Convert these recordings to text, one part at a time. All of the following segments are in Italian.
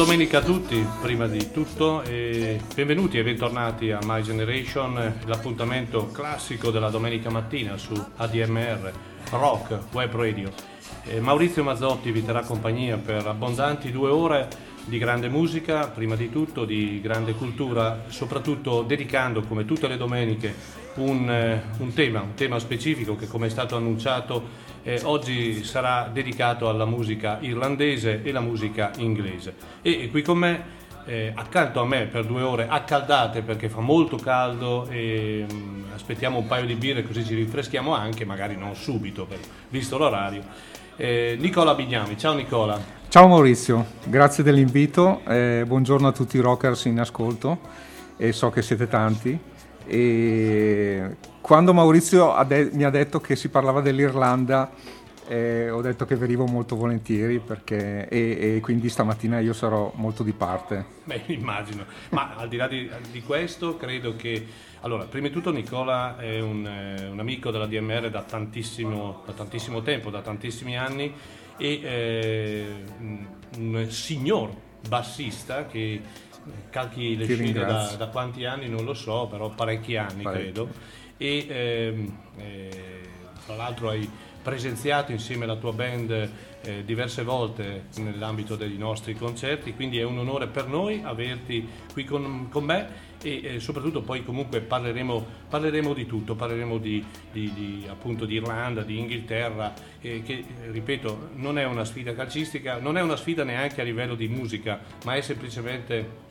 domenica a tutti, prima di tutto, e benvenuti e bentornati a My Generation, l'appuntamento classico della domenica mattina su ADMR, Rock Web Radio. E Maurizio Mazzotti vi terrà compagnia per abbondanti due ore di grande musica, prima di tutto di grande cultura, soprattutto dedicando come tutte le domeniche un, eh, un tema, un tema specifico che come è stato annunciato eh, oggi sarà dedicato alla musica irlandese e la musica inglese. E, e qui con me, eh, accanto a me per due ore accaldate perché fa molto caldo e mh, mm, aspettiamo un paio di birre così ci rinfreschiamo anche, magari non subito, per, visto l'orario. Eh, Nicola Bignami, ciao Nicola. Ciao Maurizio, grazie dell'invito, eh, buongiorno a tutti i rockers in ascolto e so che siete tanti. E quando Maurizio mi ha detto che si parlava dell'Irlanda, eh, ho detto che venivo molto volentieri perché, e, e, quindi stamattina io sarò molto di parte. Beh, immagino, ma al di là di, di questo credo che... Allora, prima di tutto Nicola è un, eh, un amico della DMR da tantissimo, da tantissimo, tempo, da tantissimi anni e eh, un signor bassista che calchi le scene da, da, quanti anni non lo so, però parecchi anni Parecchio. credo. E ehm, eh, tra l'altro hai presenziato insieme alla tua band eh, diverse volte nell'ambito dei nostri concerti, quindi è un onore per noi averti qui con, con me e eh, soprattutto poi comunque parleremo, parleremo di tutto, parleremo di, di, di, appunto di Irlanda, di Inghilterra, eh, che ripeto non è una sfida calcistica, non è una sfida neanche a livello di musica, ma è semplicemente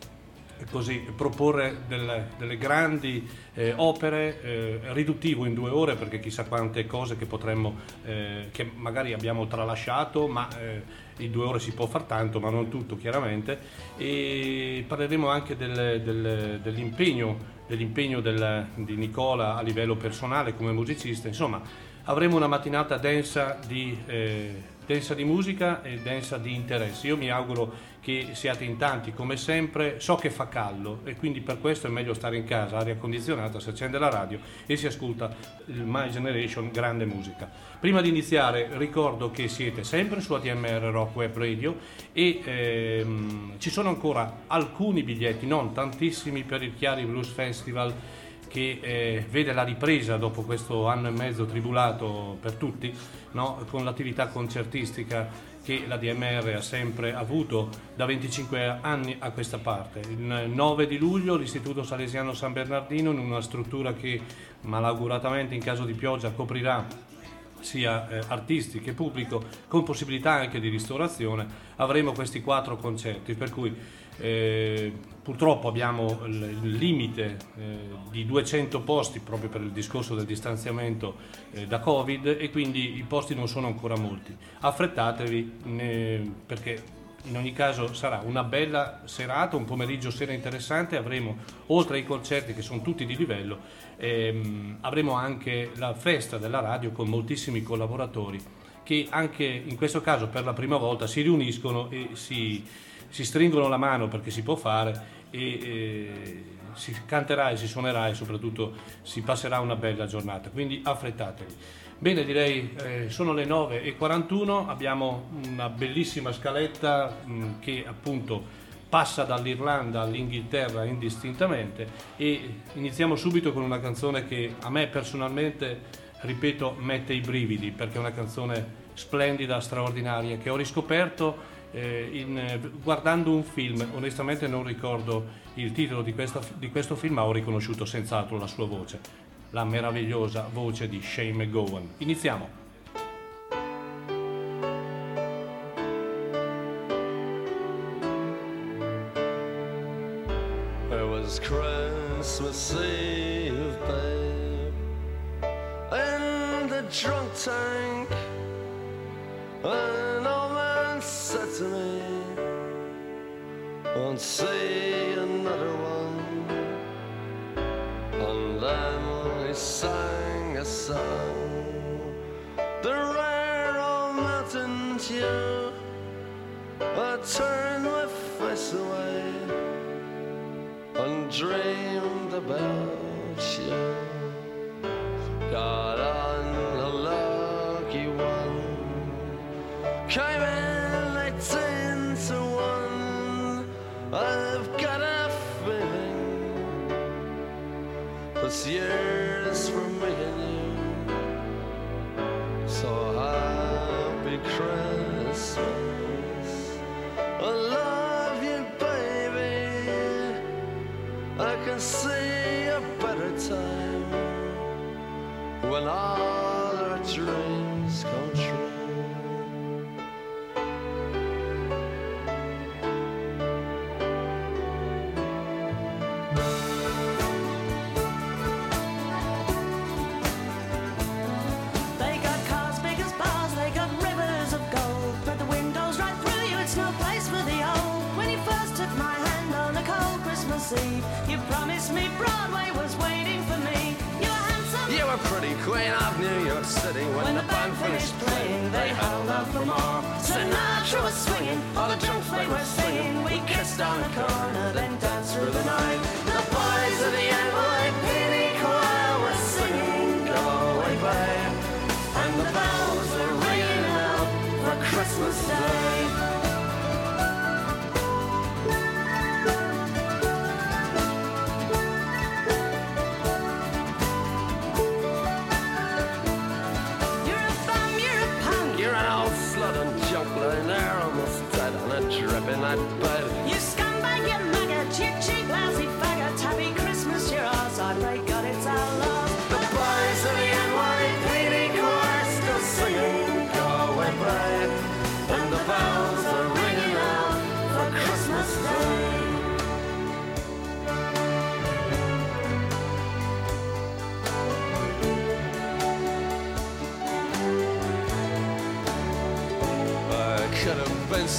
così, proporre delle, delle grandi eh, opere eh, riduttivo in due ore perché chissà quante cose che potremmo, eh, che magari abbiamo tralasciato, ma eh, in due ore si può far tanto, ma non tutto chiaramente. E parleremo anche del, del, dell'impegno, dell'impegno del, di Nicola a livello personale come musicista, insomma avremo una mattinata densa di eh, densa di musica e densa di interessi. Io mi auguro che siate in tanti come sempre, so che fa caldo e quindi per questo è meglio stare in casa, aria condizionata, si accende la radio e si ascolta il My Generation grande musica. Prima di iniziare ricordo che siete sempre su ATMR Rock Web Radio e ehm, ci sono ancora alcuni biglietti, non tantissimi per il Chiari Blues Festival che eh, vede la ripresa dopo questo anno e mezzo tribulato per tutti, no? con l'attività concertistica che la DMR ha sempre avuto da 25 anni a questa parte. Il 9 di luglio l'Istituto Salesiano San Bernardino, in una struttura che malauguratamente in caso di pioggia coprirà sia eh, artisti che pubblico, con possibilità anche di ristorazione, avremo questi quattro concerti, per cui eh, purtroppo abbiamo il limite eh, di 200 posti proprio per il discorso del distanziamento eh, da Covid e quindi i posti non sono ancora molti. Affrettatevi ne, perché in ogni caso sarà una bella serata, un pomeriggio sera interessante, avremo oltre ai concerti che sono tutti di livello, ehm, avremo anche la festa della radio con moltissimi collaboratori che anche in questo caso per la prima volta si riuniscono e si si stringono la mano perché si può fare e eh, si canterà e si suonerà e soprattutto si passerà una bella giornata, quindi affrettatevi. Bene, direi eh, sono le 9.41, abbiamo una bellissima scaletta mh, che appunto passa dall'Irlanda all'Inghilterra indistintamente e iniziamo subito con una canzone che a me personalmente, ripeto, mette i brividi perché è una canzone splendida, straordinaria che ho riscoperto eh, in, guardando un film, onestamente non ricordo il titolo di, questa, di questo film, ma ho riconosciuto senz'altro la sua voce, la meravigliosa voce di Shane McGowan. Iniziamo. Was Christmas Eve, babe, in the drunk tank. An old man said to me, Won't see another one. And then he sang a song, the rare old mountain tune. I turned my face away and dreamed about you. Got on a lucky one, came in this year's for me and you. So happy Christmas. I love you, baby. I can see a better time when all our dreams come true. Eve, you promised me Broadway was waiting for me. You were handsome. You were pretty queen of New York City when, When the band finished playing. They held out for more. Sinatra was swinging, all the drunks they were singing. We kissed on the corner, then danced through the night.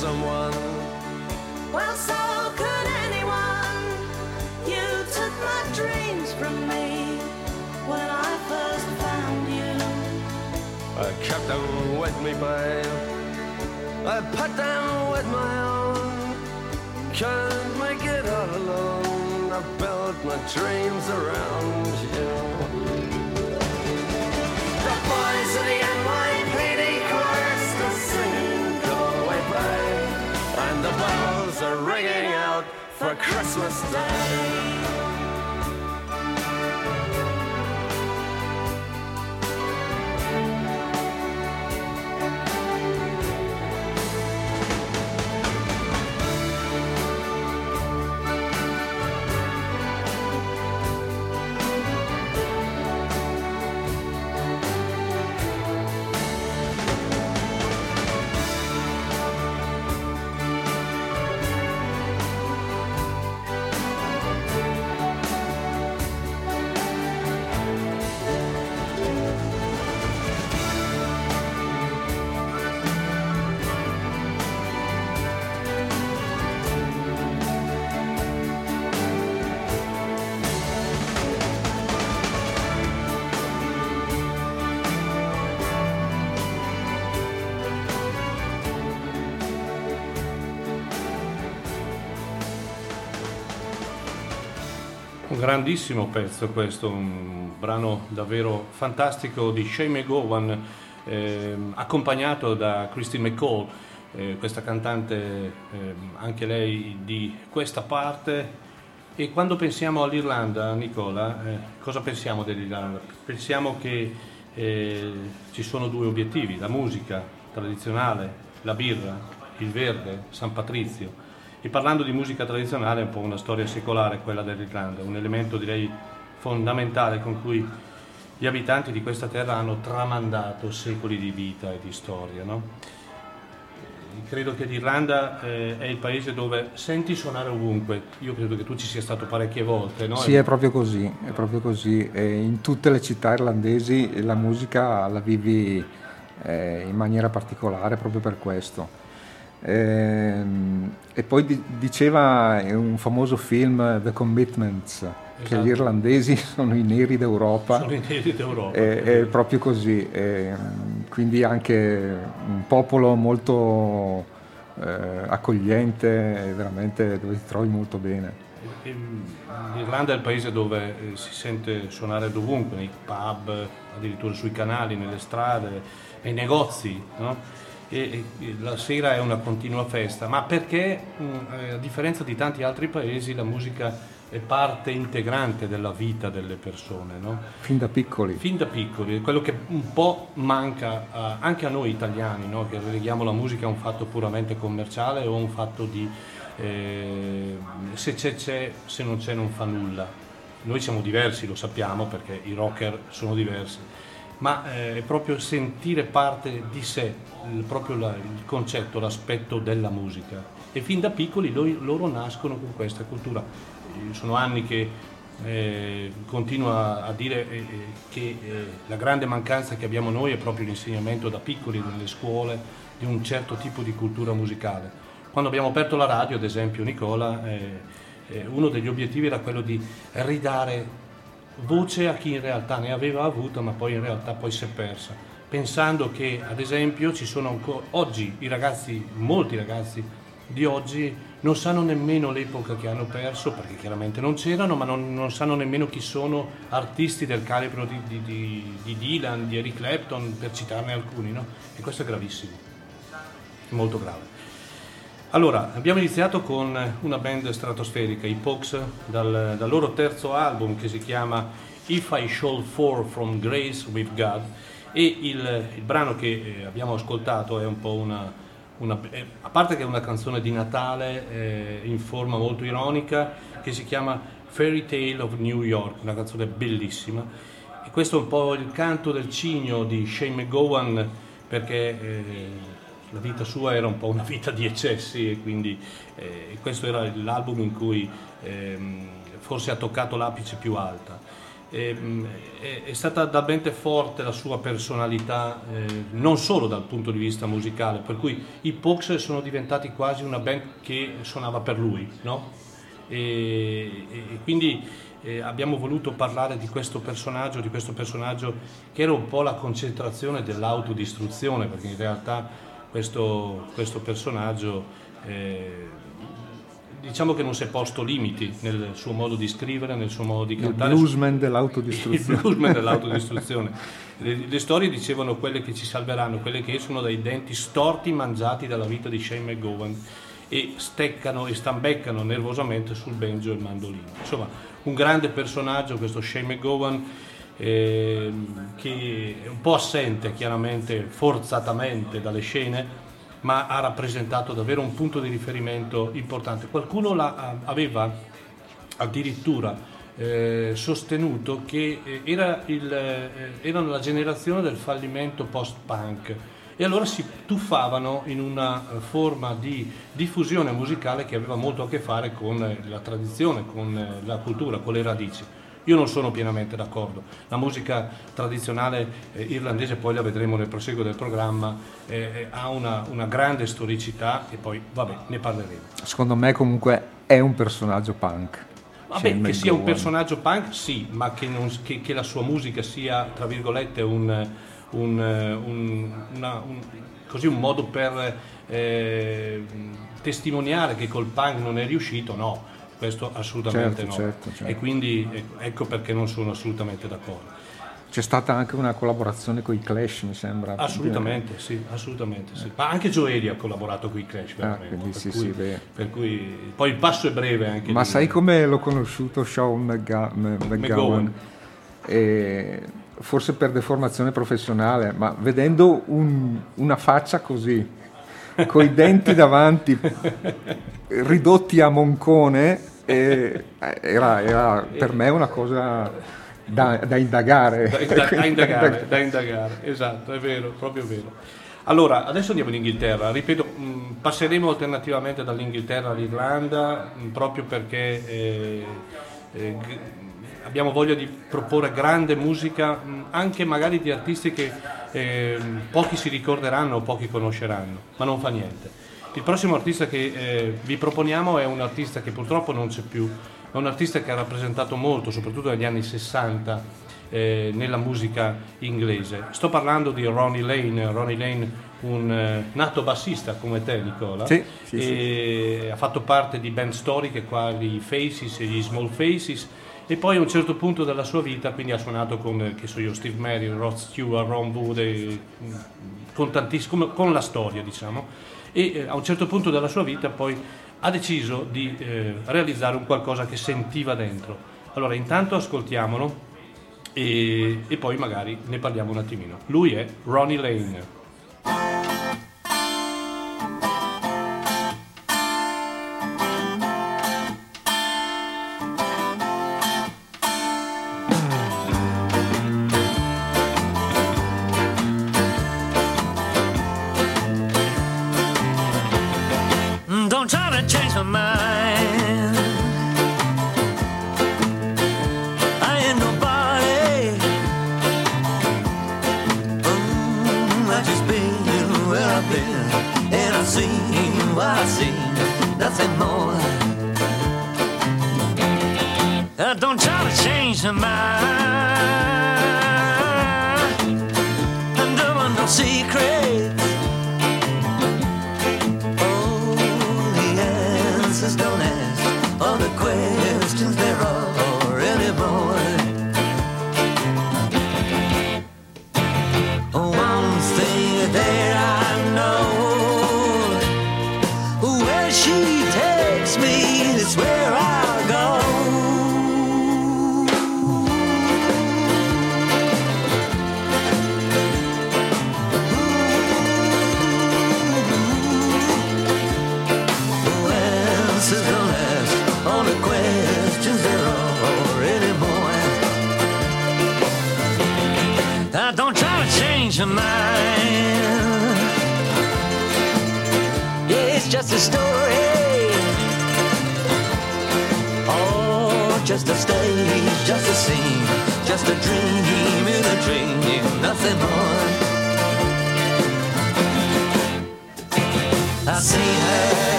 Someone. Well, so could anyone. You took my dreams from me when I first found you. I kept them with me, babe. I put them with my own. Can't make it all alone. I built my dreams around you. The boys of the for Christmas Day. Grandissimo pezzo questo, un brano davvero fantastico di Shane McGowan, ehm, accompagnato da Christine McCall, eh, questa cantante ehm, anche lei di questa parte. E quando pensiamo all'Irlanda, Nicola, eh, cosa pensiamo dell'Irlanda? Pensiamo che eh, ci sono due obiettivi, la musica tradizionale, la birra, il verde, San Patrizio. E parlando di musica tradizionale è un po' una storia secolare quella dell'Irlanda, un elemento direi fondamentale con cui gli abitanti di questa terra hanno tramandato secoli di vita e di storia. no? Credo che l'Irlanda eh, è il paese dove senti suonare ovunque, io credo che tu ci sia stato parecchie volte, no? Sì, è proprio così, è proprio così. E in tutte le città irlandesi la musica la vivi eh, in maniera particolare proprio per questo. Ehm, E, poi di- diceva in un famoso film The Commitments che Esatto. gli irlandesi sono i neri d'Europa. sono i neri d'Europa. È, proprio così, e, mm, quindi anche un popolo molto eh, accogliente, veramente dove ti trovi molto bene. L'Irlanda è il paese dove eh, si sente suonare dovunque, nei pub, addirittura sui canali, nelle strade, nei negozi, no? E, e la sera è una continua festa, ma perché mh, eh, a differenza di tanti altri paesi la musica è parte integrante della vita delle persone, no? Fin da piccoli. fin da piccoli, quello che un po' manca a- anche a noi italiani, no? che releghiamo la musica a un fatto puramente commerciale o a un fatto di eh, se c'è c'è, se non c'è non fa nulla. Noi siamo diversi, lo sappiamo perché i rocker sono diversi, ma eh, è proprio sentire parte di sé, proprio la- il concetto, l'aspetto della musica. E fin da piccoli loro, loro nascono con questa cultura. Eh, Sono anni che eh, continuo a, a dire eh, eh, che eh, la grande mancanza che abbiamo noi è proprio l'insegnamento da piccoli nelle scuole di un certo tipo di cultura musicale. Quando abbiamo aperto la radio, ad esempio, Nicola, uno degli obiettivi era quello di ridare voce a chi in realtà ne aveva avuta ma poi in realtà poi si è persa, pensando che ad esempio ci sono ancora oggi i ragazzi, molti ragazzi di oggi non sanno nemmeno l'epoca che hanno perso perché chiaramente non c'erano, ma non, non sanno nemmeno chi sono artisti del calibro di, di- di- di Dylan, di Eric Clapton, per citarne alcuni, no? E questo è gravissimo, molto grave. Allora, abbiamo iniziato con una band stratosferica, i Pox, dal, dal loro terzo album che si chiama If I Shall Fall From Grace With God. E il, il brano che eh, abbiamo ascoltato è un po' una, una- eh, a parte che è una canzone di Natale eh, in forma molto ironica che si chiama Fairy Tale of New York, una canzone bellissima. E questo è un po' il canto del cigno di Shane McGowan perché eh, la vita sua era un po' una vita di eccessi e quindi eh, questo era l'album in cui ehm, forse ha toccato l'apice più alta. Ehm, è, è stata talmente forte la sua personalità, eh, non solo dal punto di vista musicale, per cui i Pox sono diventati quasi una band che suonava per lui, no? e, e quindi eh, abbiamo voluto parlare di questo personaggio, di questo personaggio che era un po' la concentrazione dell'autodistruzione, perché in realtà questo, questo personaggio eh, diciamo che non si è posto limiti nel suo modo di scrivere, nel suo modo di Il cantare. bluesman Il dell'autodistruzione. bluesman dell'autodistruzione. Le, le storie dicevano quelle che ci salveranno, quelle che escono dai denti storti mangiati dalla vita di Shane McGowan e steccano e stambeccano nervosamente sul banjo e il mandolino. Insomma, un grande personaggio questo Shane McGowan ehm, che è un po' assente chiaramente, forzatamente dalle scene, ma ha rappresentato davvero un punto di riferimento importante. Qualcuno la, aveva addirittura eh, sostenuto che eh, era, il, eh, era la generazione del fallimento post-punk e allora si tuffavano in una eh, forma di diffusione musicale che aveva molto a che fare con eh, la tradizione, con la cultura, con le radici. Io non sono pienamente d'accordo. La musica tradizionale eh, irlandese, poi la vedremo nel proseguo del programma, eh, eh, ha una, una grande storicità e poi, vabbè, ne parleremo. Secondo me comunque è un personaggio punk. Vabbè, Shane che sia un personaggio punk, sì, ma che, non- che- che la sua musica sia, tra virgolette, un, un, un- una- un- così un modo per eh, testimoniare che col punk non è riuscito, no. Questo assolutamente Certo, no. certo, certo. E quindi eh, ecco perché non sono assolutamente d'accordo. C'è stata anche una collaborazione con i Clash, mi sembra. Assolutamente, sì, assolutamente sì. Ma anche Joeli ha collaborato con i Clash, veramente. Ah, quindi per, sì, cui, sì, per cui poi il passo è breve anche. Ma sai come l'ho conosciuto Sean McGa- M- McGowan? McGowan. E forse per deformazione professionale, ma vedendo un- una faccia così, con i denti davanti ridotti a moncone, eh, era, era per me una cosa da, da indagare. da, da- da indagare, da indagare, esatto, è vero, proprio vero. Allora, adesso andiamo in Inghilterra, ripeto, mh, passeremo alternativamente dall'Inghilterra all'Irlanda mh, proprio perché eh, eh, g- abbiamo voglia di proporre grande musica, mh, anche magari di artisti che eh, pochi si ricorderanno o pochi conosceranno, ma non fa niente. Il prossimo artista che eh, vi proponiamo è un artista che purtroppo non c'è più, è un artista che ha rappresentato molto, soprattutto negli anni 60, eh, nella musica inglese. Sto parlando di Ronnie Lane, Ronnie Lane un eh, nato bassista come te Nicola, Sì, sì, e ha fatto parte di band storiche quali i Faces e gli Small Faces. E poi a un certo punto della sua vita quindi ha suonato con, eh, che so io, Steve Mary, Rod Stewart, Ron Wood, e, mm, con, tantiss- con la storia diciamo e eh, a un certo punto della sua vita poi ha deciso di eh, realizzare un qualcosa che sentiva dentro. Allora intanto ascoltiamolo e, e poi magari ne parliamo un attimino. Lui è Ronnie Lane.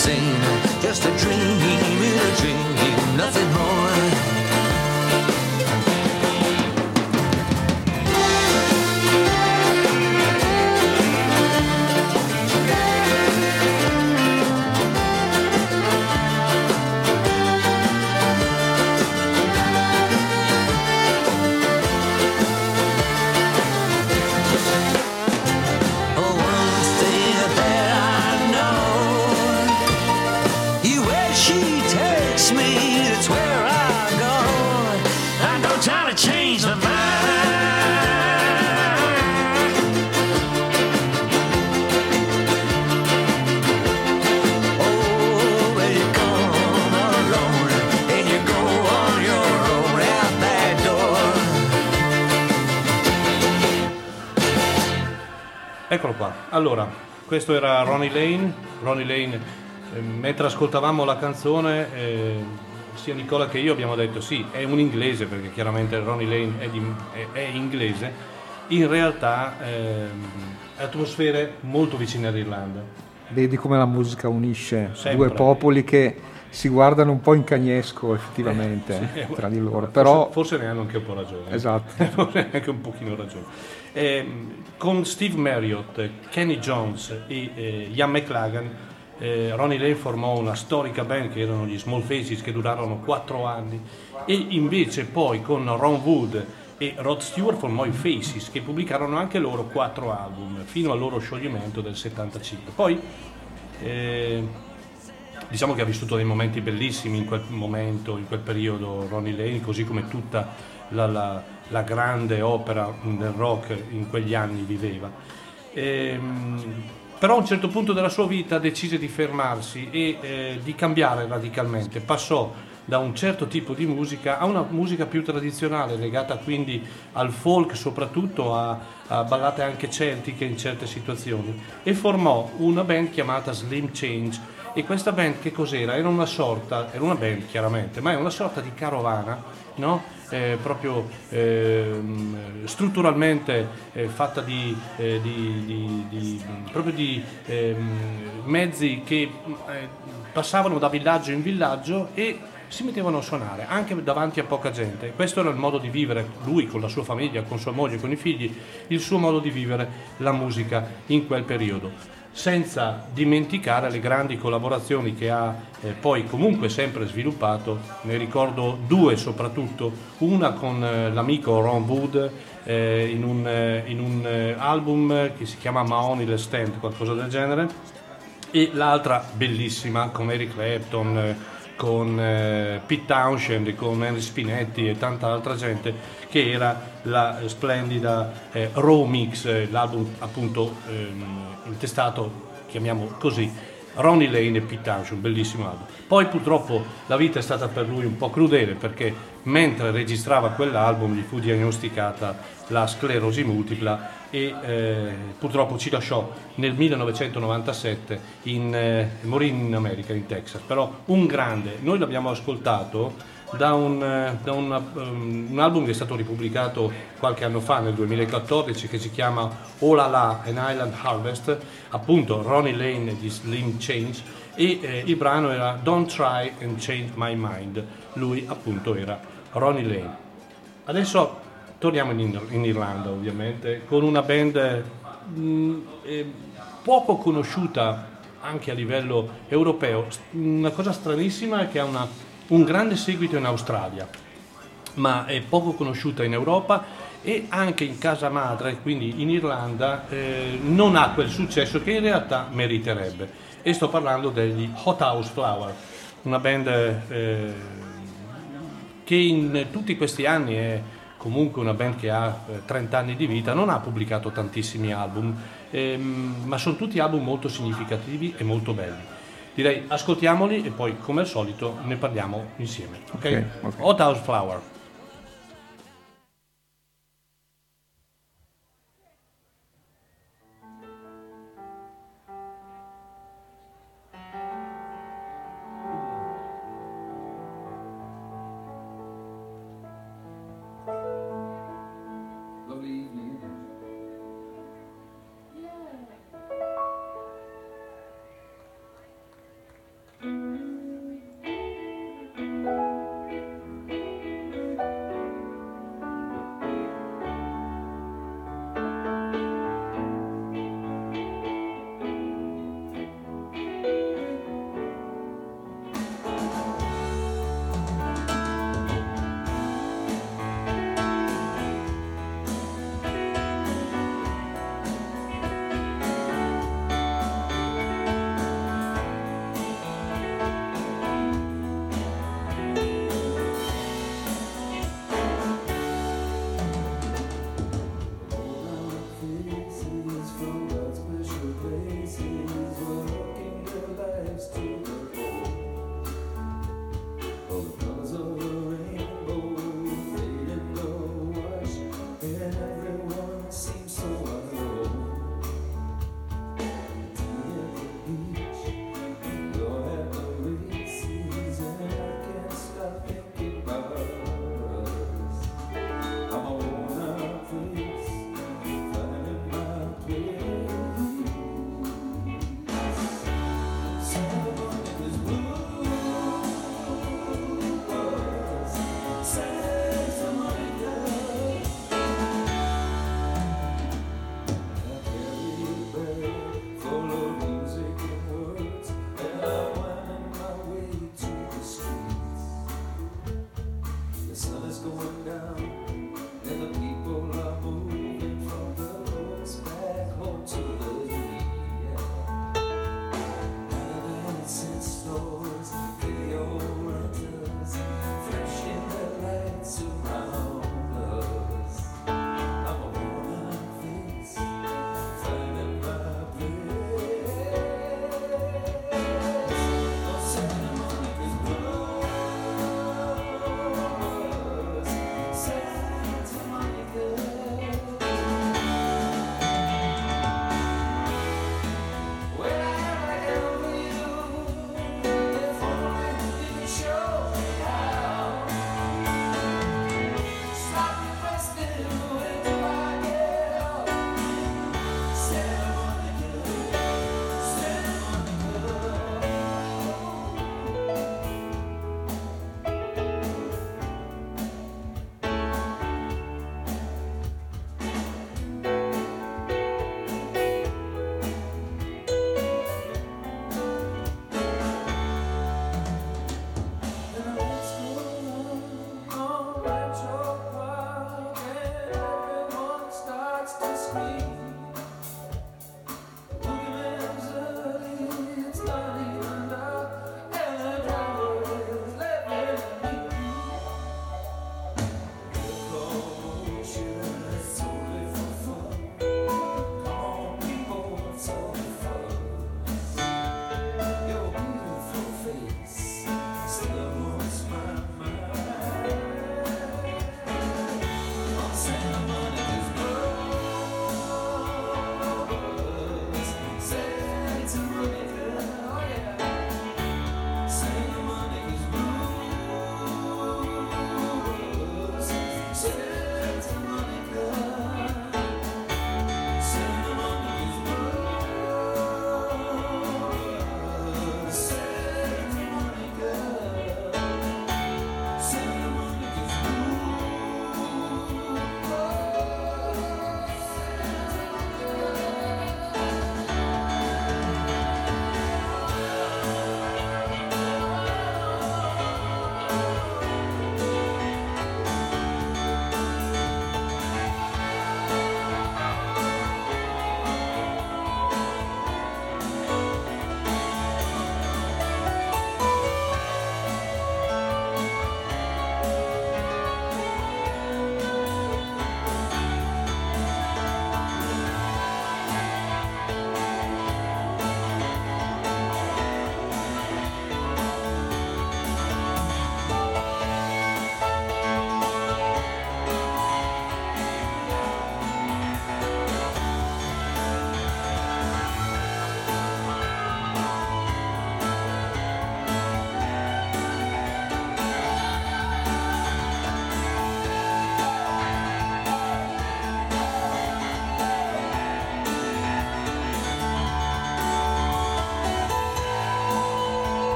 Scene, just a dream in a dream, questo era Ronnie Lane. Ronnie Lane, eh, mentre ascoltavamo la canzone, eh, sia Nicola che io abbiamo detto sì, è un inglese, perché chiaramente Ronnie Lane è, di- è- è inglese, in realtà ehm, atmosfere molto vicine all'Irlanda. Vedi come la musica unisce Sempre. due popoli che si guardano un po' in cagnesco effettivamente Eh, sì, tra di loro, forse- però forse, ne hanno anche un po' ragione. esatto. Forse anche un pochino ragione. Ehm, con Steve Marriott, Kenny Jones e eh, Ian McLagan, eh, Ronnie Lane formò una storica band che erano gli Small Faces che durarono quattro anni e invece poi con Ron Wood e Rod Stewart formò i Faces che pubblicarono anche loro quattro album fino al loro scioglimento del 75. Poi eh, diciamo che ha vissuto dei momenti bellissimi in quel momento, in quel periodo Ronnie Lane, così come tutta la, la- la grande opera del rock in quegli anni viveva. Ehm, però a un certo punto della sua vita decise di fermarsi e eh, di cambiare radicalmente. Passò da un certo tipo di musica a una musica più tradizionale, legata quindi al folk, soprattutto a, a ballate anche celtiche in certe situazioni, e formò una band chiamata Slim Change. E questa band che cos'era? Era una sorta, era una band chiaramente, ma è una sorta di carovana, no? Eh, proprio ehm, strutturalmente fatta di, eh, di- di- di- proprio di ehm, mezzi che eh, passavano da villaggio in villaggio e si mettevano a suonare anche davanti a poca gente. Questo era il modo di vivere, lui con la sua famiglia, con sua moglie, con i figli, il suo modo di vivere la musica in quel periodo senza dimenticare le grandi collaborazioni che ha eh, poi comunque sempre sviluppato, ne ricordo due soprattutto, una con eh, l'amico Ron Wood eh, in un, eh, in un, eh, album che si chiama Mahoney The Stand, qualcosa del genere, e l'altra bellissima con Eric Clapton, eh, con Pete Townshend, con Henry Spinetti e tanta altra gente che era la splendida Raw Mix, l'album appunto ehm, intestato, chiamiamo così, Ronnie Lane e Pete Townshend, un bellissimo album. Poi purtroppo la vita è stata per lui un po' crudele perché mentre registrava quell'album gli fu diagnosticata la sclerosi multipla e eh, purtroppo ci lasciò nel 1997, in, eh, morì in America, in Texas, però un grande, noi l'abbiamo ascoltato da, un, eh, da una- um, un album che è stato ripubblicato qualche anno fa, nel 2014, che si chiama Oh La An Island Harvest, appunto Ronnie Lane di Slim Change, e eh, il brano era Don't Try and Change My Mind, lui appunto era Ronnie Lane. Adesso torniamo in, in Irlanda ovviamente, con una band mh, eh, poco conosciuta anche a livello europeo. Una cosa stranissima è che ha una- un grande seguito in Australia, ma è poco conosciuta in Europa e anche in casa madre, quindi in Irlanda, eh, non ha quel successo che in realtà meriterebbe. E sto parlando degli Hot House Flower, una band eh, che in tutti questi anni è comunque una band che ha eh, 30 anni di vita, non ha pubblicato tantissimi album, ehm, ma sono tutti album molto significativi e molto belli. Direi ascoltiamoli e poi come al solito ne parliamo insieme. Ok? Ok, ok. Hot House Flower.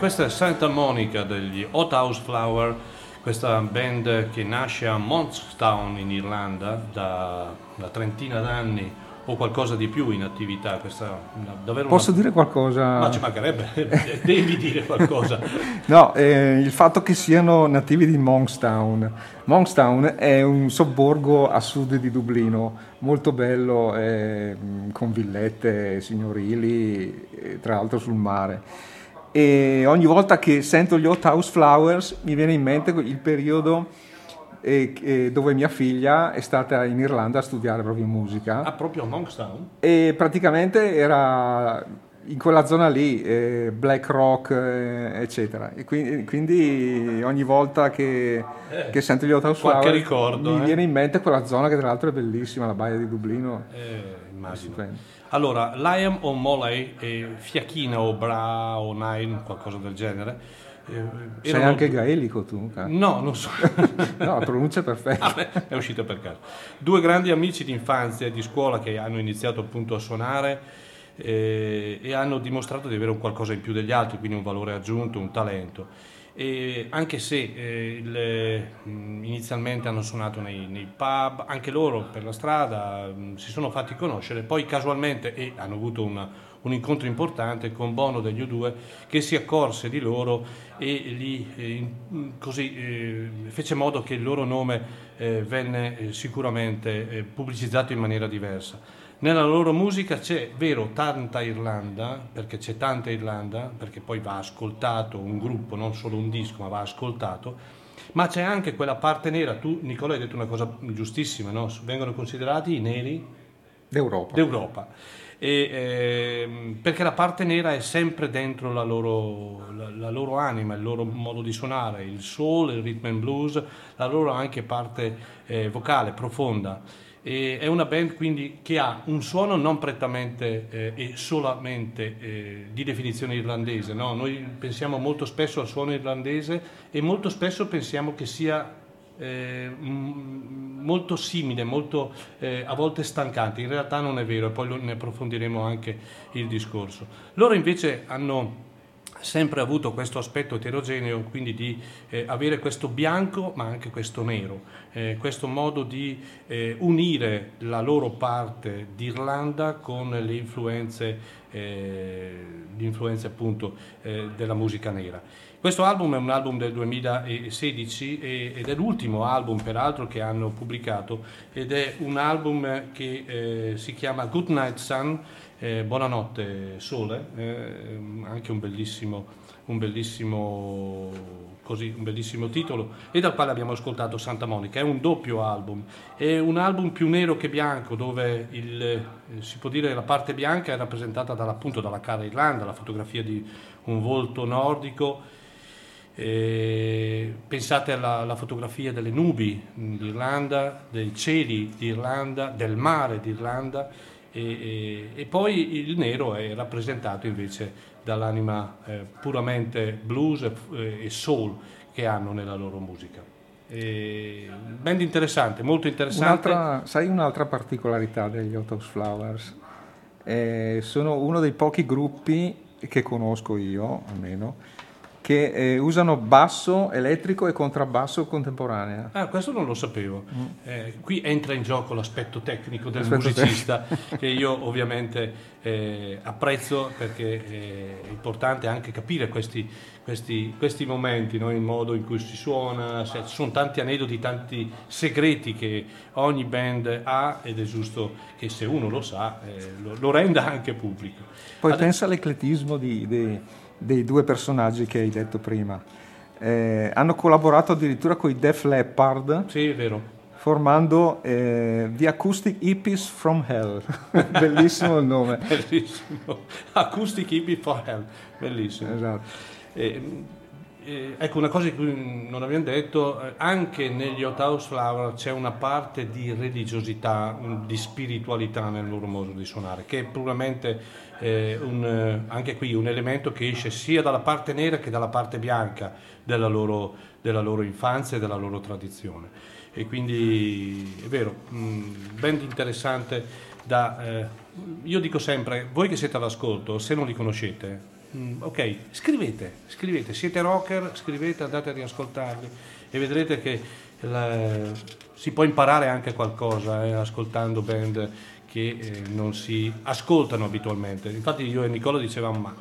Questa è Santa Monica degli Hot House Flower, questa band che nasce a Monkstown in Irlanda da una trentina d'anni o qualcosa di più in attività. Questa, una- davvero una- Posso dire qualcosa? Ma ci mancherebbe, devi dire qualcosa. No, eh, il fatto che siano nativi di Monkstown. Monkstown è un sobborgo a sud di Dublino, molto bello, eh, con villette signorili, eh, tra l'altro sul mare. E ogni volta che sento gli Hot House Flowers mi viene in mente il periodo eh, eh, dove mia figlia è stata in Irlanda a studiare proprio musica Ah, proprio a Monkstown? e praticamente era in quella zona lì, eh, black rock, eh, eccetera. E quindi, quindi ogni volta che, che sento gli Hot House Eh, Flowers ricordo, mi eh. viene in mente quella zona che tra l'altro è bellissima, la baia di Dublino. Eh, immagino. Allora, Liam o Molay, e Fiachina o Bra o Nine, qualcosa del genere. eh, Sei anche gaelico tu? cara? No, non so. No, la pronuncia perfetta. Vabbè, è uscito per caso. Due grandi amici di infanzia e di scuola che hanno iniziato appunto a suonare eh, e hanno dimostrato di avere un qualcosa in più degli altri, quindi un valore aggiunto, un talento. E anche se eh, il- mh, inizialmente hanno suonato nei, nei pub, anche loro per la strada mh, si sono fatti conoscere, poi casualmente e hanno avuto una- un incontro importante con Bono degli U2 che si accorse di loro e li, eh, in- così, eh, fece modo che il loro nome eh, venne eh, sicuramente eh, pubblicizzato in maniera diversa. Nella loro musica c'è, vero, tanta Irlanda, perché c'è tanta Irlanda, perché poi va ascoltato un gruppo, non solo un disco, ma va ascoltato, ma c'è anche quella parte nera, tu Nicola hai detto una cosa giustissima, no? vengono considerati i neri D'Europa. d'Europa. E, ehm, perché la parte nera è sempre dentro la loro, la, la loro anima, il loro modo di suonare, il soul, il rhythm and blues, la loro anche parte eh, vocale profonda. E è una band quindi che ha un suono non prettamente eh, e solamente eh, di definizione irlandese. no? Noi pensiamo molto spesso al suono irlandese e molto spesso pensiamo che sia eh, m- molto simile, molto eh, a volte stancante. In realtà non è vero e poi ne approfondiremo anche il discorso. Loro invece hanno sempre avuto questo aspetto eterogeneo, quindi di eh, avere questo bianco ma anche questo nero, eh, questo modo di eh, unire la loro parte d'Irlanda con le influenze, eh, influenze appunto eh, della musica nera. Questo album è un album del 2016 e- ed è l'ultimo album peraltro che hanno pubblicato ed è un album che eh, si chiama Good Night Sun, eh, Buonanotte Sole, eh, anche un bellissimo, un bellissimo, così, un bellissimo titolo. E dal quale abbiamo ascoltato Santa Monica. È un doppio album, è un album più nero che bianco dove il, eh, si può dire la parte bianca è rappresentata appunto dalla cara Irlanda, la fotografia di un volto nordico. Eh, pensate alla, alla fotografia delle nubi mh, d'Irlanda, dei cieli d'Irlanda, del mare d'Irlanda e, e- e poi il nero è rappresentato invece dall'anima eh, puramente blues e, e soul che hanno nella loro musica. E, band interessante, molto interessante. Un'altra, sai un'altra particolarità degli House Flowers? Eh, sono uno dei pochi gruppi che conosco io, almeno, che eh, usano basso elettrico e contrabbasso contemporanea. Ah, questo non lo sapevo. Eh, qui entra in gioco l'aspetto tecnico del L'aspetto musicista che io ovviamente eh, apprezzo perché eh, è importante anche capire questi, questi, questi momenti, no? il modo in cui si suona, ci sono tanti aneddoti, tanti segreti che ogni band ha ed è giusto che se uno lo sa eh, lo, lo renda anche pubblico. Poi Ade- pensa all'ecletismo di- dei, dei due personaggi che hai detto prima. Eh, hanno collaborato addirittura con i Def Leppard Sì, formando eh, The Acoustic Hippies from Hell. Bellissimo il nome. Bellissimo. Acoustic Hippie for Hell, bellissimo. Esatto. Eh, eh, ecco una cosa che non abbiamo detto, eh, anche negli Hot House Flower c'è una parte di religiosità, di spiritualità nel loro modo di suonare, che è puramente eh, un, eh, anche qui un elemento che esce sia dalla parte nera che dalla parte bianca della loro, della loro infanzia e della loro tradizione. E quindi è vero, mh, band interessante da... eh, io dico sempre, voi che siete all'ascolto, se non li conoscete, mm, ok, scrivete, scrivete, siete rocker, scrivete, andate a riascoltarli e vedrete che la- si può imparare anche qualcosa eh, ascoltando band che eh, non si ascoltano abitualmente. Infatti io e Nicola dicevamo ma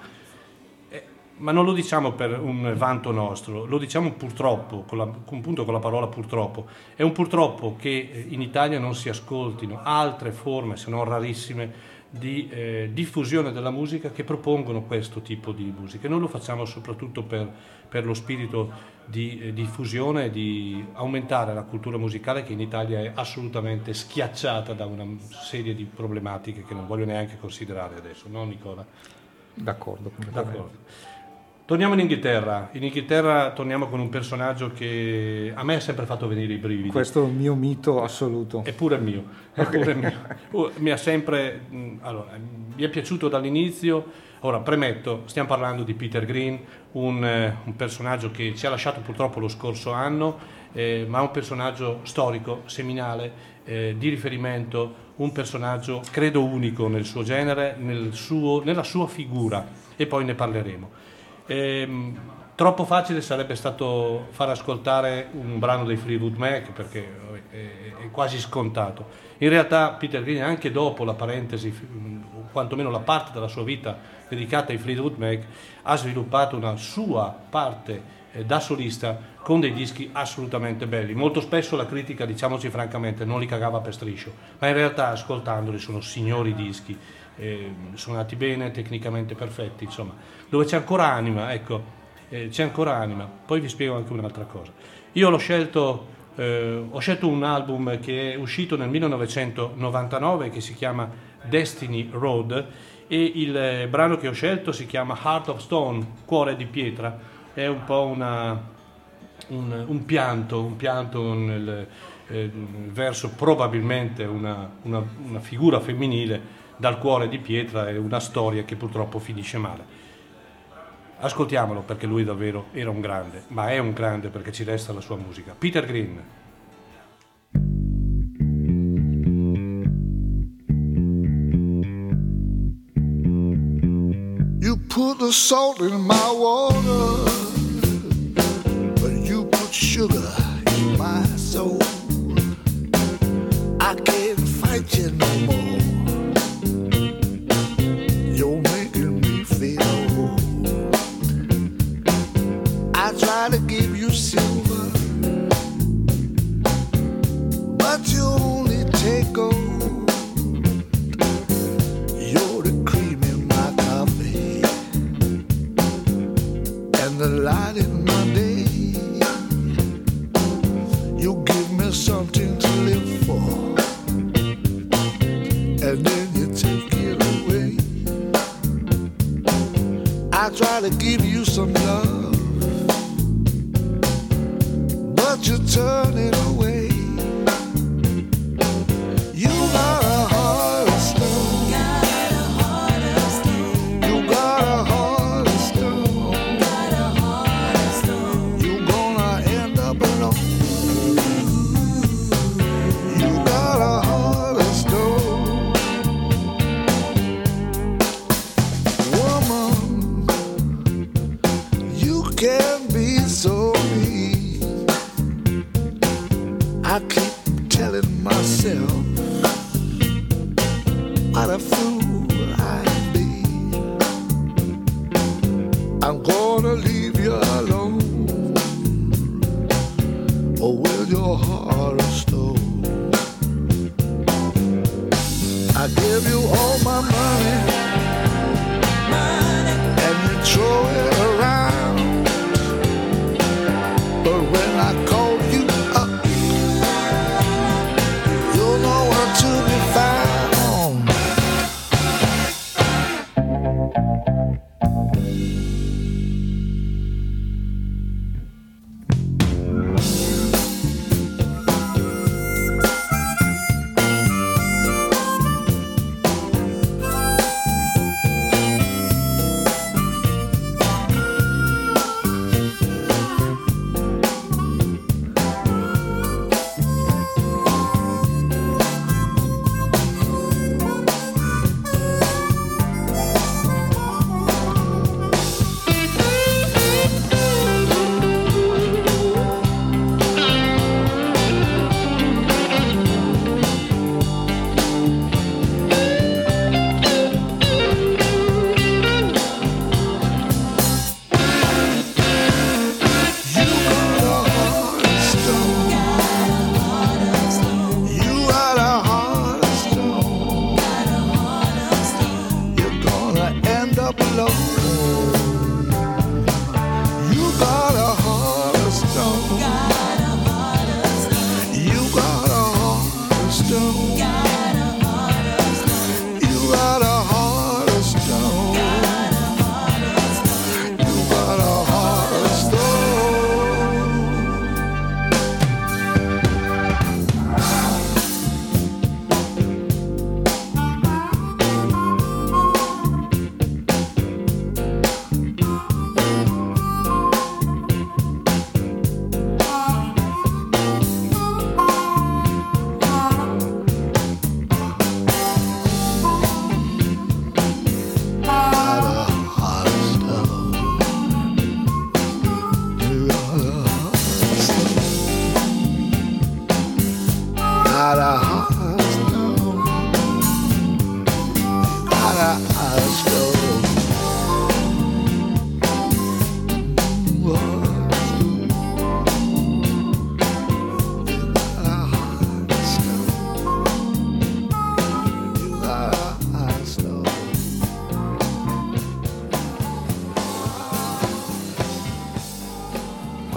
eh, ma non lo diciamo per un vanto nostro, lo diciamo purtroppo, con la, con- appunto con la parola purtroppo. È un purtroppo che eh, in Italia non si ascoltino altre forme, se non rarissime, di eh, diffusione della musica che propongono questo tipo di musica. E noi lo facciamo soprattutto per, per lo spirito di eh, diffusione e di aumentare la cultura musicale che in Italia è assolutamente schiacciata da una serie di problematiche che non voglio neanche considerare adesso, no Nicola? D'accordo. D'accordo. Torniamo in Inghilterra. In Inghilterra torniamo con un personaggio che a me ha sempre fatto venire i brividi. Questo è un mio mito assoluto. È pure mio. È pure mio. Uh, Mi ha sempre. mh, allora, mi è piaciuto dall'inizio. Ora, premetto, stiamo parlando di Peter Green, un, eh, un personaggio che ci ha lasciato purtroppo lo scorso anno, eh, ma un personaggio storico, seminale, eh, di riferimento, un personaggio credo unico nel suo genere, nel suo- nella sua figura, e poi ne parleremo. Ehm, troppo facile sarebbe stato far ascoltare un brano dei Fleetwood Mac perché è, è quasi scontato. In realtà Peter Green anche dopo la parentesi, o quantomeno la parte della sua vita dedicata ai Fleetwood Mac, ha sviluppato una sua parte eh, da solista con dei dischi assolutamente belli. Molto spesso la critica, diciamoci francamente, non li cagava per striscio, ma in realtà ascoltandoli sono signori dischi, eh, suonati bene, tecnicamente perfetti, insomma, dove c'è ancora anima, ecco, eh, c'è ancora anima. Poi vi spiego anche un'altra cosa. Io l'ho scelto, eh, ho scelto un album che è uscito nel 1999 che si chiama Destiny Road e il eh, brano che ho scelto si chiama Heart of Stone, Cuore di pietra. È un po' una, un, un pianto, un pianto nel, eh, verso probabilmente una, una- una figura femminile dal cuore di pietra e una storia che purtroppo finisce male. Ascoltiamolo perché lui davvero era un grande, ma è un grande perché ci resta la sua musica. Peter Green. You put the salt in my water, but you put sugar in my soul. I can't fight you no more. Try to give you silver, but you only take gold. You're the cream in my coffee and the light in my day. You give me something to live for, and then you take it away. I try to give you some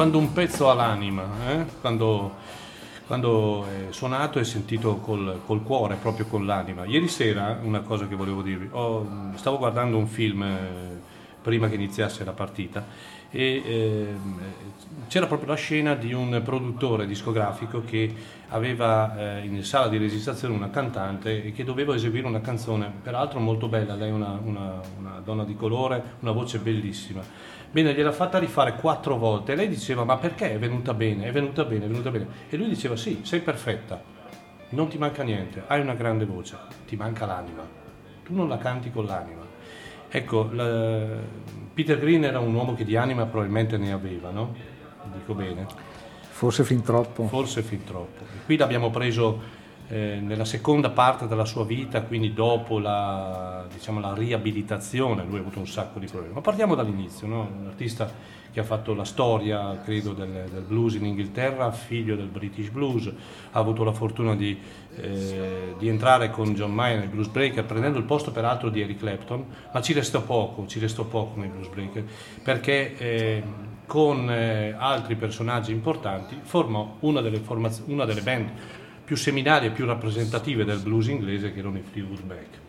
Quando un pezzo ha l'anima, eh? quando, quando è suonato è sentito col, col cuore, proprio con l'anima. Ieri sera, una cosa che volevo dirvi, ho- stavo guardando un film eh, prima che iniziasse la partita e ehm, c'era proprio la scena di un produttore discografico che aveva eh, in sala di registrazione una cantante e che doveva eseguire una canzone, peraltro molto bella, lei è una, una- una donna di colore, una voce bellissima. Bene, gliel'ha fatta rifare quattro volte e lei diceva ma perché è venuta bene, è venuta bene, è venuta bene. E lui diceva sì, sei perfetta, non ti manca niente, hai una grande voce, ti manca l'anima, tu non la canti con l'anima. Ecco, la- Peter Green era un uomo che di anima probabilmente ne aveva, no? Dico bene, Forse fin troppo. forse fin troppo. E qui l'abbiamo preso eh, nella seconda parte della sua vita, quindi dopo la, diciamo, la riabilitazione, lui ha avuto un sacco di problemi. Ma partiamo dall'inizio, no? un artista che ha fatto la storia, credo, del, del blues in Inghilterra, figlio del British Blues, ha avuto la fortuna di, eh, di entrare con John Mayer nel Blues Breaker, prendendo il posto peraltro di Eric Clapton, ma ci restò poco, ci restò poco nei Blues Breaker, perché eh, con eh, altri personaggi importanti formò una delle, formaz- una delle band più seminarie e più rappresentative del blues inglese che erano i Fleetwood Mac.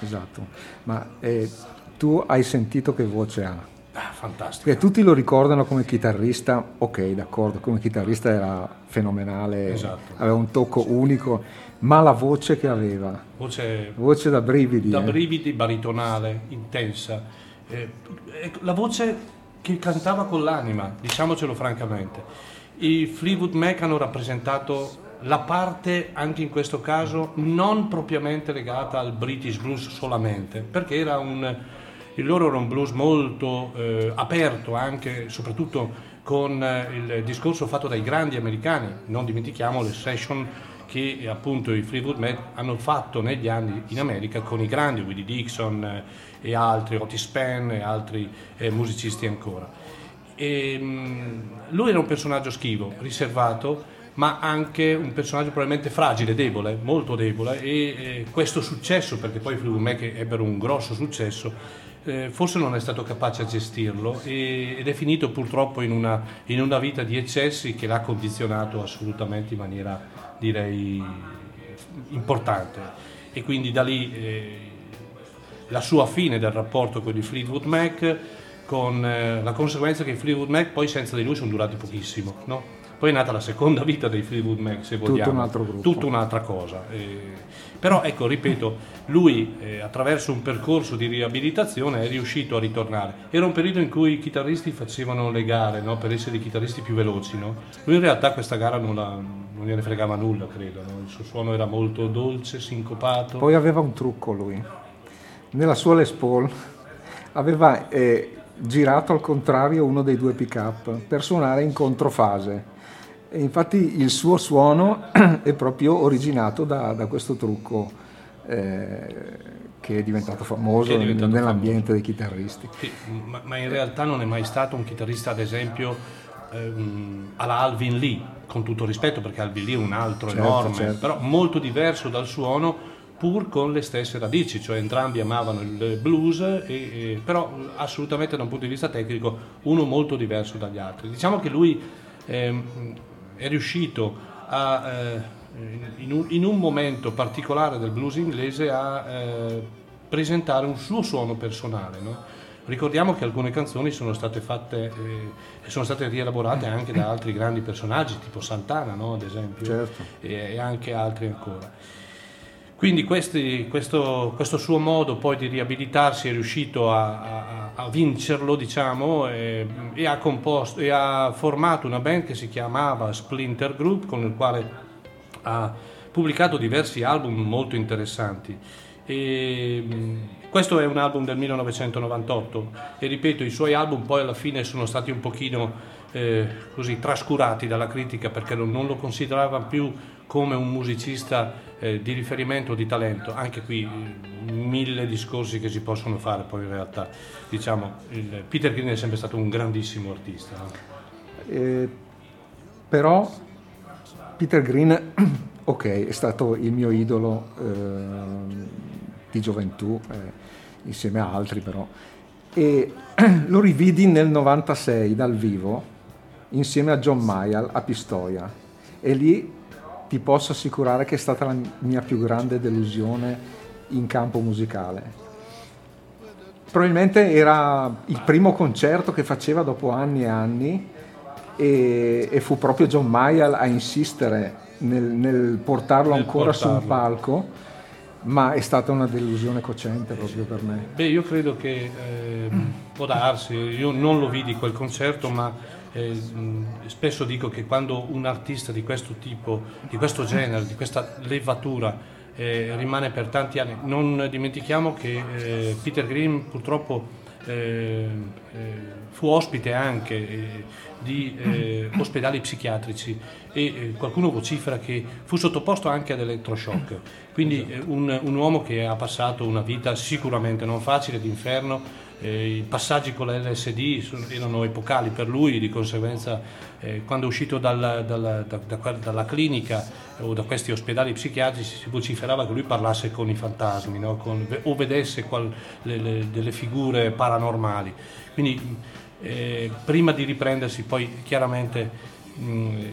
Esatto. Ma eh, tu hai sentito che voce ha? Ah, fantastico. Perché tutti lo ricordano come chitarrista, ok, d'accordo, come chitarrista era fenomenale, Esatto. aveva un tocco unico, ma la voce che aveva, Voce voce da brividi. da eh. brividi, baritonale, intensa. Eh, ecco, la voce che cantava con l'anima, diciamocelo francamente. I Fleetwood Mac hanno rappresentato la parte, anche in questo caso, non propriamente legata al British Blues solamente, perché era un, il loro era un blues molto eh, aperto, anche soprattutto con eh, il discorso fatto dai grandi americani, non dimentichiamo le session che appunto i Fleetwood Mac hanno fatto negli anni in America con i grandi, Willie Dixon eh, e altri, Otis Spann e altri eh, musicisti ancora. E, mh, lui era un personaggio schivo, riservato, ma anche un personaggio probabilmente fragile, debole, molto debole e eh, questo successo, perché poi i Fleetwood Mac ebbero un grosso successo, eh, forse non è stato capace a gestirlo e- ed è finito purtroppo in una, in una vita di eccessi che l'ha condizionato assolutamente in maniera, direi, importante. E quindi da lì eh, la sua fine del rapporto con i Fleetwood Mac, con eh, la conseguenza che i Fleetwood Mac poi senza di lui sono durati pochissimo, no? Poi è nata la seconda vita dei Fleetwood Mac, se Tutto vogliamo. un altro gruppo. Tutta un'altra cosa. eh. però ecco, ripeto, lui eh, attraverso un percorso di riabilitazione è riuscito a ritornare. Era un periodo in cui i chitarristi facevano le gare no? per essere i chitarristi più veloci. No? Lui in realtà questa gara non, la- non gliene fregava nulla, credo. no? Il suo suono era molto dolce, sincopato. Poi aveva un trucco lui. Nella sua Les Paul aveva eh, girato al contrario uno dei due pick-up per suonare in controfase. E infatti il suo suono è proprio originato da, da questo trucco eh, che è diventato famoso è diventato nell'ambiente dei chitarristi. Sì, ma, ma in realtà non è mai stato un chitarrista, ad esempio, ehm, alla Alvin Lee, con tutto rispetto, perché Alvin Lee è un altro Certo, enorme, certo. però molto diverso dal suono pur con le stesse radici, cioè entrambi amavano il blues, e, e- però assolutamente da un punto di vista tecnico uno molto diverso dagli altri. Diciamo che lui ehm, è riuscito a, eh, in, un, in un momento particolare del blues inglese a eh, presentare un suo suono personale. no? Ricordiamo che alcune canzoni sono state fatte eh, e sono state rielaborate anche da altri grandi personaggi, tipo Santana, no? ad esempio, Certo. e, e anche altri ancora. Quindi questi- questo, questo suo modo poi di riabilitarsi è riuscito a, a- a vincerlo, diciamo, e, e ha composto e ha formato una band che si chiamava Splinter Group, con il quale ha pubblicato diversi album molto interessanti. E, mh, questo è un album del 1998 e ripeto, i suoi album poi alla fine sono stati un pochino eh, così trascurati dalla critica perché non lo consideravano più come un musicista eh, di riferimento, di talento. Anche qui eh, mille discorsi che si possono fare, poi in realtà diciamo, Peter Green è sempre stato un grandissimo artista. no? Eh, però Peter Green, ok, è stato il mio idolo ehm, di gioventù, eh, insieme a altri però, e lo rividi nel 96 dal vivo insieme a John Mayall a Pistoia e lì ti posso assicurare che è stata la mia più grande delusione in campo musicale. Probabilmente era il primo concerto che faceva dopo anni e anni e, e fu proprio John Mayall a insistere nel, nel portarlo Nel ancora su un portarlo. palco, ma è stata una delusione cocente proprio per me. Beh, io credo che eh, può darsi, io non lo vidi quel concerto, ma eh, spesso dico che quando un artista di questo tipo, di questo genere, di questa levatura eh, rimane per tanti anni, non dimentichiamo che eh, Peter Green purtroppo eh, eh, fu ospite anche eh, di ospedali psichiatrici e qualcuno vocifera che fu sottoposto anche ad elettroshock. Quindi un, un uomo che ha passato una vita sicuramente non facile, d'inferno, eh, i passaggi con la LSD erano epocali per lui, di conseguenza eh, quando è uscito dalla, dalla- da- da dalla clinica o da questi ospedali psichiatrici si vociferava che lui parlasse con i fantasmi no? Con- o vedesse qual- le- le- delle figure paranormali. Quindi eh, prima di riprendersi poi chiaramente mh, eh,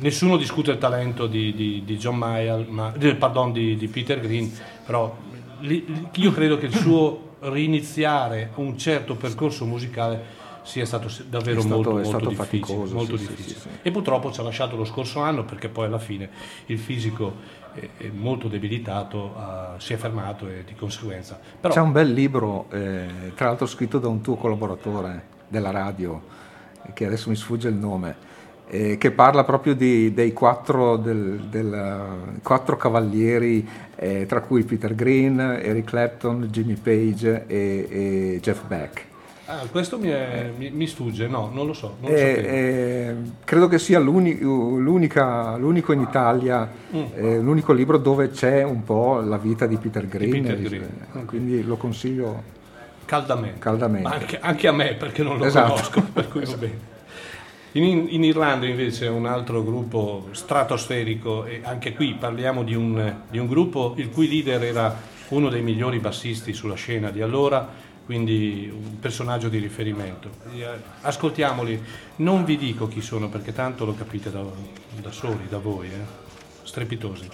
nessuno discute il talento di, di- di Mayall, ma, pardon, di, Peter Green, però io credo che il suo riniziare un certo percorso musicale sia stato davvero È stato- molto, molto stato difficile, faticoso, molto sì, difficile. sì, sì. E purtroppo ci ha lasciato lo scorso anno perché poi alla fine il fisico è, è molto debilitato, ha- si è fermato e di conseguenza. Però, C'è un bel libro, eh, tra l'altro scritto da un tuo collaboratore della radio, che adesso mi sfugge il nome, eh, che parla proprio di- dei quattro, del- del- quattro cavalieri, eh, tra cui Peter Green, Eric Clapton, Jimmy Page e, e Jeff Beck. ah, questo mi, è- mi- mi sfugge, no, non lo so. Non lo Eh, sapevo. eh, credo che sia l'uni- l'unico in Italia, eh, l'unico libro dove c'è un po' la vita di Peter Green, Peter eh, Green, quindi lo consiglio Caldamente. caldamente. Anche, anche a me perché non lo Esatto. conosco, per cui va bene. In, in Irlanda invece è un altro gruppo stratosferico e anche qui parliamo di un, di un gruppo il cui leader era uno dei migliori bassisti sulla scena di allora, quindi un personaggio di riferimento. Eh, Ascoltiamoli, non vi dico chi sono perché tanto lo capite da, da soli, da voi, eh. strepitosi.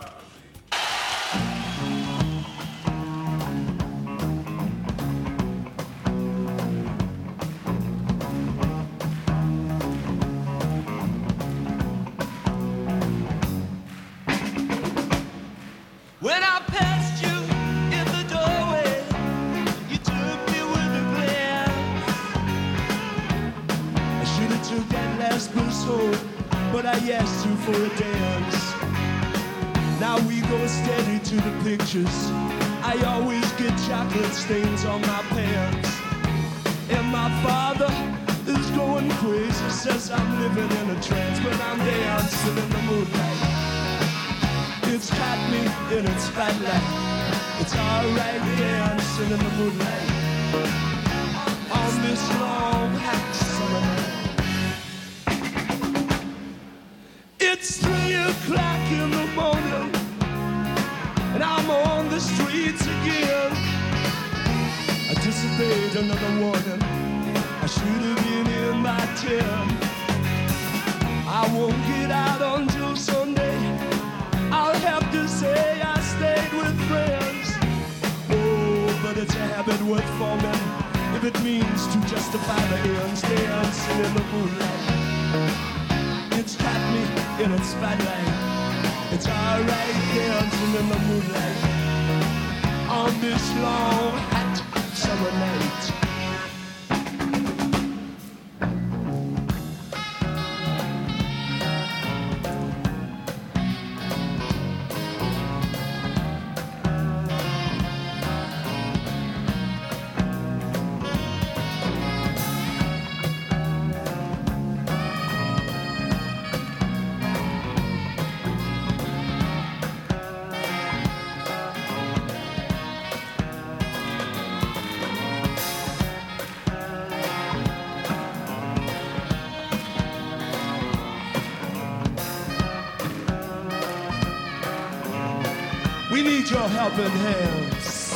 Your helping hands.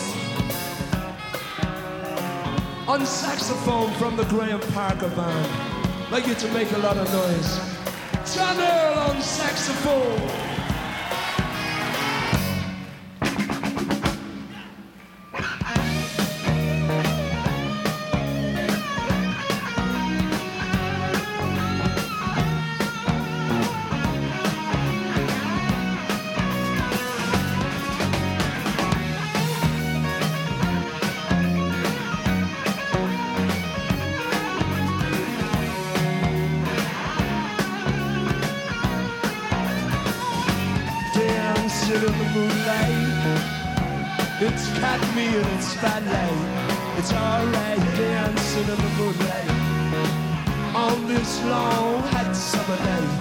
On saxophone from the Graham Parker band. Like you to make a lot of noise. John on saxophone. In its spotlight. It's alright dancing in the moonlight on this long hot summer night.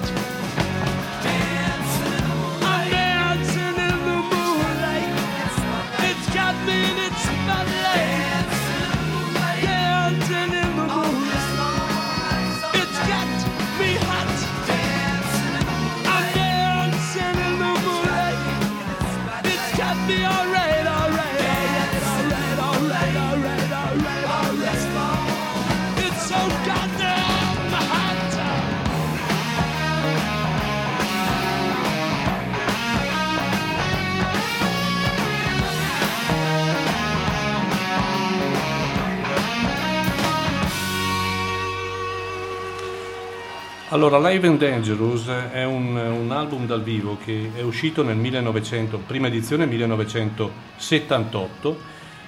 Allora, Live and Dangerous è un, un album dal vivo che è uscito nel 1900, prima edizione 1978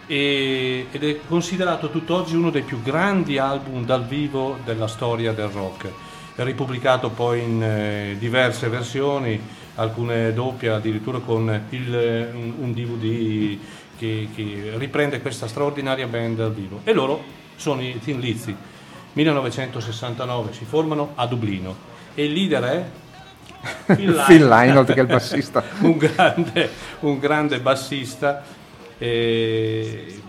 e- ed è considerato tutt'oggi uno dei più grandi album dal vivo della storia del rock. È ripubblicato poi in eh, diverse versioni, alcune doppie addirittura con il, un, un DVD che, che riprende questa straordinaria band dal vivo. E loro sono i Tin Lizzy. 1969 si formano a Dublino e il leader è Phil Lynott. Che è il bassista. un, grande, un grande bassista eh,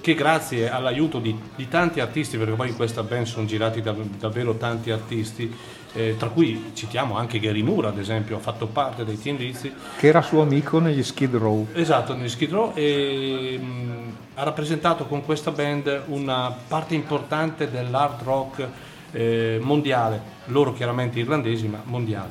che grazie all'aiuto di, di tanti artisti, perché poi in questa band sono girati dav- davvero tanti artisti, eh, tra cui citiamo anche Gary Moore ad esempio, ha fatto parte dei Teen Lizzy, Che era suo amico negli Skid Row. Esatto, nel Skid Row e mh, ha rappresentato con questa band una parte importante dell'hard rock eh, mondiale, loro chiaramente irlandesi ma mondiale,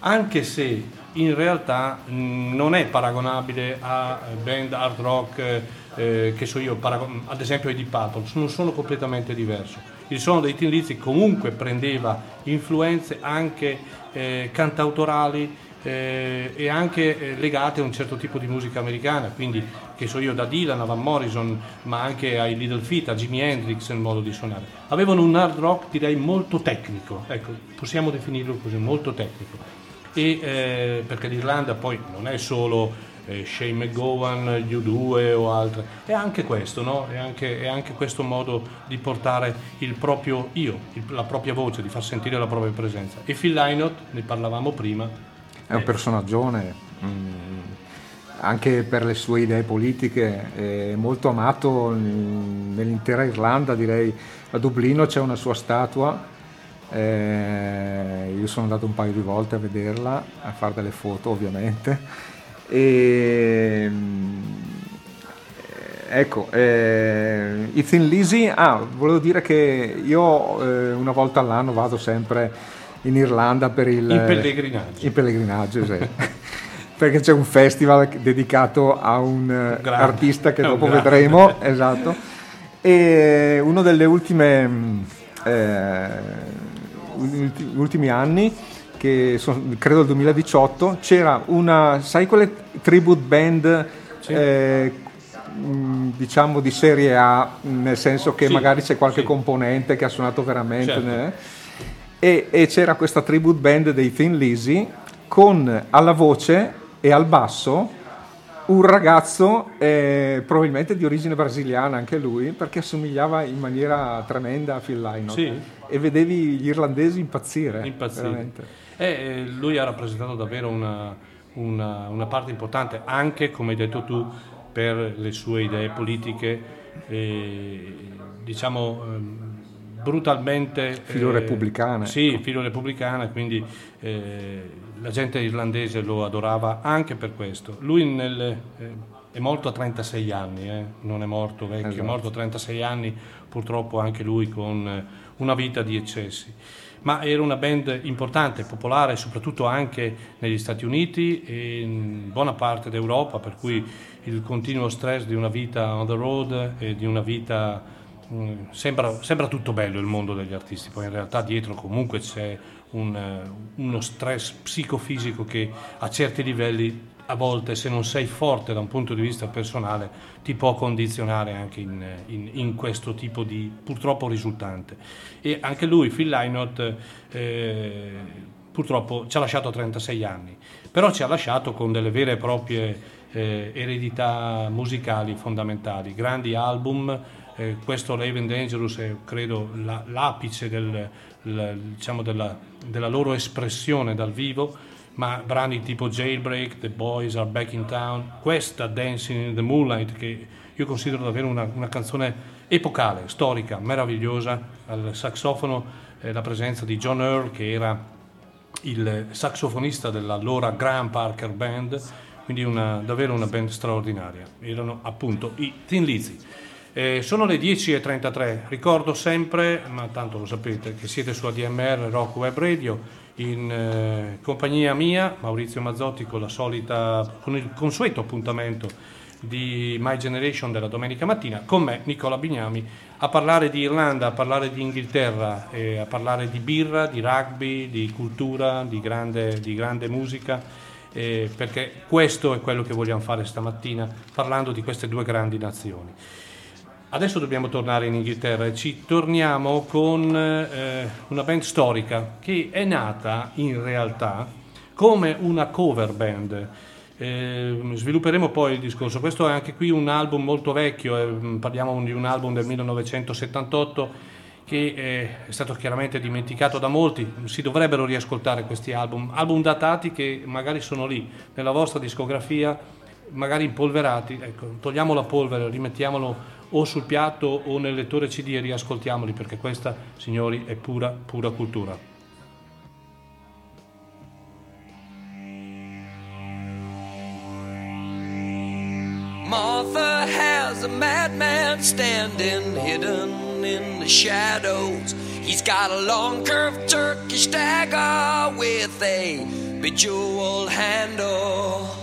anche se in realtà mh, non è paragonabile a band hard rock eh, che so io, paragon- ad esempio ai Deep Purple, non sono completamente diversi. Il suono dei Tin Lizzy comunque prendeva influenze anche eh, cantautorali eh, e anche eh, legate a un certo tipo di musica americana, quindi che so io da Dylan a Van Morrison, ma anche ai Little Feat, a Jimi Hendrix nel modo di suonare. Avevano un hard rock direi molto tecnico, ecco, possiamo definirlo così, molto tecnico. E, eh, perché l'Irlanda poi non è solo eh, Shane McGowan, U2 o altre, è anche questo, no? È anche, è anche questo modo di portare il proprio io, il- la propria voce, di far sentire la propria presenza. E Phil Lynott, ne parlavamo prima, È un personaggione, mm, anche per le sue idee politiche, è molto amato nell'intera Irlanda, direi. A Dublino c'è una sua statua, eh, io sono andato un paio di volte a vederla, a fare delle foto ovviamente. E, mm, ecco, eh, i Thin Lizzy, ah, volevo dire che io eh, una volta all'anno vado sempre in Irlanda per il... In pellegrinaggio. In pellegrinaggio, sì. Perché c'è un festival dedicato a un eh, grande. artista che un dopo vedremo, esatto. E uno delle ultime, eh, ulti- ultimi anni, che son- credo il 2018, c'era una, sai quelle tribute band, eh, mh, diciamo di serie A, nel senso che Sì, magari c'è qualche sì. componente che ha suonato veramente... Certo. E, e c'era questa tribute band dei Thin Lizzy con alla voce e al basso un ragazzo eh, probabilmente di origine brasiliana anche lui perché assomigliava in maniera tremenda a Phil Lynott Sì. e vedevi gli irlandesi impazzire Impazzire. veramente. E, eh, lui ha rappresentato davvero una, una- una parte importante, anche come hai detto tu, per le sue idee politiche, eh, diciamo ehm, brutalmente... Filo repubblicane. Sì, filo repubblicana, quindi eh, la gente irlandese lo adorava anche per questo. Lui nel, eh, è morto a 36 anni, eh, non è morto vecchio, è Esatto. morto a 36 anni, purtroppo anche lui con eh, una vita di eccessi ma era una band importante, popolare, soprattutto anche negli Stati Uniti e in buona parte d'Europa, per cui il continuo stress di una vita on the road e di una vita... mh, Sembra, sembra tutto bello il mondo degli artisti, poi in realtà dietro comunque c'è un, eh, uno stress psicofisico che a certi livelli a volte se non sei forte da un punto di vista personale ti può condizionare anche in, in- in questo tipo di purtroppo risultante. E anche lui, Phil Lynott, eh, purtroppo ci ha lasciato a 36 anni, però ci ha lasciato con delle vere e proprie eh, eredità musicali fondamentali, grandi album, eh, questo and Dangerous è credo la- l'apice del- la- diciamo della, della loro espressione dal vivo, ma brani tipo Jailbreak, The Boys Are Back in Town, questa Dancing in the Moonlight che io considero davvero una, una canzone epocale, storica, meravigliosa, al sassofono eh, la presenza di John Earl che era il sassofonista dell'allora Graham Parker Band, quindi una- davvero una band straordinaria. Erano appunto i Thin Lizzy. Eh, sono le 10.33, ricordo sempre, ma tanto lo sapete, che siete su ADMR Rock Web Radio in eh, compagnia mia, Maurizio Mazzotti, con, solita, con il consueto appuntamento di My Generation della domenica mattina, con me Nicola Bignami, a parlare di Irlanda, a parlare di Inghilterra, eh, a parlare di birra, di rugby, di cultura, di grande, di grande musica, eh, perché questo è quello che vogliamo fare stamattina, parlando di queste due grandi nazioni. Adesso dobbiamo tornare in Inghilterra e ci torniamo con eh, una band storica che è nata in realtà come una cover band. Eh, svilupperemo poi il discorso. Questo è anche qui un album molto vecchio, eh, parliamo di un album del 1978 che eh, è stato chiaramente dimenticato da molti, si dovrebbero riascoltare questi album, album datati che magari sono lì nella vostra discografia, magari impolverati, ecco, togliamo la polvere, rimettiamolo o sul piatto o nel lettore CD e riascoltiamoli perché questa, signori, è pura, pura cultura. Martha has a madman standing hidden in the shadows. He's got a long curved Turkish dagger with a bejeweled handle.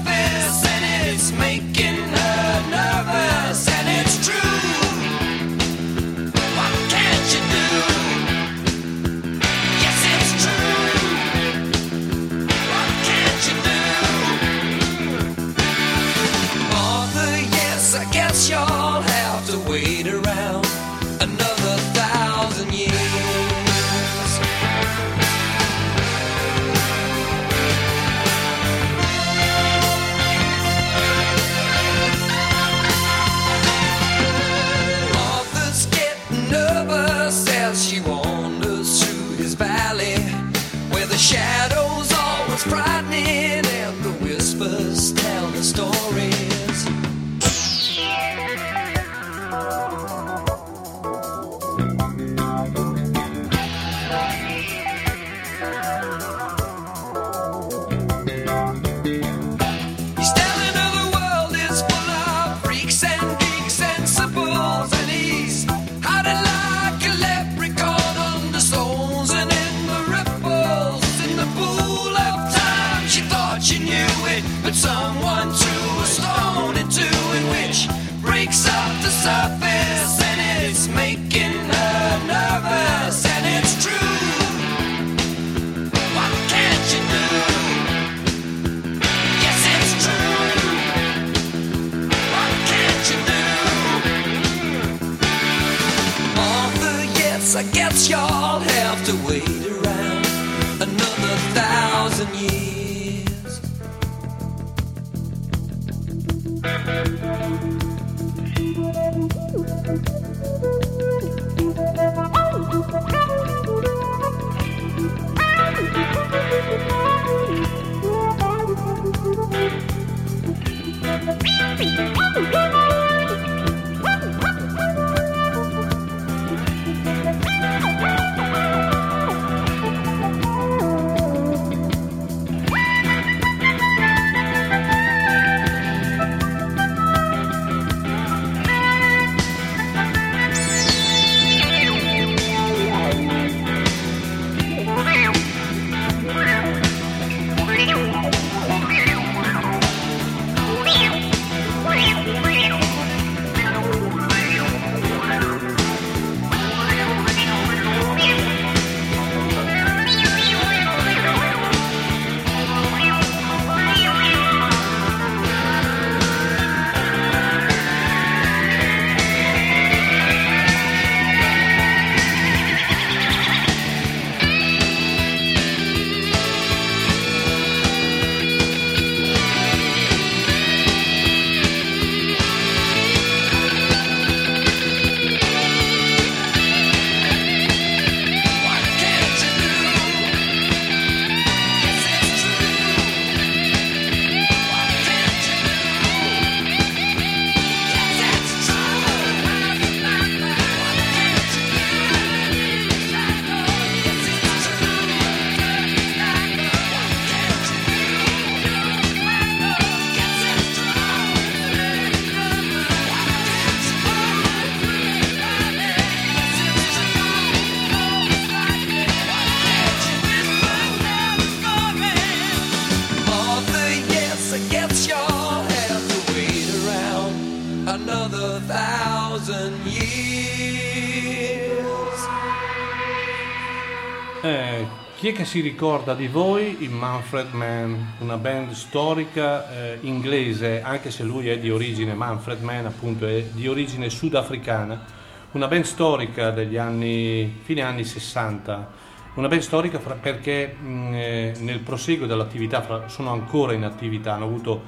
chi è che si ricorda di voi i Manfred Mann, una band storica eh, inglese, anche se lui è di origine, Manfred Mann appunto è di origine sudafricana, una band storica degli anni, fine anni 60, una band storica fra- perché mh, eh, nel proseguo dell'attività, fra- sono ancora in attività, hanno avuto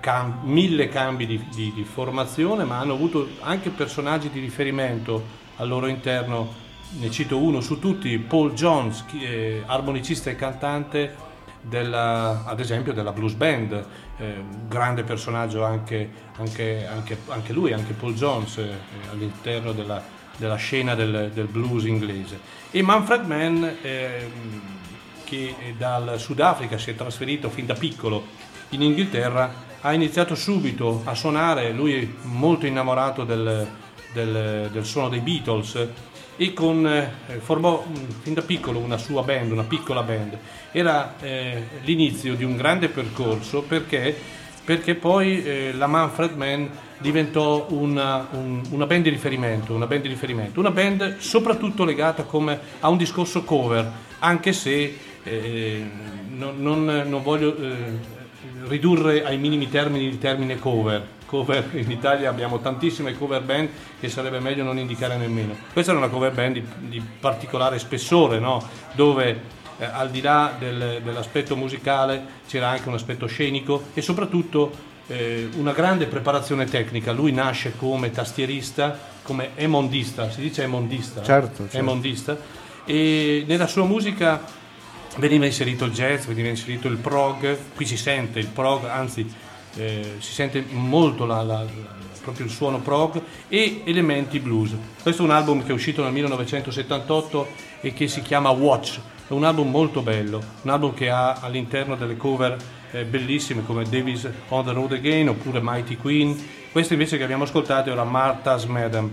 cam- mille cambi di, di- di formazione, ma hanno avuto anche personaggi di riferimento al loro interno. Ne cito uno su tutti, Paul Jones, armonicista e cantante della- ad esempio della blues band, eh, grande personaggio anche, anche- anche- anche lui, anche Paul Jones eh, all'interno della, della scena del, del blues inglese. E Manfred Mann, ehm, che dal Sudafrica si è trasferito fin da piccolo in Inghilterra, ha iniziato subito a suonare, lui è molto innamorato del, del- del suono dei Beatles e con, eh, formò mm, fin da piccolo una sua band, una piccola band. Era eh, l'inizio di un grande percorso perché, perché poi eh, la Manfred Mann diventò una, un- una band di riferimento, una band di riferimento, una band soprattutto legata come a un discorso cover, anche se eh, non, non- non voglio eh, ridurre ai minimi termini il termine cover. Cover in Italia abbiamo tantissime cover band che sarebbe meglio non indicare nemmeno. Questa era una cover band di, di particolare spessore, no? dove eh, al di là del- dell'aspetto musicale c'era anche un aspetto scenico e soprattutto eh, una grande preparazione tecnica. Lui nasce come tastierista, come emondista, si dice emondista? Certo, certo. Emondista. E nella sua musica veniva inserito il jazz, veniva inserito il prog, qui si sente il prog, anzi eh, si sente molto la- la- proprio il suono prog e elementi blues. Questo è un album che è uscito nel 1978 e che si chiama Watch, è un album molto bello, un album che ha all'interno delle cover eh, bellissime come Davis on the Road Again oppure Mighty Queen, questo invece che abbiamo ascoltato era Martha's Madam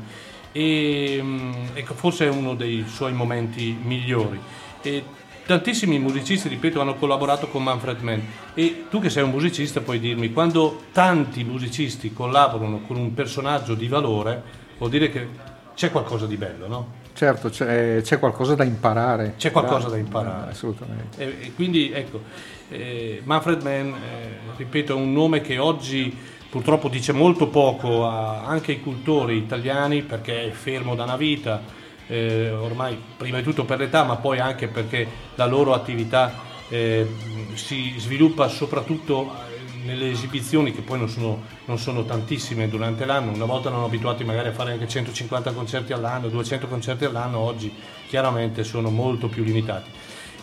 e mm, ecco, forse è uno dei suoi momenti migliori. E tantissimi musicisti, ripeto, hanno collaborato con Manfred Mann e tu che sei un musicista puoi dirmi, quando tanti musicisti collaborano con un personaggio di valore, vuol dire che c'è qualcosa di bello, no? Certo, c'è, c'è qualcosa da imparare. C'è qualcosa da imparare. Eh, Assolutamente. E, e quindi ecco, eh, Manfred Mann, eh, ripeto, è un nome che oggi purtroppo dice molto poco a- anche ai cultori italiani perché è fermo da una vita, eh, ormai prima di tutto per l'età, ma poi anche perché la loro attività eh, si sviluppa soprattutto nelle esibizioni che poi non sono, non sono tantissime durante l'anno, una volta erano abituati magari a fare anche 150 concerti all'anno, 200 concerti all'anno, oggi chiaramente sono molto più limitati.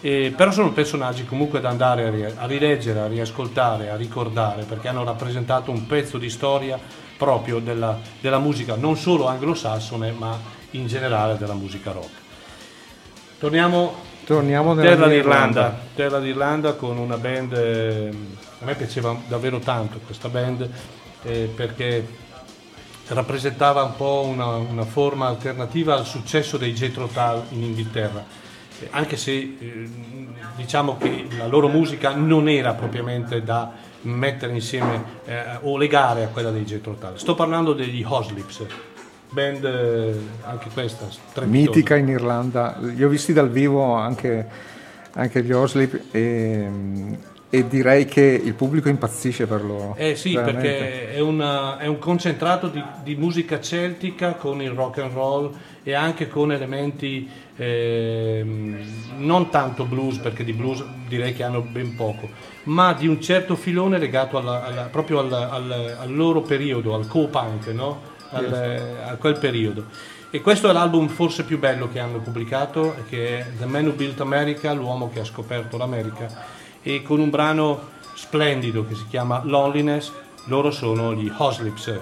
Eh, però sono personaggi comunque da andare a rileggere, a riascoltare, a ricordare, perché hanno rappresentato un pezzo di storia proprio della, della musica, non solo anglosassone, ma in generale della musica rock. Torniamo Torniamo nella Terra d'Irlanda, Irlanda. Terra d'Irlanda con una band, eh, a me piaceva davvero tanto questa band eh, perché rappresentava un po' una, una forma alternativa al successo dei Jethro Tull in Inghilterra, Eh, anche se eh, diciamo che la loro musica non era propriamente da mettere insieme eh, o legare a quella dei Jethro Tull. Sto parlando degli Hoslips, band eh, anche questa strepitosa. Mitica in Irlanda. Li ho visti dal vivo anche, anche gli Oslip e, e direi che il pubblico impazzisce per loro. Eh sì, veramente. perché è, una- è un concentrato di, di musica celtica con il rock and roll e anche con elementi ehm, non tanto blues, perché di blues direi che hanno ben poco, ma di un certo filone legato alla- alla- proprio al, al- al loro periodo, al co-punk, no? A quel periodo. E questo è l'album forse più bello che hanno pubblicato, che è The Man Who Built America, l'uomo che ha scoperto l'America, e con un brano splendido che si chiama Loneliness, loro sono gli Hoslips.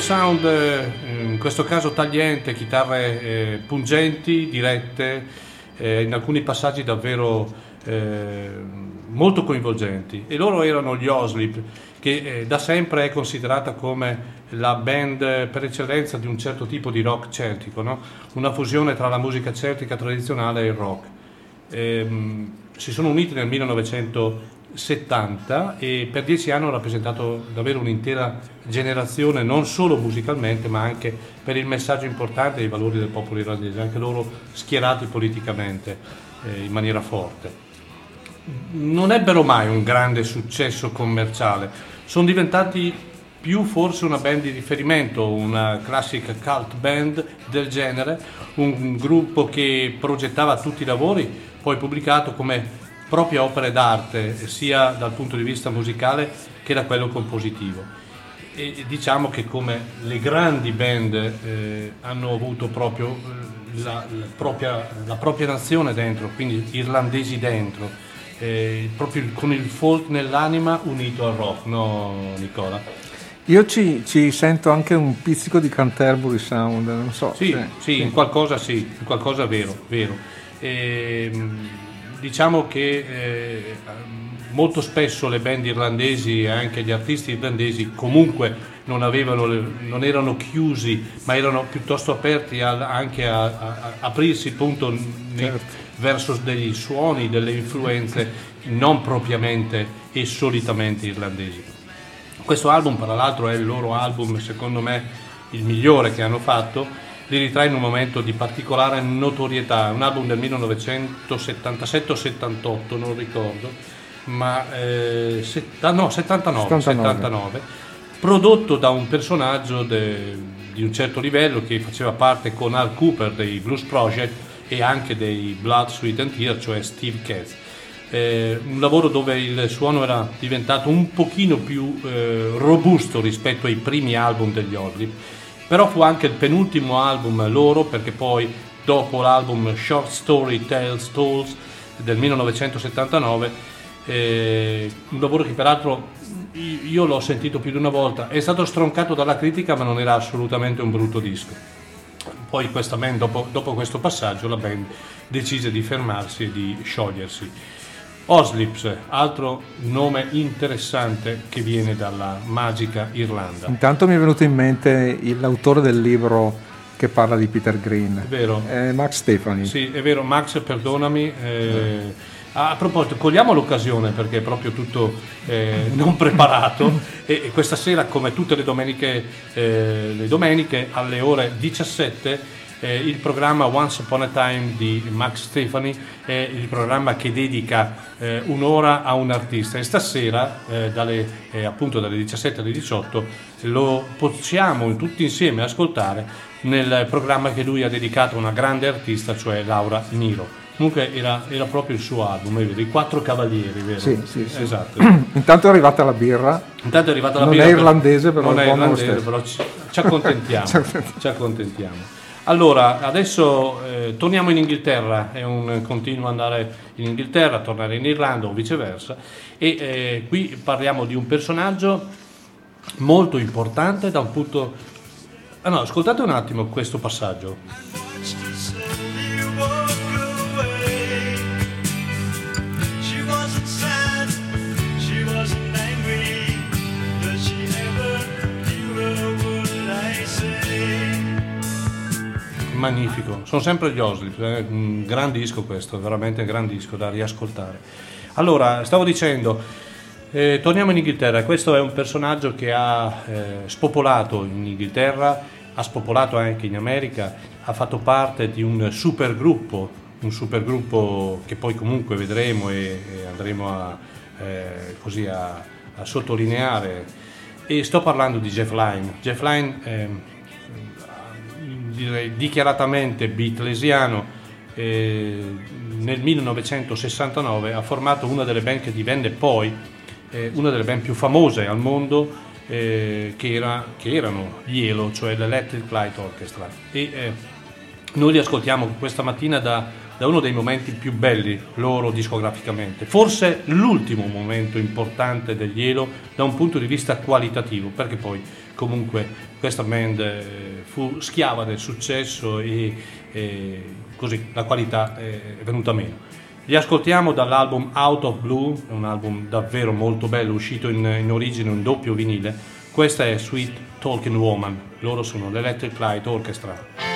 Sound, eh, in questo caso tagliente, chitarre eh, pungenti, dirette, eh, in alcuni passaggi davvero eh, molto coinvolgenti. E loro erano gli Oslip, che eh, da sempre è considerata come la band per eccellenza di un certo tipo di rock celtico, no? una fusione tra la musica celtica tradizionale e il rock. Ehm, si sono uniti nel 1970 e per dieci anni hanno rappresentato davvero un'intera generazione, non solo musicalmente, ma anche per il messaggio importante dei valori del popolo irlandese, anche loro schierati politicamente eh, in maniera forte. Non ebbero mai un grande successo commerciale, sono diventati più forse una band di riferimento, una classica cult band del genere, un gruppo che progettava tutti i lavori, poi pubblicato come proprie opere d'arte, sia dal punto di vista musicale che da quello compositivo. E diciamo che come le grandi band eh, hanno avuto proprio eh, la, la propria, la propria nazione dentro, quindi irlandesi dentro, eh, proprio con il folk nell'anima unito al rock, no Nicola? Io ci, ci sento anche un pizzico di Canterbury Sound, non so. Sì, sì, in qualcosa sì, in qualcosa vero, vero. Ehm, diciamo che eh, molto spesso le band irlandesi e anche gli artisti irlandesi comunque non, avevano, non erano chiusi, ma erano piuttosto aperti al- anche a, a- a aprirsi appunto nei- verso dei suoni, delle influenze non propriamente e solitamente irlandesi. Questo album, tra l'altro, è il loro album, secondo me, il migliore che hanno fatto. Li ritrae in un momento di particolare notorietà. È un album del 1977 o 78, non ricordo, ma eh, setta- no, 79, 79. 79, prodotto da un personaggio de- di un certo livello che faceva parte con Al Cooper dei Blues Project e anche dei Blood, Sweat and Tears, cioè Steve Katz. Eh, un lavoro dove il suono era diventato un pochino più eh, robusto rispetto ai primi album degli Oddly, però fu anche il penultimo album loro perché poi dopo l'album Short Story Tales Tolls del 1979, eh, un lavoro che peraltro io l'ho sentito più di una volta, è stato stroncato dalla critica ma non era assolutamente un brutto disco. Poi questa band, dopo, dopo questo passaggio, la band decise di fermarsi e di sciogliersi. Oslips, altro nome interessante che viene dalla magica Irlanda. Intanto mi è venuto in mente l'autore del libro che parla di Peter Green, È vero? eh, Max Stefani. Sì, è vero, Max, perdonami. eh, a proposito, cogliamo l'occasione perché è proprio tutto eh, non preparato e, e questa sera, come tutte le domeniche, eh, le domeniche alle ore 17, eh, il programma Once Upon a Time di Max Stefani è il programma che dedica eh, un'ora a un artista e stasera, eh, dalle, eh, appunto dalle 17 alle 18, lo possiamo tutti insieme ascoltare nel programma che lui ha dedicato a una grande artista, cioè Laura Niro. Comunque era, era proprio il suo album, visto? i quattro cavalieri, vero? Sì, sì, sì. Esatto. Intanto è arrivata la birra. Intanto è arrivata la Non birra è per- irlandese, però non è è irlandese, però ci, ci accontentiamo. Ci accontentiamo. Allora, adesso eh, torniamo in Inghilterra, è un continuo andare in Inghilterra, tornare in Irlanda o viceversa, e eh, qui parliamo di un personaggio molto importante da un punto... Ah no, ascoltate un attimo questo passaggio. Magnifico, sono sempre gli Oslip, eh, un gran disco questo, veramente un gran disco da riascoltare. Allora, stavo dicendo, eh, torniamo in Inghilterra, questo è un personaggio che ha eh, spopolato in Inghilterra, ha spopolato anche in America, ha fatto parte di un supergruppo, un supergruppo che poi comunque vedremo e, e andremo a, eh, così a, a sottolineare. E sto parlando di Jeff Lynne. Jeff Lynne ehm, direi dichiaratamente beatlesiano, eh, nel 1969 ha formato una delle band che divenne poi eh, una delle band più famose al mondo, eh, che, era- che erano gli ELO, cioè l'Electric Light Orchestra. E eh, noi li ascoltiamo questa mattina da da uno dei momenti più belli loro discograficamente, forse l'ultimo momento importante degli Elo da un punto di vista qualitativo, perché poi comunque questa band eh, fu schiava del successo e, e così la qualità eh, è venuta meno. Li ascoltiamo dall'album Out of Blue, un album davvero molto bello, uscito in, in origine un doppio vinile. Questa è Sweet Talking Woman, loro sono l'Electric Light Orchestra.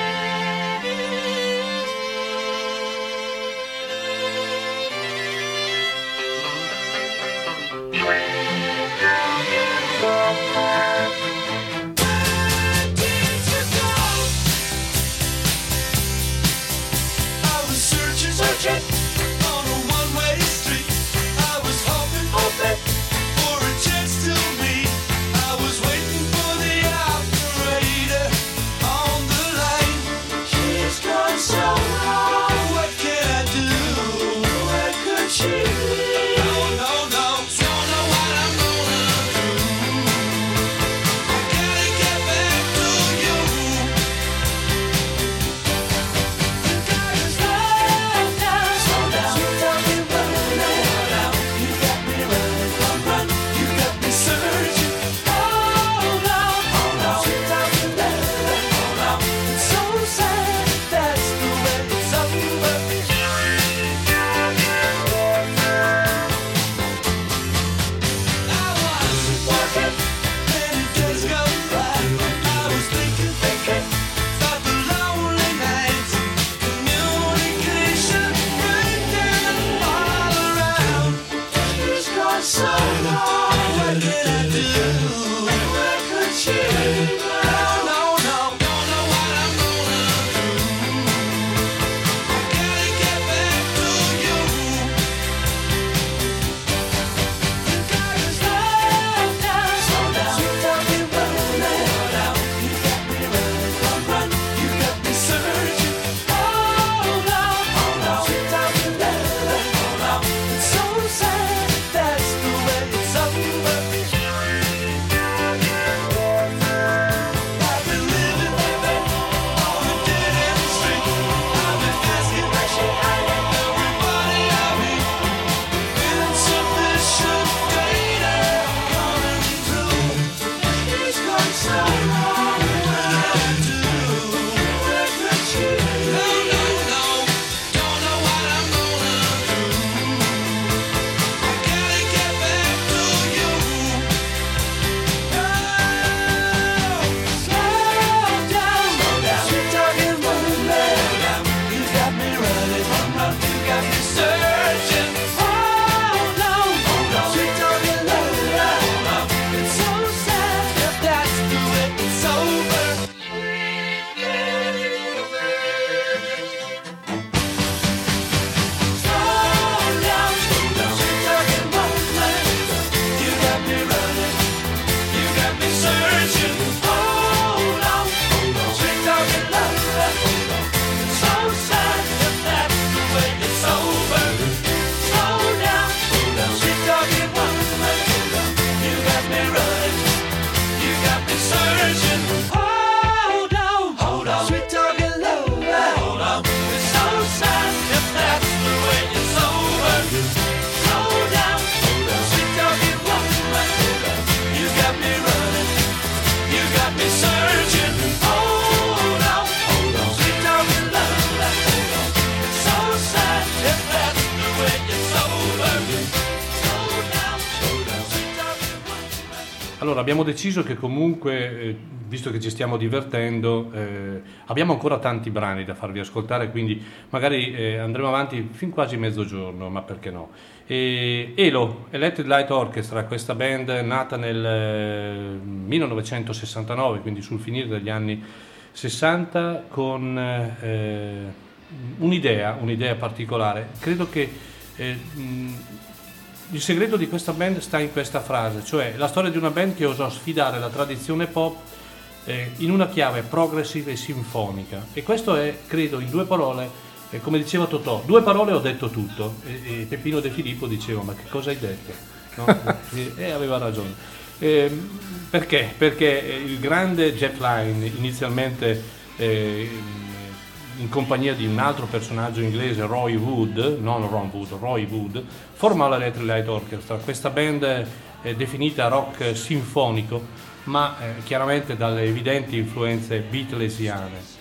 Deciso che comunque, eh, visto che ci stiamo divertendo, eh, abbiamo ancora tanti brani da farvi ascoltare, quindi magari eh, andremo avanti fin quasi mezzogiorno, ma perché no? E Elo, Electric Light Orchestra, questa band nata nel eh, 1969, quindi sul finire degli anni 60, con eh, un'idea, un'idea particolare. Credo che eh, mh, il segreto di questa band sta in questa frase, cioè la storia di una band che osò sfidare la tradizione pop eh, in una chiave progressive e sinfonica. E questo è, credo, in due parole, eh, come diceva Totò, due parole ho detto tutto. E, e Peppino De Filippo diceva, ma che cosa hai detto? No? e aveva ragione. Eh, perché? Perché il grande Jeff Lynne inizialmente eh, in compagnia di un altro personaggio inglese, Roy Wood, non Ron Wood, Roy Wood, formò l'Electric Light Orchestra. Questa band è definita rock sinfonico, ma eh, chiaramente dalle evidenti influenze beatlesiane.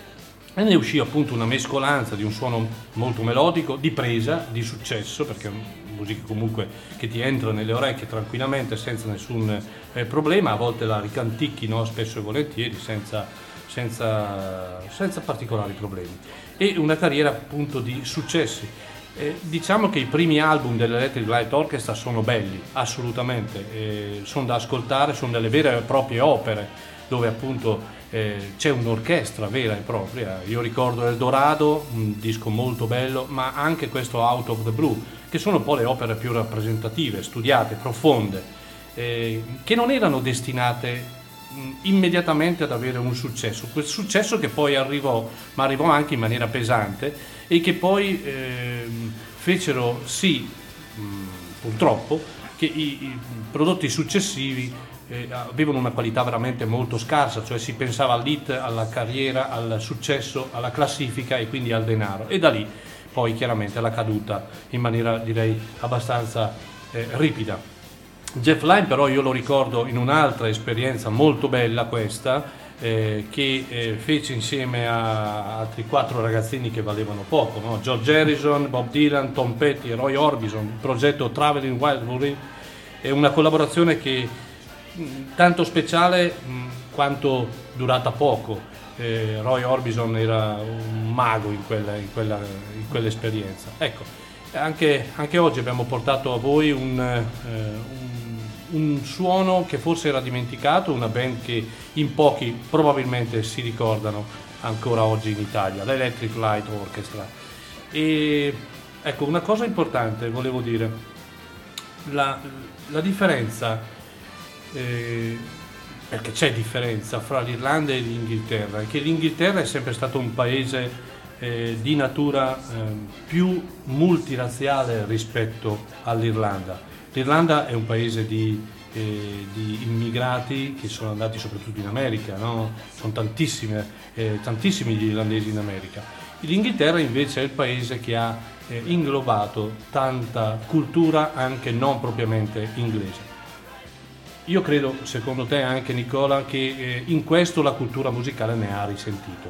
E ne uscì appunto una mescolanza di un suono molto melodico, di presa, di successo, perché è musica comunque che ti entra nelle orecchie tranquillamente senza nessun eh, problema, a volte la ricanticchino spesso e volentieri senza, senza, senza particolari problemi. E una carriera appunto di successi. Eh, diciamo che i primi album dell'Electric Light Orchestra sono belli, assolutamente, eh, sono da ascoltare, sono delle vere e proprie opere dove appunto eh, c'è un'orchestra vera e propria. Io ricordo El Dorado, un disco molto bello, ma anche questo Out of the Blue, che sono un po' le opere più rappresentative, studiate, profonde, eh, che non erano destinate immediatamente ad avere un successo. Quel successo che poi arrivò, ma arrivò anche in maniera pesante e che poi ehm, fecero sì, mh, purtroppo, che i, i prodotti successivi eh, avevano una qualità veramente molto scarsa, cioè si pensava all'hit, alla carriera, al successo, alla classifica e quindi al denaro. E da lì poi chiaramente alla caduta in maniera direi abbastanza eh, ripida. Jeff Lynne però io lo ricordo in un'altra esperienza molto bella questa, eh, che eh, fece insieme a altri quattro ragazzini che valevano poco, no? George Harrison, Bob Dylan, Tom Petty e Roy Orbison, il progetto Traveling Wildwood, è una collaborazione che tanto speciale mh, quanto durata poco. Eh, Roy Orbison era un mago in, quella, in, quella, in quell'esperienza. Ecco, anche, anche oggi abbiamo portato a voi un, eh, un, un suono che forse era dimenticato, una band che in pochi probabilmente si ricordano ancora oggi in Italia, l'Electric Light Orchestra. E ecco, una cosa importante volevo dire, la, la differenza, eh, perché c'è differenza fra l'Irlanda e l'Inghilterra, è che l'Inghilterra è sempre stato un paese eh, di natura eh, più multirazziale rispetto all'Irlanda. L'Irlanda è un paese di, eh, di immigrati che sono andati soprattutto in America, no? sono tantissime, eh, tantissimi gli irlandesi in America. L'Inghilterra invece è il paese che ha eh, inglobato tanta cultura anche non propriamente inglese. Io credo, secondo te anche Nicola, che eh, in questo la cultura musicale ne ha risentito.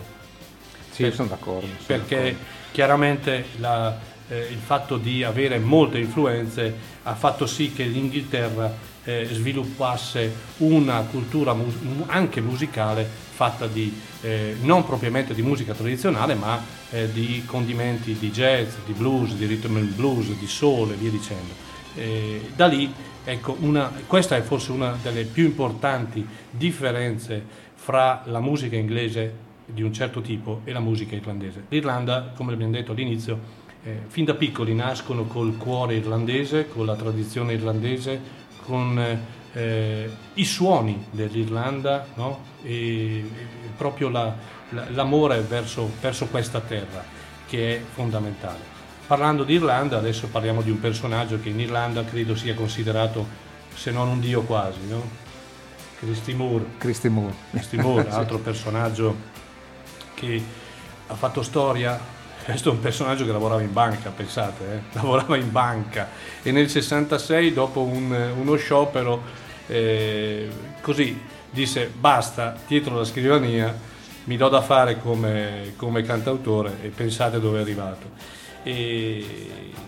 Sì, sono d'accordo. sono Perché d'accordo. chiaramente la- eh, il fatto di avere molte influenze ha fatto sì che l'Inghilterra eh, sviluppasse una cultura mus- mu- anche musicale fatta di eh, non propriamente di musica tradizionale, ma eh, di condimenti di jazz, di blues, di rhythm and blues, di soul e via dicendo. Eh, da lì, ecco, una- questa è forse una delle più importanti differenze fra la musica inglese di un certo tipo e la musica irlandese. L'Irlanda, come abbiamo detto all'inizio, eh, fin da piccoli nascono col cuore irlandese, con la tradizione irlandese, con eh, i suoni dell'Irlanda no? e, e proprio la- la- l'amore verso, verso questa terra che è fondamentale. Parlando di Irlanda, adesso parliamo di un personaggio che in Irlanda credo sia considerato, se non un dio quasi, no? Christy Moore. Christy Moore. Christy Moore, altro personaggio che ha fatto storia. Questo è un personaggio che lavorava in banca, pensate, eh? lavorava in banca e nel 66 dopo un- uno sciopero eh, così disse basta, dietro la scrivania mi do da fare come, come cantautore e pensate dove è arrivato. E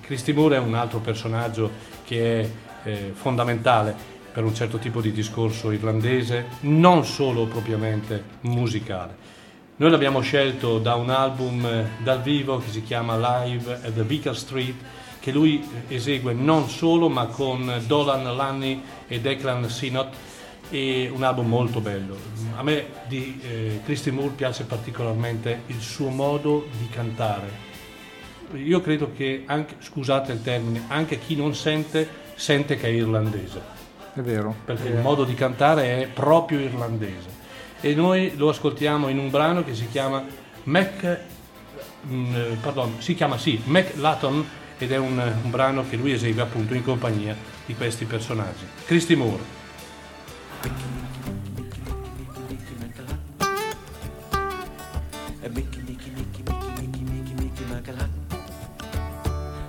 Christy Moore è un altro personaggio che è eh, fondamentale per un certo tipo di discorso irlandese, non solo propriamente musicale. Noi l'abbiamo scelto da un album eh, dal vivo che si chiama Live at the Vicar Street, che lui eh, esegue non solo ma con Dolan Lanny e Declan Sinot, e un album molto bello. A me di eh, Christy Moore piace particolarmente il suo modo di cantare. Io credo che, anche, scusate il termine, anche chi non sente, sente che è irlandese È vero. perché Eh, il modo di cantare è proprio irlandese e noi lo ascoltiamo in un brano che si chiama Mac, mh, pardon, si chiama sì, Mac Laton ed è un, un brano che lui esegue appunto in compagnia di questi personaggi. Christy Moore.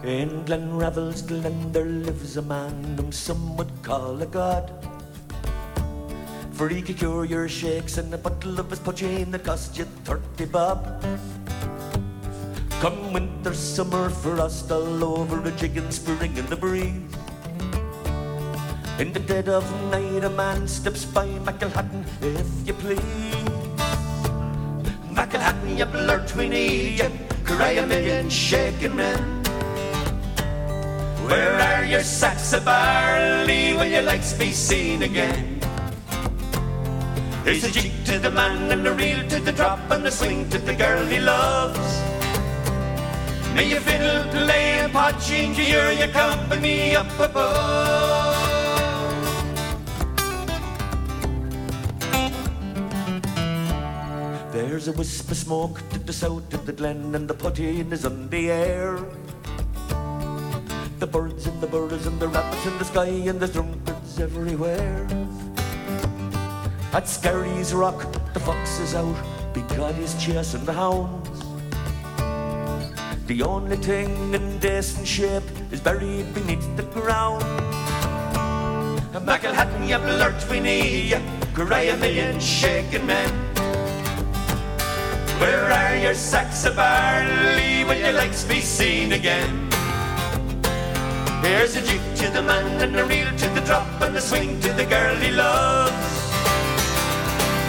In Glen Revels, Glen, there lives a man whom some would call a god. For he could cure your shakes and a bottle of his poaching that cost you thirty bob. Come winter, summer, frost all over jig and spring in the breeze. In the dead of night, a man steps by Macklehatton, if you please. Macklehatton, you blurt we need you, cry a million shaking men. Where are your sacks of barley? Will your lights be seen again? Here's a jig to the man and a reel to the drop and a swing to the girl he loves. May your fiddle play and pot change your your company up above. There's a wisp of smoke to the south of the glen, and the poteen is on the air. The birds and the birds and the rabbits in the sky, and there's drunkards everywhere. At Scary's Rock, the fox is out because he's chasing the hounds. The only thing in decent shape is buried beneath the ground. Macklehatton, you blurt we need you, cry a million shaking men. Where are your sacks of barley? Will your legs be seen again? Here's a jig to the man and a reel to the drop and a swing to the girl he loves.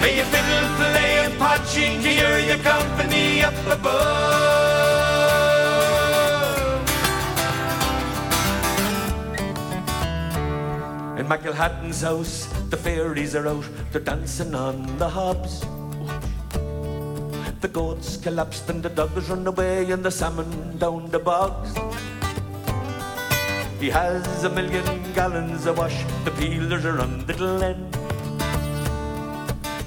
May your fiddle play and pot change your company up above. In Macklehatton's house, the fairies are out, they're dancing on the hobs. The goats collapsed and the dogs run away and the salmon down the bogs. He has a million gallons of wash, the peelers are on the glen.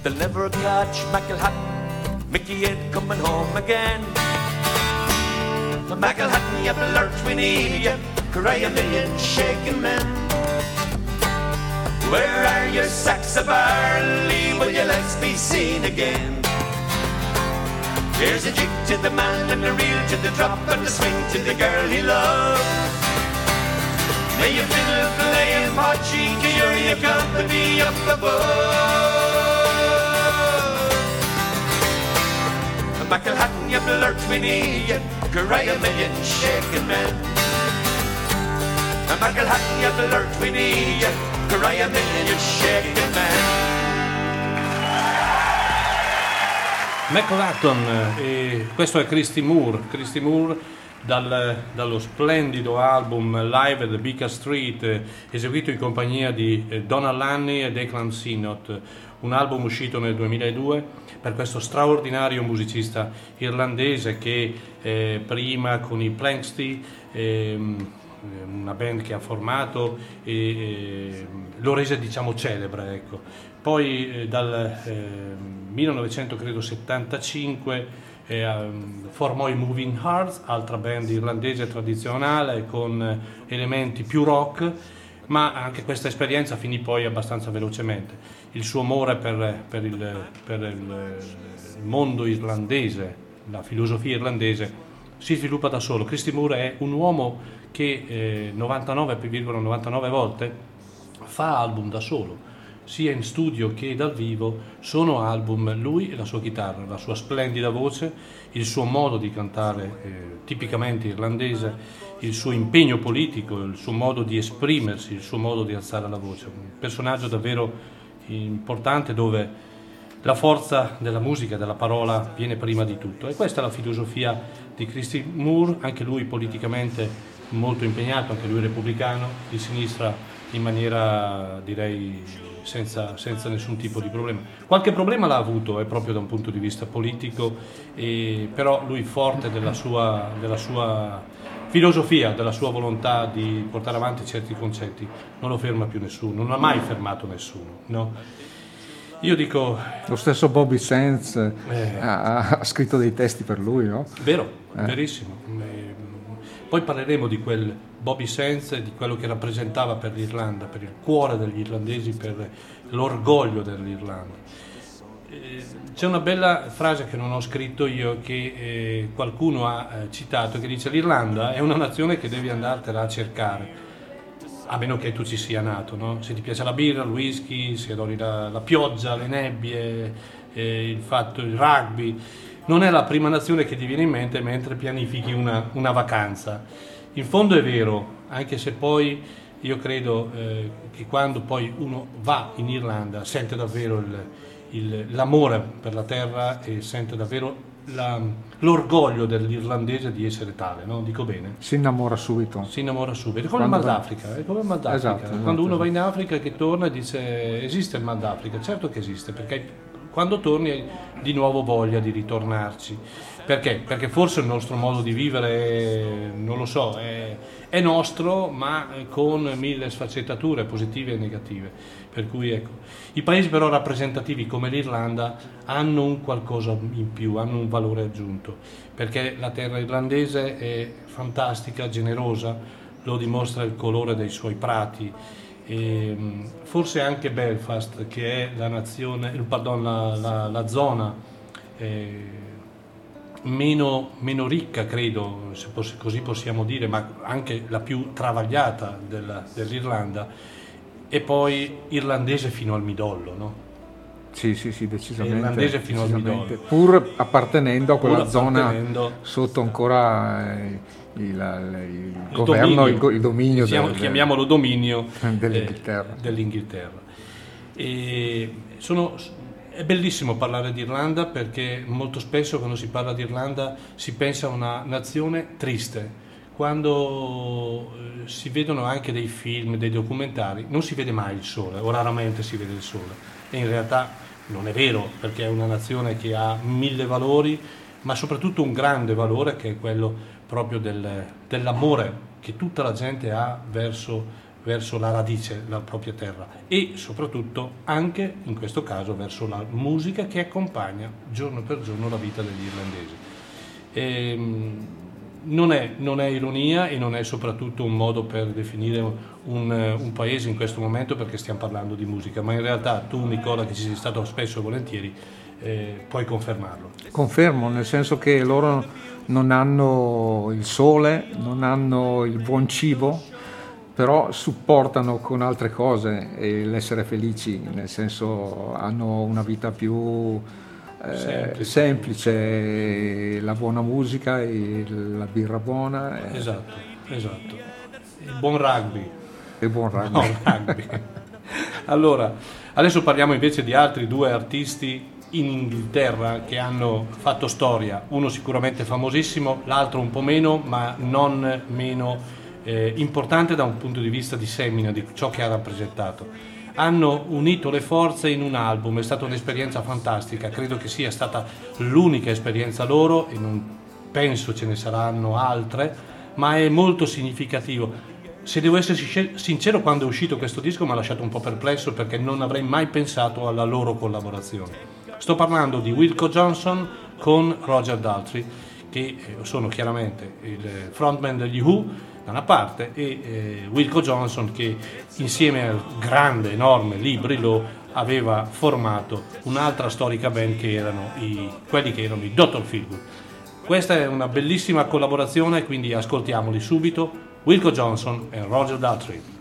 They'll never catch Macklehatton, Mickey ain't coming home again. Macklehatton, you blurt, we need you, cry a million shaking men. Where are your sacks of barley? Will your legs be seen again? Here's a jig to the man and a reel to the drop and a swing to the girl he loves. May your fiddle play and potching to your your company up above. Macklehatton, you blurt we need you, cry a million shaking men. Macklehatton, you blurt we need you, cry a million shaking men. McLatton, e questo è Christy Moore, Christy Moore dal- dallo splendido album Live at the Beacon Street, eh, eseguito in compagnia di eh, Donald Lanny e Declan Sinot, un album uscito nel 2002 per questo straordinario musicista irlandese che eh, prima con i Planksty, ehm, una band che ha formato e eh, lo rese diciamo celebre ecco. poi eh, dal eh, 1975 eh, formò i Moving Hearts altra band irlandese tradizionale con elementi più rock ma anche questa esperienza finì poi abbastanza velocemente il suo amore per, per il, per il mondo irlandese la filosofia irlandese si sviluppa da solo. Christy Moore è un uomo che eh, 99,99 volte fa album da solo, sia in studio che dal vivo, sono album lui e la sua chitarra, la sua splendida voce, il suo modo di cantare eh, tipicamente irlandese, il suo impegno politico, il suo modo di esprimersi, il suo modo di alzare la voce. Un personaggio davvero importante dove la forza della musica, della parola viene prima di tutto e questa è la filosofia di Christy Moore, anche lui politicamente molto impegnato, anche lui repubblicano, di sinistra in maniera direi senza, senza nessun tipo di problema. Qualche problema l'ha avuto eh, proprio da un punto di vista politico, e, però lui forte della sua, della sua filosofia, della sua volontà di portare avanti certi concetti, non lo ferma più nessuno, non ha mai fermato nessuno. no? Io dico, Lo stesso Bobby Sands eh, Eh. ha, ha scritto dei testi per lui, no? Vero, Eh. verissimo. Poi parleremo di quel Bobby Sands e di quello che rappresentava per l'Irlanda, per il cuore degli irlandesi, per l'orgoglio dell'Irlanda. Eh, C'è una bella frase che non ho scritto io, che eh, qualcuno ha eh, citato, che dice l'Irlanda è una nazione che devi andartela a cercare, a meno che tu ci sia nato, no? se ti piace la birra, il whisky, se adori la, la pioggia, le nebbie, eh, il fatto, il rugby, non è la prima nazione che ti viene in mente mentre pianifichi una, una vacanza. In fondo è vero, anche se poi io credo eh, che quando poi uno va in Irlanda sente davvero il, il- l'amore per la terra e sente davvero la- l'orgoglio dell'irlandese di essere tale, no? dico bene? Si innamora subito. Si innamora subito, è come il Quando Mal va- d'Africa, è come il Mal d'Africa. Esatto, esatto, quando uno va esatto. in Africa e che torna e dice esiste il Mal d'Africa, certo che esiste, perché quando torni hai di nuovo voglia di ritornarci. Perché? Perché forse il nostro modo di vivere, non lo so, è, è nostro, ma con mille sfaccettature positive e negative. Per cui ecco, i paesi però rappresentativi come l'Irlanda hanno un qualcosa in più, hanno un valore aggiunto, perché la terra irlandese è fantastica, generosa, lo dimostra il colore dei suoi prati. E, mh, forse anche Belfast, che è la, nazione, pardon, la, la- la zona eh, meno, meno ricca, credo, se così possiamo dire, ma anche la più travagliata della- dell'Irlanda, e poi irlandese fino al midollo, no? Sì, sì, sì, decisamente. Irlandese fino al decisamente. midollo. Pur appartenendo a quella zona sotto ancora eh, il, il Il governo, dominio. il, il dominio Chiamo- del- chiamiamolo dominio dell'Inghilterra. eh, dell'Inghilterra. E sono- è bellissimo parlare di Irlanda perché molto spesso quando si parla di Irlanda si pensa a una nazione triste. Quando eh, si vedono anche dei film, dei documentari, non si vede mai il sole, o raramente si vede il sole. E in realtà non è vero, perché è una nazione che ha mille valori, ma soprattutto un grande valore che è quello proprio del- dell'amore che tutta la gente ha verso, verso la radice, la propria terra e soprattutto anche in questo caso verso la musica che accompagna giorno per giorno la vita degli irlandesi. Ehm, non, è, non è ironia e non è soprattutto un modo per definire un, eh, un paese in questo momento perché stiamo parlando di musica, ma in realtà tu Nicola che ci sei stato spesso e volentieri eh, puoi confermarlo. Confermo, nel senso che loro non hanno il sole, non hanno il buon cibo, però supportano con altre cose l'essere felici, nel senso hanno una vita più Semplice. semplice, la buona musica e la birra buona e Esatto, esatto. Il buon rugby. il buon rugby. Buon rugby. allora, adesso parliamo invece di altri due artisti in Inghilterra che hanno fatto storia, uno sicuramente famosissimo, l'altro un po' meno, ma non meno eh, importante da un punto di vista di semina, di ciò che ha rappresentato. Hanno unito le forze in un album, è stata un'esperienza fantastica, credo che sia stata l'unica esperienza loro e non penso ce ne saranno altre, ma è molto significativo. Se devo essere sincer- sincero, quando è uscito questo disco mi ha lasciato un po' perplesso perché non avrei mai pensato alla loro collaborazione. Sto parlando di Wilco Johnson con Roger Daltrey, che eh, sono chiaramente il frontman degli Who da una parte e eh, Wilco Johnson che insieme al grande, enorme Lee aveva formato un'altra storica band che erano i, quelli che erano i Dr. Feelgood. Questa è una bellissima collaborazione, quindi ascoltiamoli subito. Wilco Johnson e Roger Daltrey.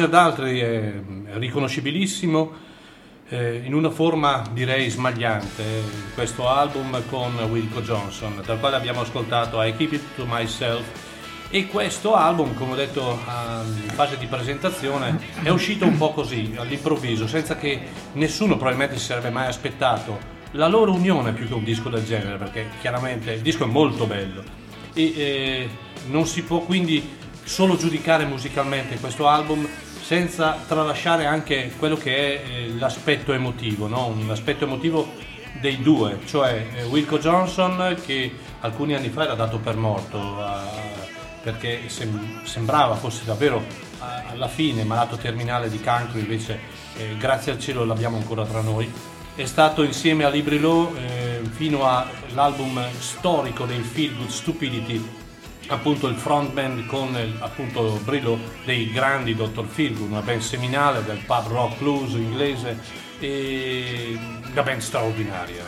Roger Daltrey è riconoscibilissimo eh, in una forma direi smagliante eh, questo album con Wilco Johnson dal quale abbiamo ascoltato I Keep It To Myself. E questo album come ho detto ah, in fase di presentazione è uscito un po' così all'improvviso senza che nessuno probabilmente si sarebbe mai aspettato la loro unione più che un disco del genere perché chiaramente il disco è molto bello. E eh, non si può quindi solo giudicare musicalmente questo album senza tralasciare anche quello che è eh, l'aspetto emotivo, no? un aspetto emotivo dei due, cioè eh, Wilco Johnson che alcuni anni fa era dato per morto eh, perché sem- sembrava fosse davvero alla fine malato terminale di cancro, invece eh, grazie al cielo l'abbiamo ancora tra noi. È stato insieme a Librilo eh, fino all'album storico del Feel Good Stupidity appunto il frontman con il, appunto Brillo dei grandi Dr. Feelgood, una band seminale del pub rock blues inglese e una band straordinaria.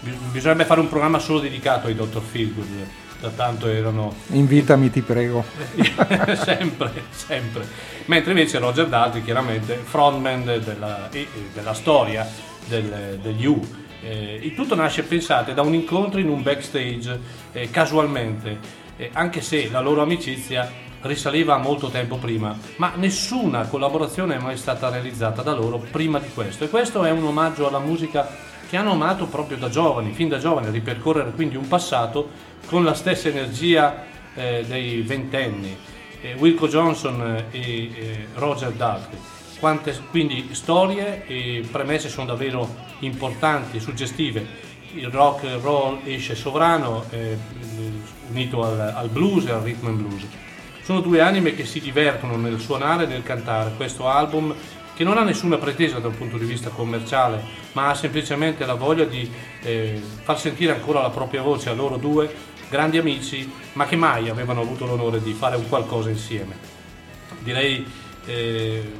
Bi- Bisognerebbe fare un programma solo dedicato ai Dr. Feelgood, da tanto erano Invitami, ti prego. sempre, sempre. Mentre invece Roger Daltrey, chiaramente, frontman de- della, della storia del- degli U. Eh, il tutto nasce, pensate, da un incontro in un backstage eh, casualmente, anche se la loro amicizia risaliva a molto tempo prima, ma nessuna collaborazione è mai stata realizzata da loro prima di questo. E questo è un omaggio alla musica che hanno amato proprio da giovani, fin da giovani, ripercorrere quindi un passato con la stessa energia eh, dei ventenni. Eh, Wilco Johnson e eh, Roger Daltrey. Quante quindi storie e premesse sono davvero importanti, suggestive. Il rock and roll esce sovrano, eh, unito al, al blues e al rhythm and blues. Sono due anime che si divertono nel suonare e nel cantare questo album che non ha nessuna pretesa dal punto di vista commerciale, ma ha semplicemente la voglia di eh, far sentire ancora la propria voce a loro due, grandi amici, ma che mai avevano avuto l'onore di fare un qualcosa insieme. Direi, eh,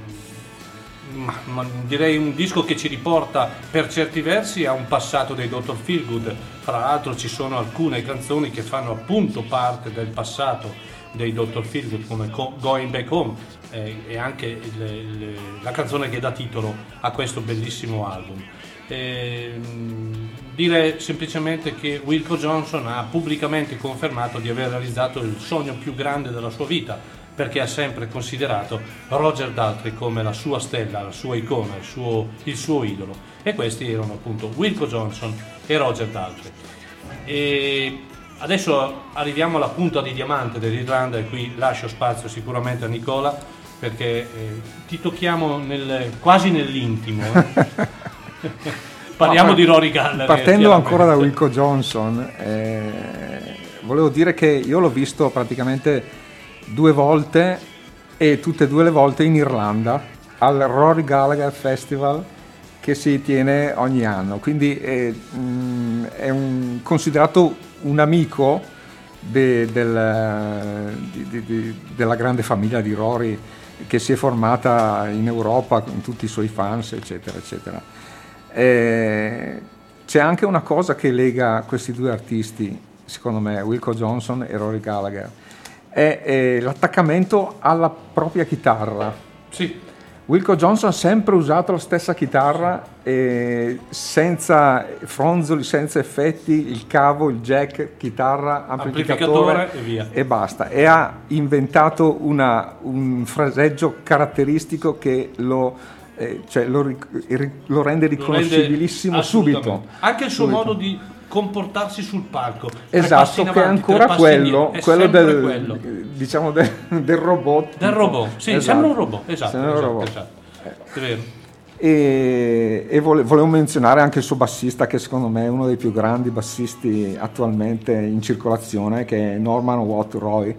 ma- ma direi un disco che ci riporta per certi versi a un passato dei Dr. Feelgood, fra l'altro ci sono alcune canzoni che fanno appunto parte del passato dei Dr. Feelgood come Co- Going Back Home eh, e anche il- il- la canzone che dà titolo a questo bellissimo album. Ehm, dire semplicemente che Wilco Johnson ha pubblicamente confermato di aver realizzato il sogno più grande della sua vita perché ha sempre considerato Roger Daltrey come la sua stella, la sua icona, il suo, il suo idolo e questi erano appunto Wilco Johnson e Roger Daltrey. E adesso arriviamo alla punta di diamante dell'Irlanda e qui lascio spazio sicuramente a Nicola perché eh, ti tocchiamo nel- quasi nell'intimo. eh. Parliamo No, di Rory Gallagher. Partendo ancora da. Wilco Johnson, eh, volevo dire che io l'ho visto praticamente due volte e tutte e due le volte in Irlanda al Rory Gallagher Festival che si tiene ogni anno. Quindi è, mm, è un- considerato un amico de- del- di- di- della grande famiglia di Rory che si è formata in Europa con tutti i suoi fans, eccetera, eccetera. Eh, c'è anche una cosa che lega questi due artisti, secondo me, Wilco Johnson e Rory Gallagher, è, è l'attaccamento alla propria chitarra. Sì, Wilco Johnson ha sempre usato la stessa chitarra, eh, senza fronzoli, senza effetti, il cavo, il jack, chitarra, amplificatore, Amplificatore e via. e basta. E ha inventato una- un fraseggio caratteristico che lo, eh, cioè lo lo rende lo rende riconoscibilissimo subito. Anche il suo Subito. modo di comportarsi sul palco. Esatto, che è avanti, tre ancora quello, è quello del, quello. diciamo del, del robot. Del robot, sì, Esatto. sembra un robot, esatto, esatto, robot. esatto. È vero. E, e vole- volevo menzionare anche il suo bassista, che secondo me è uno dei più grandi bassisti attualmente in circolazione, che è Norman Watt Roy,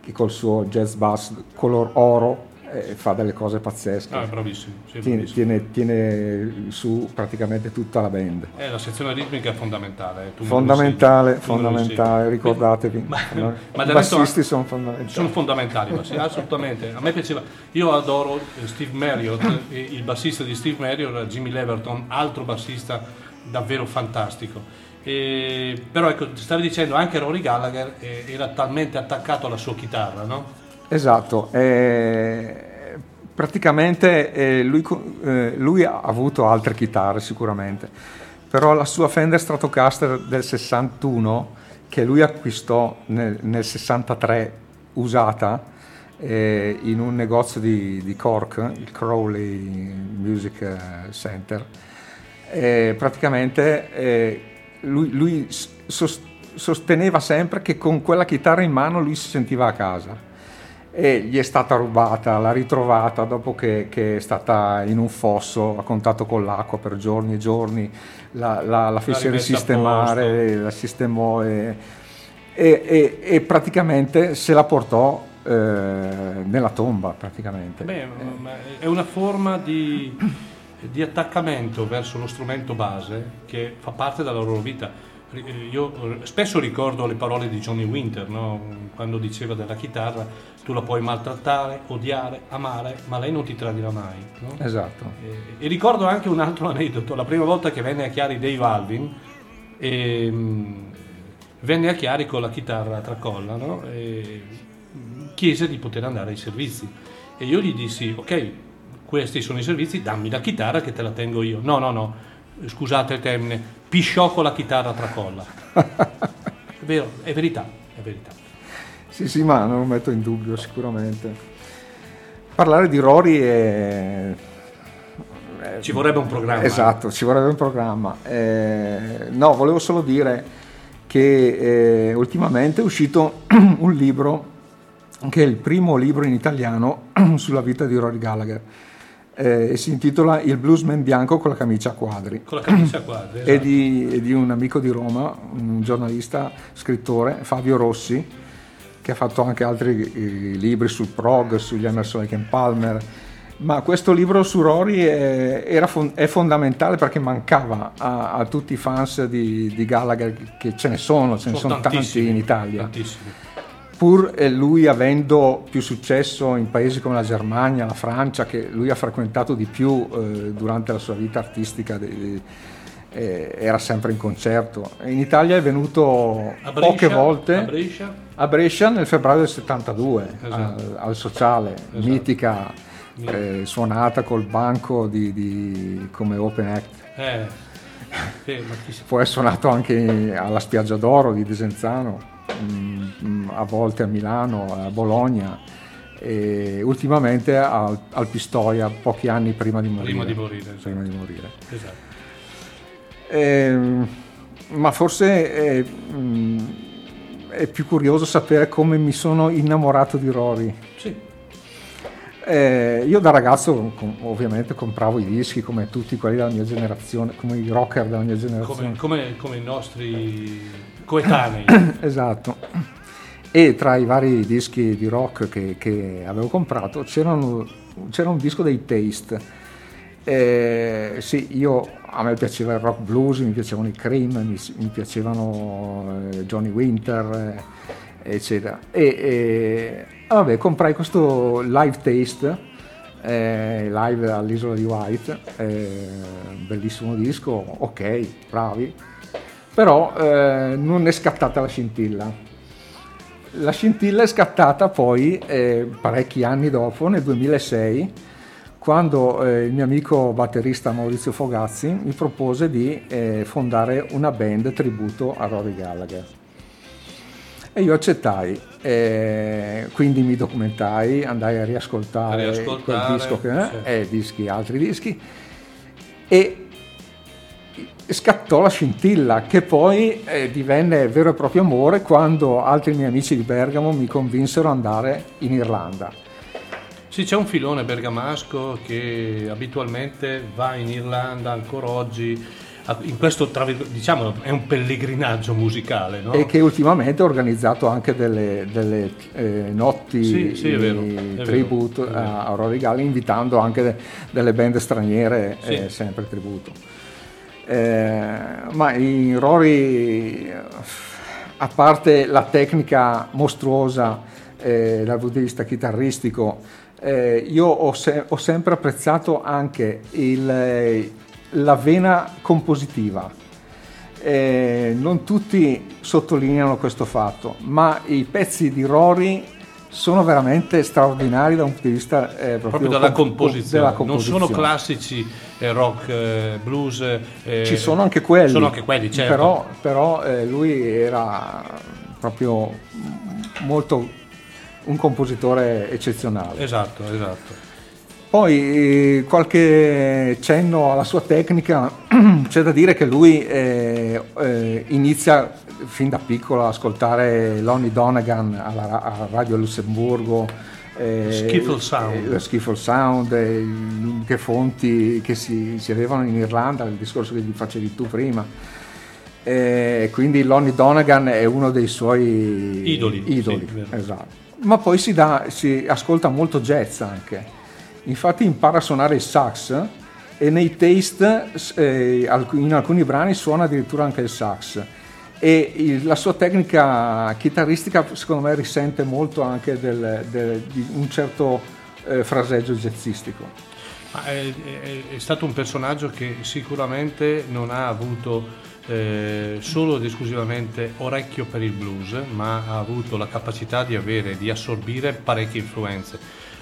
che col suo jazz bass color oro fa delle cose pazzesche. Ah, è bravissimo, sì, tiene, bravissimo. tiene- tiene su praticamente tutta la band. Eh, la sezione ritmica è fondamentale. tu Fondamentale, lo fondamentale, ricordatevi. Ma, I ma del bassisti sono fondamentali. Sono fondamentali, ma sì, assolutamente. A me piaceva. Io adoro eh, Steve Marriott, eh, il bassista di Steve Marriott, era Jimmy Leverton, altro bassista davvero fantastico. E- però ecco, stavi dicendo anche Rory Gallagher eh, era talmente attaccato alla sua chitarra, no? Esatto, eh, praticamente eh, lui, eh, lui ha avuto altre chitarre sicuramente, però la sua Fender Stratocaster del 61 che lui acquistò nel, nel 63 usata eh, in un negozio di, di Cork, il Crowley Music eh, Center, eh, praticamente lui, lui sosteneva sempre che con quella chitarra in mano lui si sentiva a casa e gli è stata rubata, l'ha ritrovata dopo che, che è stata in un fosso, ha contatto con l'acqua per giorni e giorni, la, la, la fece rimessa a risistemare, la sistemò e, e- e- e praticamente se la portò eh, nella tomba praticamente. Beh, è una forma di, di attaccamento verso lo strumento base che fa parte della loro vita. Eh, Io eh, spesso ricordo le parole di Johnny Winter, no? quando diceva della chitarra, tu la puoi maltrattare, odiare, amare, ma lei non ti tradirà mai. no? Esatto. E, e ricordo anche un altro aneddoto, la prima volta che venne a Chiari Dave Alvin, ehm, venne a Chiari con la chitarra a tracolla no? e chiese di poter andare ai servizi. E io gli dissi, ok, questi sono i servizi, dammi la chitarra che te la tengo io. No, no, no, scusate il termine, pisciò con la chitarra tracolla. è vero, è verità, è verità. Sì, sì, ma non lo metto in dubbio sicuramente. Parlare di Rory è... Ci vorrebbe un programma. Esatto, ci vorrebbe un programma. Eh, no, volevo solo dire che eh, ultimamente è uscito un libro che è il primo libro in italiano sulla vita di Rory Gallagher eh, e si intitola Il bluesman bianco con la camicia a quadri. Con la camicia a quadri, È esatto. di, è di un amico di Roma, un giornalista, scrittore, Fabio Rossi, che ha fatto anche altri libri sul prog, sugli Emerson Lake Palmer. Ma questo libro su Rory è, era fon- è fondamentale perché mancava a, a tutti i fans di, di Gallagher, che ce ne sono, ce ne sono tanti tantissimi, in Italia Tantissimi. Pur eh, lui avendo più successo in paesi come la Germania, la Francia, che lui ha frequentato di più eh, durante la sua vita artistica, de- eh, era sempre in concerto. In Italia è venuto A Brescia, poche volte a Brescia? a Brescia nel febbraio del 72, Esatto. al, al Sociale, mitica eh, suonata col banco di, di- come open act. Eh, Poi è suonato anche alla Spiaggia d'Oro di Desenzano, mm, mm, a volte a Milano, a Bologna e ultimamente al, al Pistoia pochi anni prima di morire. Prima di morire, esatto. Prima di morire. esatto. Ehm, ma forse è, mm, è più curioso sapere come mi sono innamorato di Rory. Sì. Eh, io da ragazzo com- ovviamente compravo i dischi come tutti quelli della mia generazione, come i rocker della mia generazione. Come, come- come i nostri coetanei. esatto. E tra i vari dischi di rock che, che avevo comprato c'era un disco dei Taste. Eh, sì, io, a me piaceva il rock blues, mi piacevano i Cream, mi, mi piacevano eh, Johnny Winter, eh, eccetera. E, e vabbè, comprai questo Live Taste, eh, live all'isola di White, eh, bellissimo disco, ok, bravi, però eh, non è scattata la scintilla. La scintilla è scattata poi eh, parecchi anni dopo, nel 2006, quando eh, il mio amico batterista Maurizio Fogazzi mi propose di eh, fondare una band tributo a Rory Gallagher. E io accettai, eh, quindi mi documentai, andai a riascoltare, A riascoltare, quel disco che, sì. e dischi, altri dischi, e scattò la scintilla che poi eh, divenne vero e proprio amore quando altri miei amici di Bergamo mi convinsero ad andare in Irlanda. Sì, c'è un filone bergamasco che abitualmente va in Irlanda ancora oggi. In questo, diciamo, è un pellegrinaggio musicale, no? E che ultimamente ha organizzato anche delle, delle, eh, notti Sì, sì, è vero, è a, Rory Gallagher, invitando anche de- delle band straniere, Sì. eh, sempre tributo. Eh, ma in Rory, a parte la tecnica mostruosa eh, dal punto di vista chitarristico, eh, io ho, se- ho sempre apprezzato anche il- la vena compositiva. Eh, non tutti sottolineano questo fatto, ma i pezzi di Rory sono veramente straordinari da un punto di vista eh, proprio, proprio dalla comp- composizione. della non sono composizione. classici eh, rock, eh, blues. eh, Ci sono anche quelli, Sono anche quelli, certo. però, però, eh, lui era proprio molto un compositore eccezionale. Esatto, esatto. Poi eh, qualche cenno alla sua tecnica, c'è da dire che lui inizia fin da piccolo ascoltare Lonnie Donegan alla, alla Radio Lussemburgo. eh, Skiffle Sound. eh, Skiffle Sound, eh, che fonti che si, si avevano in Irlanda, il discorso che facevi tu prima. Eh, quindi Lonnie Donegan è uno dei suoi Idoli, idoli, sì, esatto. Ma poi si, dà- si ascolta molto jazz anche. Infatti impara a suonare il sax e nei taste eh, in alcuni brani suona addirittura anche il sax. E il- la sua tecnica chitarristica secondo me risente molto anche del- del- di un certo eh, fraseggio jazzistico. È, è- è stato un personaggio che sicuramente non ha avuto eh, solo ed esclusivamente orecchio per il blues, ma ha avuto la capacità di avere, di assorbire parecchie influenze.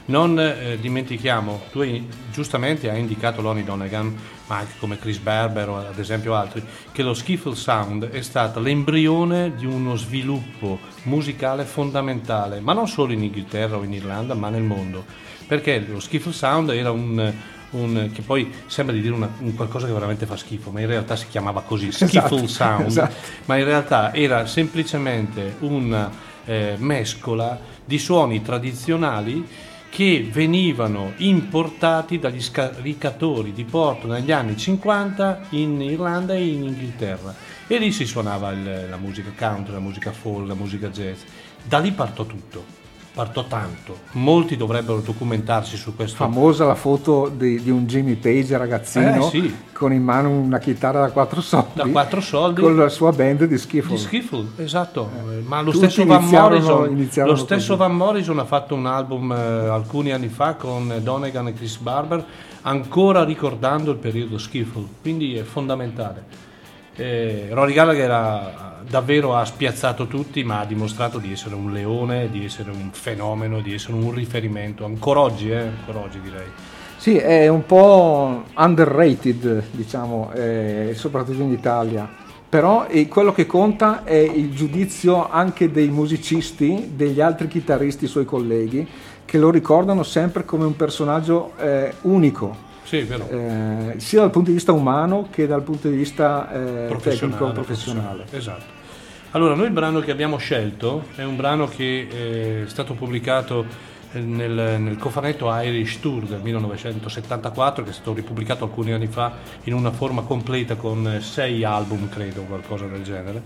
Non eh, dimentichiamo, tu hai- giustamente hai indicato Lonnie Donegan, ma anche come Chris Berber o ad esempio altri, che lo skiffle sound è stato l'embrione di uno sviluppo musicale fondamentale, ma non solo in Inghilterra o in Irlanda, ma nel mondo. Perché lo skiffle sound era un, un- che poi sembra di dire una- un qualcosa che veramente fa schifo, ma in realtà si chiamava così, skiffle Esatto, sound, esatto. ma in realtà era semplicemente una eh, mescola di suoni tradizionali che venivano importati dagli scaricatori di porto negli anni 50 in Irlanda e in Inghilterra e lì si suonava il- la musica country, la musica folk, la musica jazz. Da lì partò tutto, partò tanto. Molti dovrebbero documentarsi su questo. Famosa la foto di, di un Jimmy Page ragazzino Eh, sì. con in mano una chitarra da quattro soldi, Da quattro soldi. con la sua band di schifo. Di Skiffle, esatto, Eh, ma lo Tutti stesso, Van Morrison, iniziarono lo stesso. Van Morrison ha fatto un album eh, alcuni anni fa con Donegan e Chris Barber, ancora ricordando il periodo Skiffle, quindi è fondamentale. Eh, Rory Gallagher ha- davvero ha spiazzato tutti, ma ha dimostrato di essere un leone, di essere un fenomeno, di essere un riferimento, ancora oggi, eh, ancora oggi direi. Sì, è un po' underrated, diciamo, eh, soprattutto in Italia. Però eh, quello che conta è il giudizio anche dei musicisti, degli altri chitarristi suoi colleghi, che lo ricordano sempre come un personaggio eh, unico, Sì, eh, sia dal punto di vista umano che dal punto di vista eh, professionale, tecnico professionale. Esatto. Allora, noi il brano che abbiamo scelto è un brano che eh, è stato pubblicato eh, nel, nel cofanetto Irish Tour del 1974, che è stato ripubblicato alcuni anni fa in una forma completa con eh, sei album, credo, qualcosa del genere.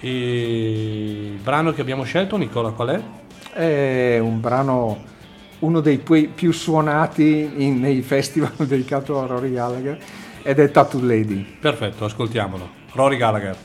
E il brano che abbiamo scelto, Nicola, qual è? È un brano, uno dei pi- più suonati in- nei festival dedicato a Rory Gallagher ed è Tattoo Lady. Perfetto, ascoltiamolo. Rory Gallagher.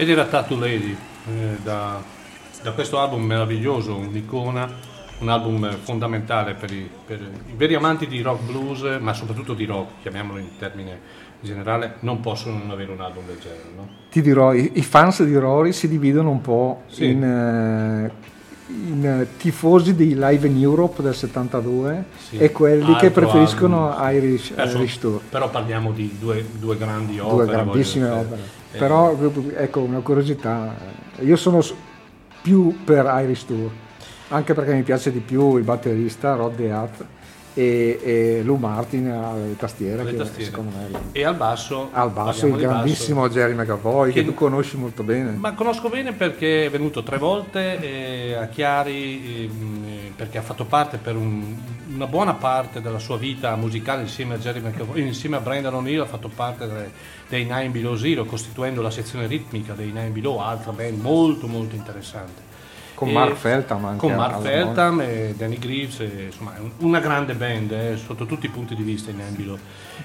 Ed era Tattoo Lady, eh, da, da questo album meraviglioso, un'icona, un album fondamentale per i, per i veri amanti di rock blues, ma soprattutto di rock, chiamiamolo in termine generale, non possono non avere un album del genere. No? Ti dirò, i, i fans di Rory si dividono un po' Sì. in, eh, in, eh, tifosi di Live in Europe del 72 Sì. e quelli che Altro preferiscono album. Irish, Irish Tour. però parliamo di due, due grandi Due opere. grandissime voglio- opere. Però ecco una curiosità, io sono più per Irish Tour, anche perché mi piace di più il batterista Rod DeHart e, e Lou Martin alle tastiere, che tastiere. secondo me E al basso, al basso il di basso. grandissimo Jerry McAvoy che, Che- tu conosci molto bene. Ma conosco bene perché è venuto tre volte eh, a Chiari, eh, perché ha fatto parte per un- una buona parte della sua vita musicale insieme a Jerry McAvoy, insieme a Brandon O'Neill ha fatto parte de- dei Nine Below Zero, costituendo la sezione ritmica dei Nine Below, altra band molto molto interessante. Con Mark Feltham anche Con Mark Feltham e Danny Greaves, e, insomma è un- una grande band eh, sotto tutti i punti di vista in Below.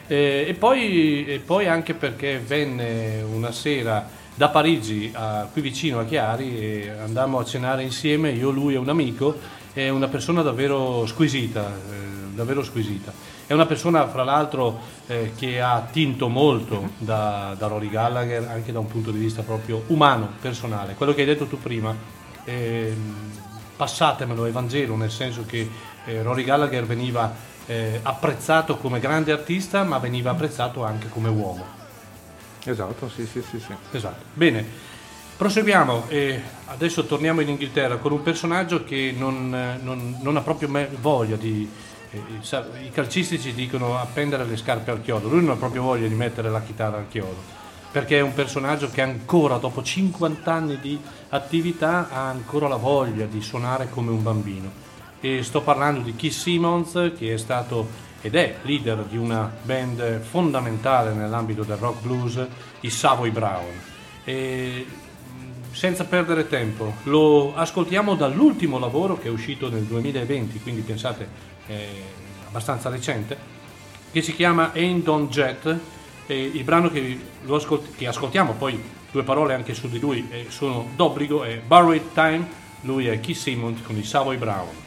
Eh, e, poi, e poi anche perché venne una sera da Parigi a- qui vicino a Chiari e andammo a cenare insieme, io, lui e un amico, è una persona davvero squisita, eh, davvero squisita. È una persona, fra l'altro, eh, che ha attinto molto da, da Rory Gallagher, anche da un punto di vista proprio umano, personale. Quello che hai detto tu prima, ehm, passatemelo Evangelo, nel senso che eh, Rory Gallagher veniva eh, apprezzato come grande artista, ma veniva apprezzato anche come uomo. Esatto, sì, sì, sì, sì. Esatto. Bene, proseguiamo e adesso torniamo in Inghilterra con un personaggio che non, eh, non- non ha proprio voglia di... eh, I calcisti ci dicono appendere le scarpe al chiodo, lui non ha proprio voglia di mettere la chitarra al chiodo, perché è un personaggio che ancora dopo 50 anni di attività ha ancora la voglia di suonare come un bambino. E sto parlando di Keith Simmons che è stato ed è leader di una band fondamentale nell'ambito del rock blues, i Savoy Brown. E, senza perdere tempo, lo ascoltiamo dall'ultimo lavoro che è uscito nel 2020, quindi pensate è abbastanza recente, che si chiama Ain't on Jet. Il brano che, ascolt- che ascoltiamo, poi due parole anche su di lui, eh, sono d'obbligo, è Borrowed Time, lui è Keith Simmons con i Savoy Brown.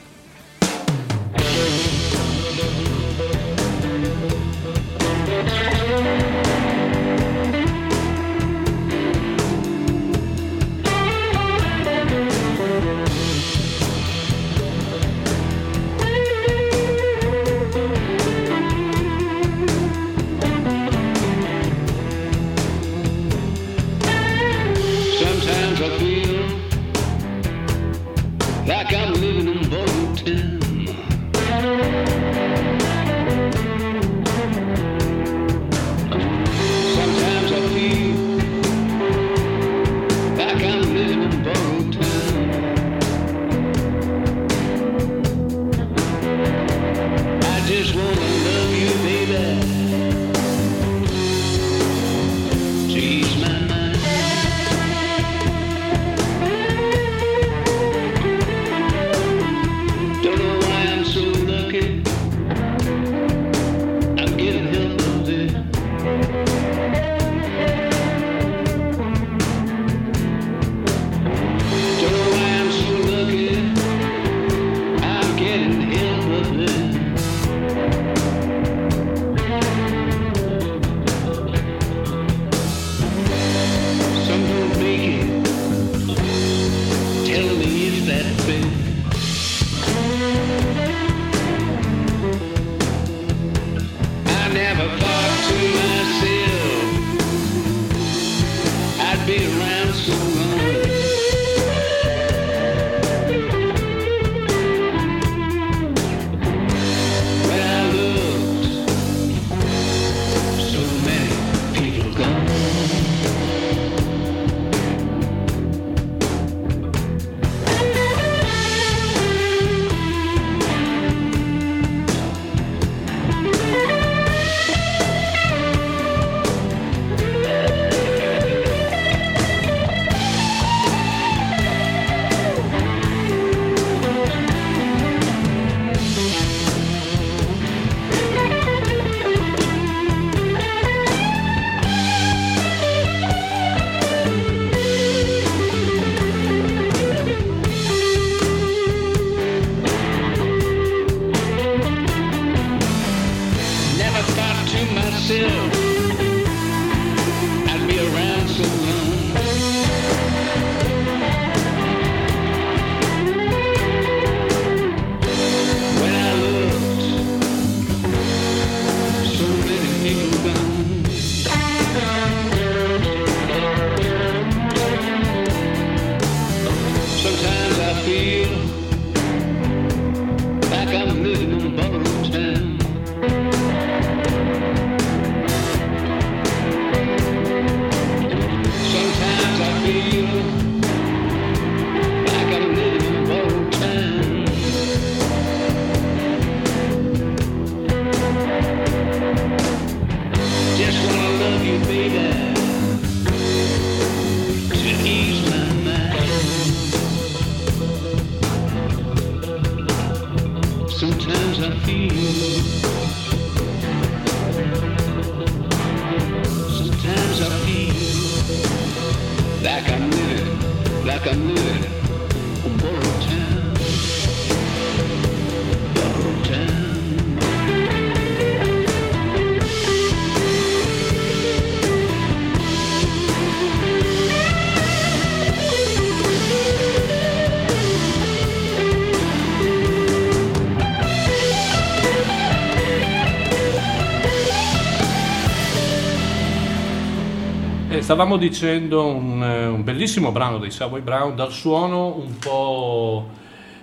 Stavamo dicendo un, eh, un bellissimo brano dei Savoy Brown dal suono un po'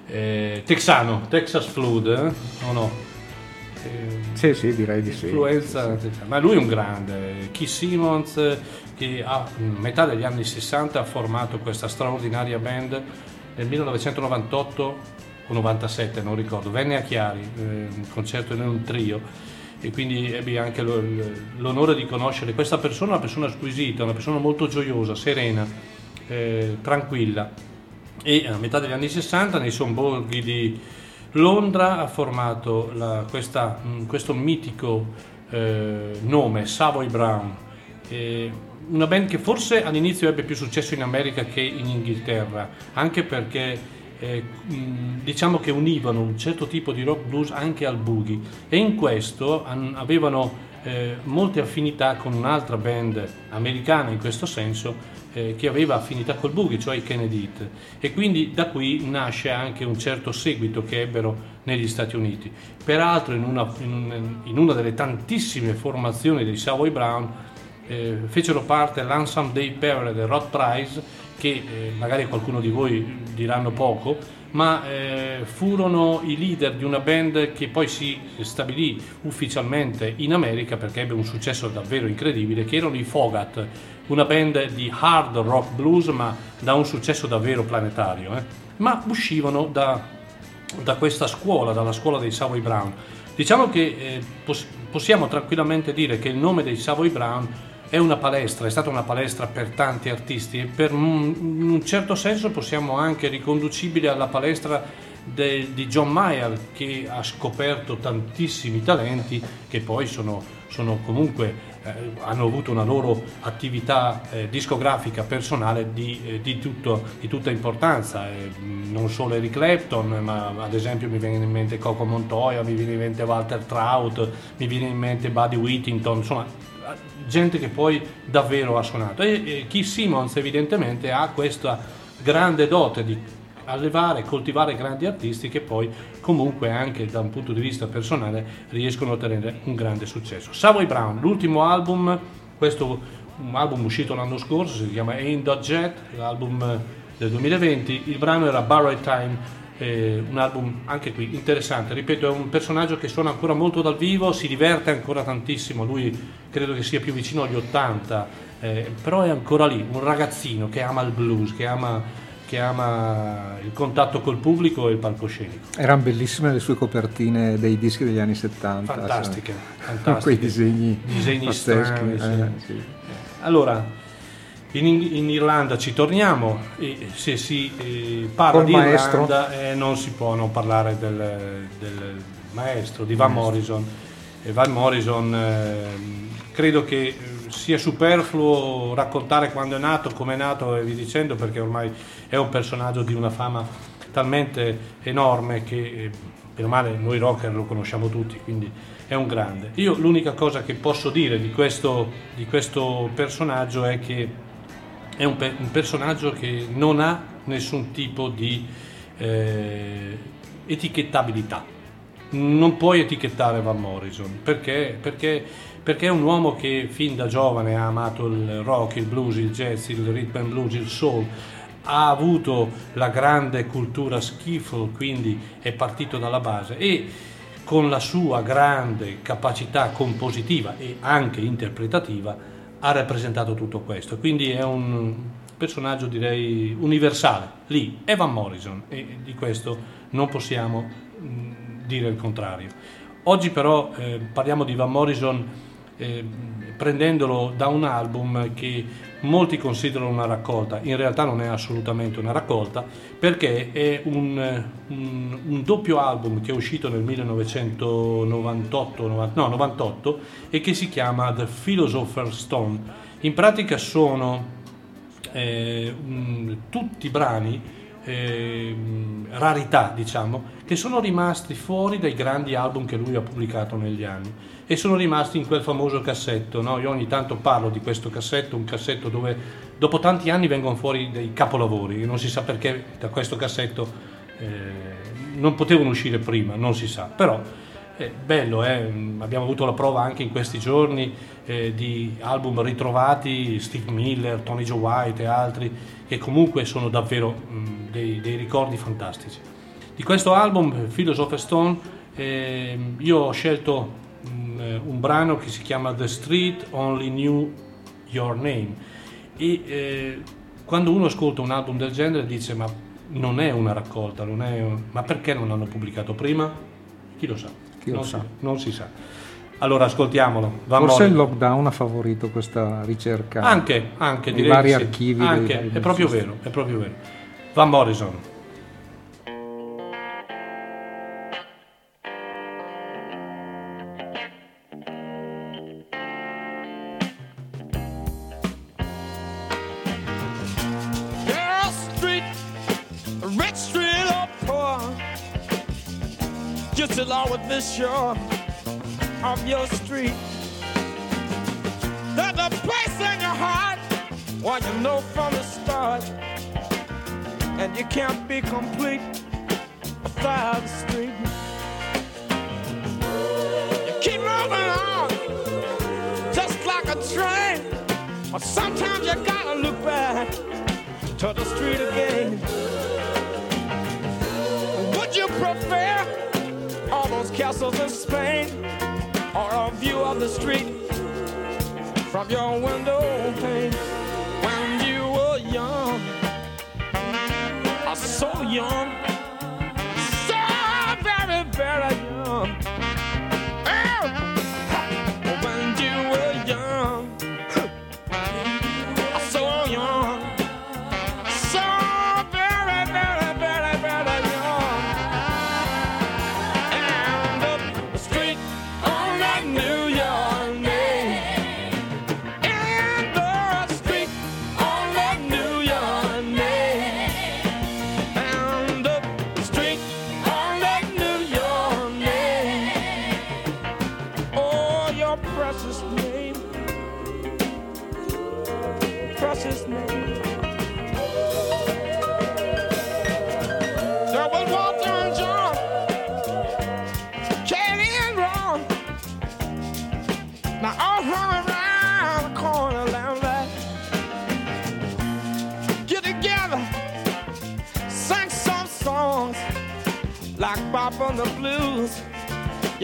eh, texano, Texas Flood, eh? o no? Eh, Sì, sì, direi di sì. influenza texana. ma lui è un grande Keith Simmons eh, che a metà degli anni 60 ha formato questa straordinaria band nel 1998 o 97 non ricordo venne a Chiari eh, un concerto in un trio e quindi ebbi anche lo- l'onore di conoscere questa persona una persona squisita una persona molto gioiosa serena eh, tranquilla. E a metà degli anni 60 nei sobborghi di Londra ha formato la- questa- mh, questo mitico eh, nome Savoy Brown. Eh, una band che forse all'inizio ebbe più successo in America che in Inghilterra anche perché eh, diciamo che univano un certo tipo di rock blues anche al boogie e in questo han- avevano eh, molte affinità con un'altra band americana in questo senso eh, che aveva affinità col boogie, cioè i Kennedy Heat. E quindi da qui nasce anche un certo seguito che ebbero negli Stati Uniti. Peraltro in una, in un- in una delle tantissime formazioni dei Savoy Brown eh, fecero parte l'Ansam Day Parade e Rod Price che eh, magari qualcuno di voi diranno poco ma eh, furono i leader di una band che poi si stabilì ufficialmente in America perché ebbe un successo davvero incredibile che erano i Fogat una band di hard rock blues ma da un successo davvero planetario eh. ma uscivano da, da questa scuola, dalla scuola dei Savoy Brown. Diciamo che eh, pos- possiamo tranquillamente dire che il nome dei Savoy Brown è una palestra, è stata una palestra per tanti artisti e per un, certo senso possiamo anche riconducibile alla palestra de- di John Mayer che ha scoperto tantissimi talenti che poi sono, sono comunque eh, hanno avuto una loro attività eh, discografica personale di, eh, di tutto- di tutta importanza, eh, non solo Eric Clapton, ma ad esempio mi viene in mente Coco Montoya, mi viene in mente Walter Trout, mi viene in mente Buddy Whittington, insomma gente che poi davvero ha suonato. E, e Keith Simmons evidentemente ha questa grande dote di allevare, coltivare grandi artisti che poi comunque anche da un punto di vista personale riescono a ottenere un grande successo. Savoy Brown, l'ultimo album, questo un album uscito l'anno scorso, si chiama Ain't Dot Jet, l'album del 2020, il brano era Borrowed Time, eh, un album anche qui interessante, ripeto è un personaggio che suona ancora molto dal vivo, si diverte ancora tantissimo, lui credo che sia più vicino agli 80, eh, però è ancora lì, un ragazzino che ama il blues, che ama, che ama il contatto col pubblico e il palcoscenico. Erano bellissime le sue copertine dei dischi degli anni 70. Fantastiche, sai. fantastiche. Quei disegni, Disegni pazzeschi. strani, sì. eh, sì. Allora, in, in Irlanda ci torniamo e se si eh, parla Col di maestro. Irlanda eh, non si può non parlare del, del maestro, di Van Morrison. E Van Morrison eh, credo che eh, sia superfluo raccontare quando è nato, come è nato e via dicendo, perché ormai è un personaggio di una fama talmente enorme che eh, per male noi rocker lo conosciamo tutti, quindi è un grande. Io l'unica cosa che posso dire di questo, di questo personaggio è che è un, pe- un personaggio che non ha nessun tipo di eh, etichettabilità. Non puoi etichettare Van Morrison perché, perché, perché è un uomo che fin da giovane ha amato il rock, il blues, il jazz, il rhythm and blues, il soul, ha avuto la grande cultura skiffle, quindi è partito dalla base e con la sua grande capacità compositiva e anche interpretativa ha rappresentato tutto questo. Quindi è un personaggio direi universale. Lì è Van Morrison e di questo non possiamo dire il contrario. Oggi però eh, parliamo di Van Morrison eh, prendendolo da un album che molti considerano una raccolta, in realtà non è assolutamente una raccolta perché è un, un- un doppio album che è uscito nel 1998 90 no, 98 e che si chiama The Philosopher's Stone. In pratica sono eh, mh, tutti brani eh, rarità diciamo che sono rimasti fuori dai grandi album che lui ha pubblicato negli anni e sono rimasti in quel famoso cassetto no? io ogni tanto parlo di questo cassetto un cassetto dove dopo tanti anni vengono fuori dei capolavori non si sa perché da questo cassetto eh, non potevano uscire prima non si sa però È bello, eh? Mm, abbiamo avuto la prova anche in questi giorni eh, di album ritrovati, Steve Miller, Tony Joe White e altri, che comunque sono davvero mm, dei, dei ricordi fantastici. Di questo album, Philosopher Stone, ehm, io ho scelto eh, un brano che si chiama The Street Only Knew Your Name e eh, quando uno ascolta un album del genere dice ma non è una raccolta, non è un- ma perché non l'hanno pubblicato prima? Chi lo sa? Chi lo non, sa. Si, non si sa. Allora ascoltiamolo. Van Forse il Morrison. lockdown ha favorito questa ricerca. Anche, anche direi vari di sì. archivi. Anche, vari è proprio vero, è proprio vero. Van Morrison. Be sure of your street. There's a place in your heart where you know from the start, and you can't be complete without the street. You keep moving on, just like a train, but sometimes you gotta look back to the street again. Would you prefer those castles in Spain or a view of the street from your window pane when you were young? So young, so very, very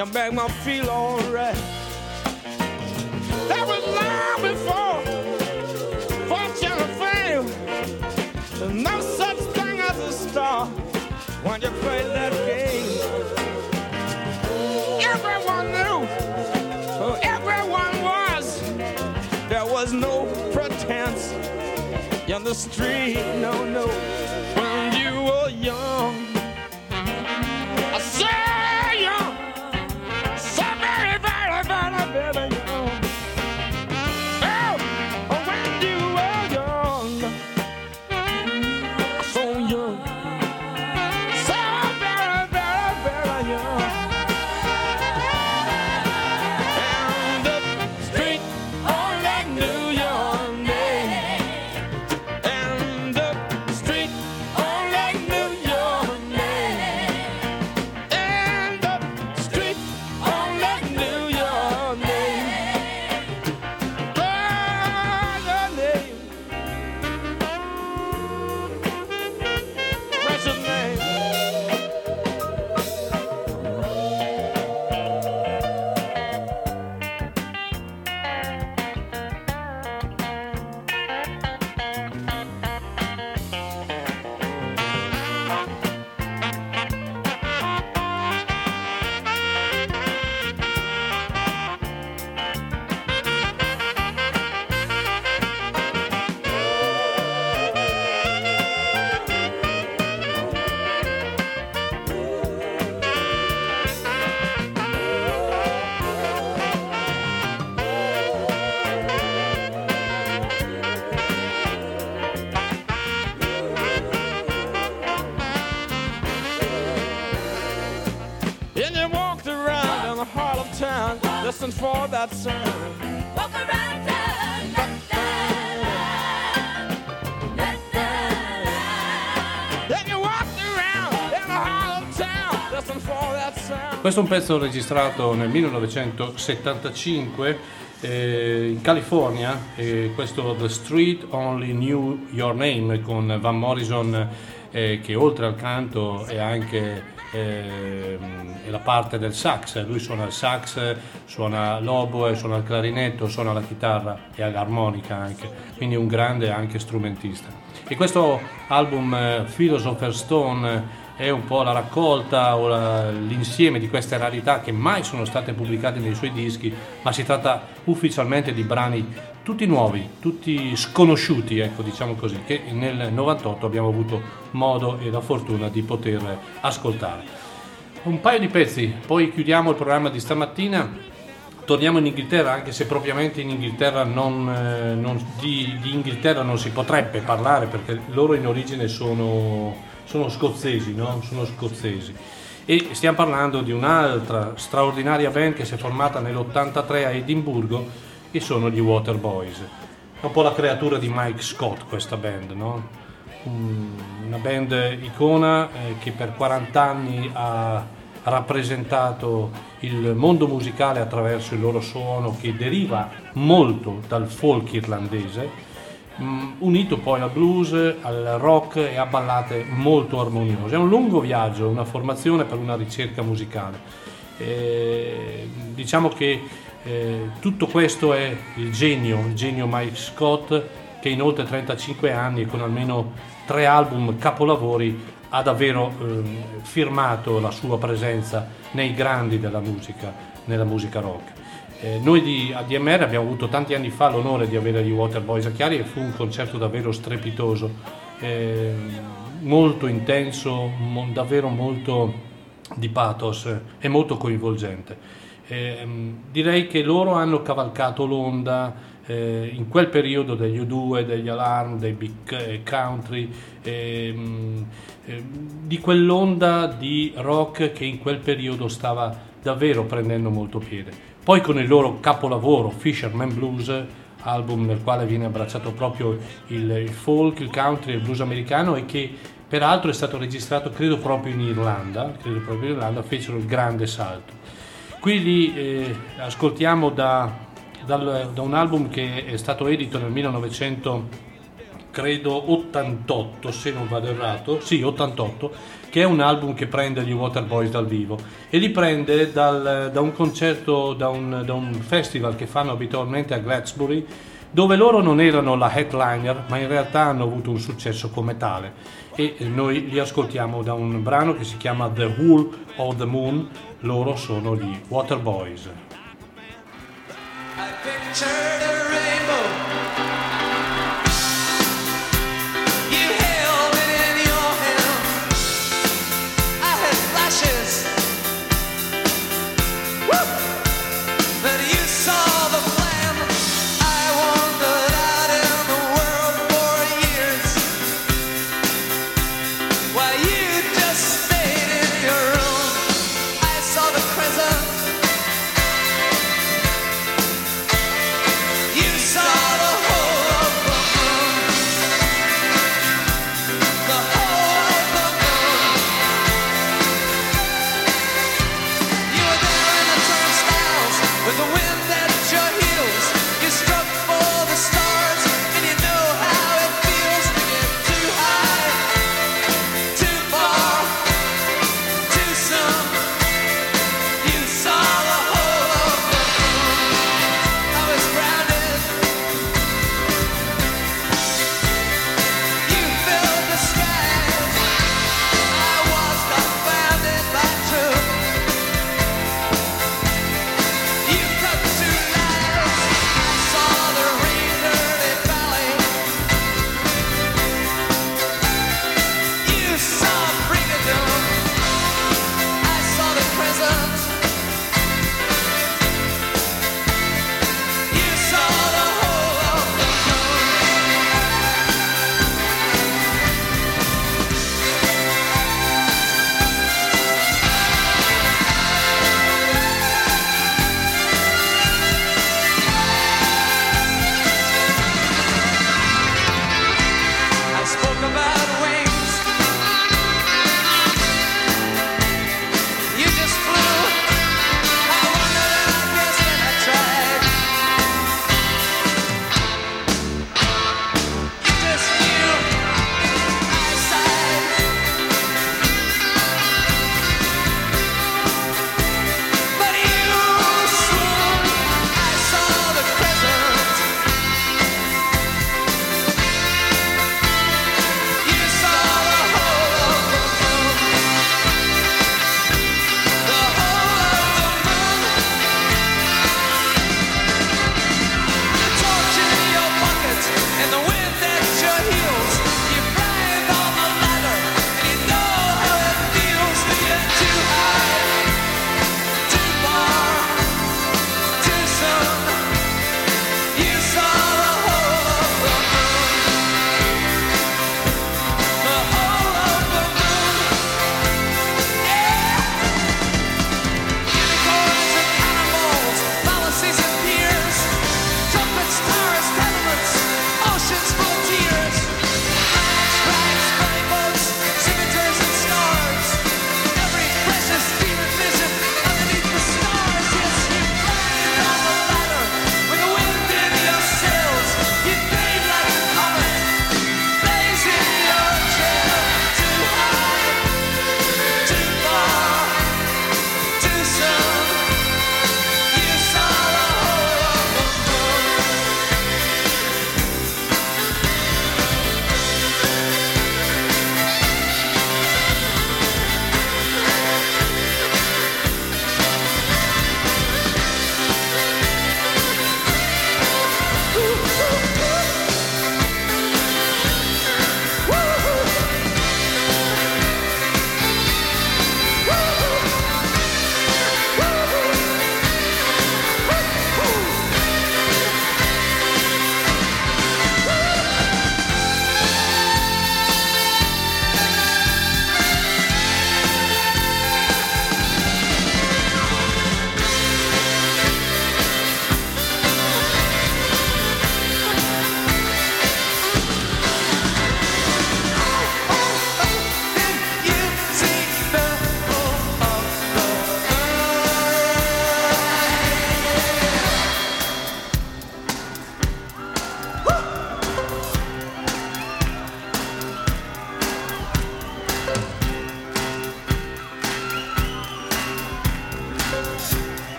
You make me feel alright. That was long before fortune and fame. There's no such thing as a star when you play that game. Everyone knew who everyone was. There was no pretense in the street, no, no. That sound. Walk around town. Da, da, da, Then you walked around in the heart of town, listen for that sound. Questo è un pezzo registrato nel 1975 eh, in California, eh, questo The Street Only Knew Your Name con Van Morrison eh, che oltre al canto è anche ehm, è la parte del sax, lui suona il sax, suona l'oboe, suona il clarinetto, suona la chitarra e l'armonica anche, quindi un grande anche strumentista. E questo album eh, Philosopher's Stone è un po' la raccolta o la- l'insieme di queste rarità che mai sono state pubblicate nei suoi dischi, ma si tratta ufficialmente di brani tutti nuovi, tutti sconosciuti, ecco, diciamo così, che nel 98 abbiamo avuto modo e la fortuna di poter ascoltare. Un paio di pezzi, poi chiudiamo il programma di stamattina. Torniamo in Inghilterra, anche se propriamente in Inghilterra non, eh, non- di, di Inghilterra non si potrebbe parlare perché loro in origine sono, sono scozzesi, no? Sono scozzesi. E stiamo parlando di un'altra straordinaria band che si è formata nell'83 a Edimburgo e sono gli Waterboys. È un po' la creatura di Mike Scott questa band, no? Un- Una band icona eh, che per 40 anni ha rappresentato il mondo musicale attraverso il loro suono che deriva molto dal folk irlandese, mh, unito poi al blues, al rock e a ballate molto armoniose. È un lungo viaggio, una formazione per una ricerca musicale. Eh, diciamo che eh, tutto questo è il genio, il genio Mike Scott che in oltre 35 anni e con almeno tre album capolavori ha davvero ehm, firmato la sua presenza nei grandi della musica, nella musica rock. Eh, noi di ADMR abbiamo avuto tanti anni fa l'onore di avere gli Waterboys a Chiari e fu un concerto davvero strepitoso, eh, molto intenso, mo- davvero molto di pathos eh, e molto coinvolgente. Ehm, direi che loro hanno cavalcato l'onda eh, in quel periodo degli U2, degli Alarm, dei Big eh, Country, ehm, ehm, di quell'onda di rock che in quel periodo stava davvero prendendo molto piede. Poi con il loro capolavoro Fisherman Blues, album nel quale viene abbracciato proprio il, il folk, il country e il blues americano e che peraltro è stato registrato credo proprio in Irlanda, credo proprio in Irlanda, fecero il grande salto. Qui li eh, ascoltiamo da, dal- da un album che è stato edito nel 1900 credo 88 se non vado errato, sì 88, che è un album che prende gli Waterboys dal vivo. E li prende dal- da un concerto, da un, da un festival che fanno abitualmente a Glastonbury dove loro non erano la headliner ma in realtà hanno avuto un successo come tale. E noi li ascoltiamo da un brano che si chiama The Wool of the Moon, loro sono gli Waterboys. Pictured a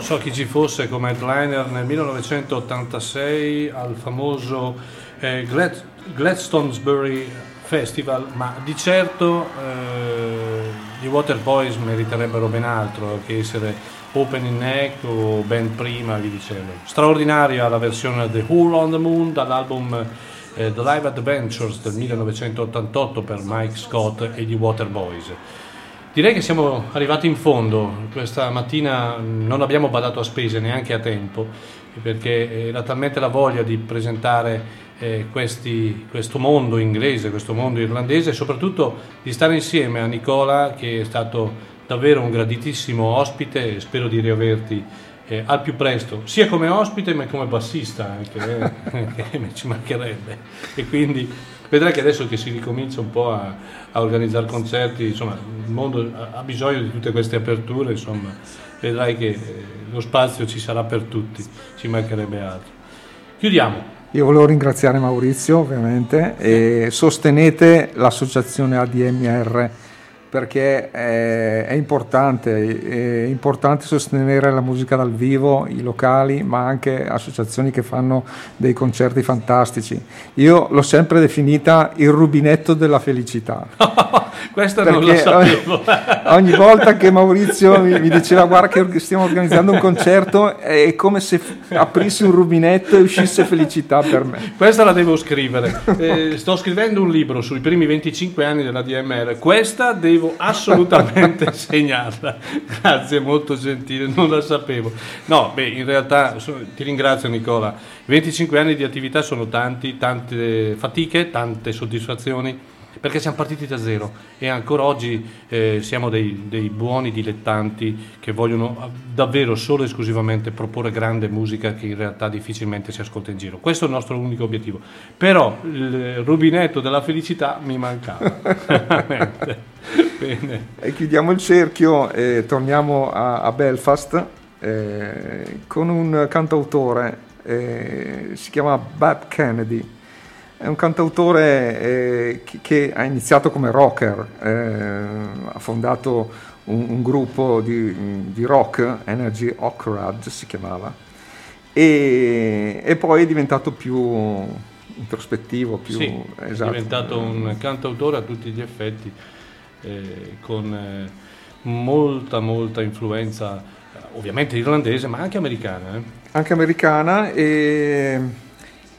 non so chi ci fosse come headliner nel 1986 al famoso eh, Glad- Gladstonesbury Festival, ma di certo eh, gli Waterboys meriterebbero ben altro che essere opening act o band prima, vi dicevo. Straordinaria la versione The Whole on the Moon dall'album eh, The Live Adventures del 1988 per Mike Scott e gli Waterboys. Direi che siamo arrivati in fondo, questa mattina non abbiamo badato a spese neanche a tempo, perché era talmente la voglia di presentare eh, questi- questo mondo inglese, questo mondo irlandese e soprattutto di stare insieme a Nicola che è stato davvero un graditissimo ospite e spero di riaverti eh, al più presto, sia come ospite ma come bassista anche, eh, ci mancherebbe. E quindi vedrai che adesso che si ricomincia un po' a, a organizzare concerti, insomma, il mondo ha, bisogno di tutte queste aperture, insomma, vedrai che eh, lo spazio ci sarà per tutti, ci mancherebbe altro. Chiudiamo. Io volevo ringraziare Maurizio ovviamente e sostenete l'associazione ADMR perché è, è importante, è importante sostenere la musica dal vivo, i locali, ma anche associazioni che fanno dei concerti fantastici. Io l'ho sempre definita il rubinetto della felicità. Questo non lo Perché sapevo. Ogni volta che Maurizio mi, mi diceva guarda che stiamo organizzando un concerto è come se aprissi un rubinetto e uscisse felicità per me. Questa la devo scrivere. Eh, sto scrivendo un libro sui primi 25 anni della DMR. Questa devo assolutamente segnarla. Grazie, molto gentile, non la sapevo. No, beh, in realtà ti ringrazio Nicola. 25 anni di attività sono tanti, tante fatiche, tante soddisfazioni. Perché siamo partiti da zero e ancora oggi eh, siamo dei, dei buoni dilettanti che vogliono ah, davvero solo e esclusivamente proporre grande musica che in realtà difficilmente si ascolta in giro. Questo è il nostro unico obiettivo. Però il rubinetto della felicità mi mancava. E chiudiamo il cerchio e torniamo a, a Belfast eh, con un cantautore, eh, si chiama Bab Kennedy. È un cantautore eh, che, che ha iniziato come rocker, eh, ha fondato un, un gruppo di, di rock, Energy Ockrad si chiamava, e, e poi è diventato più introspettivo, più Sì, esatto. è diventato un cantautore a tutti gli effetti, eh, con eh, molta, molta influenza, ovviamente irlandese, ma anche americana. eh. anche americana e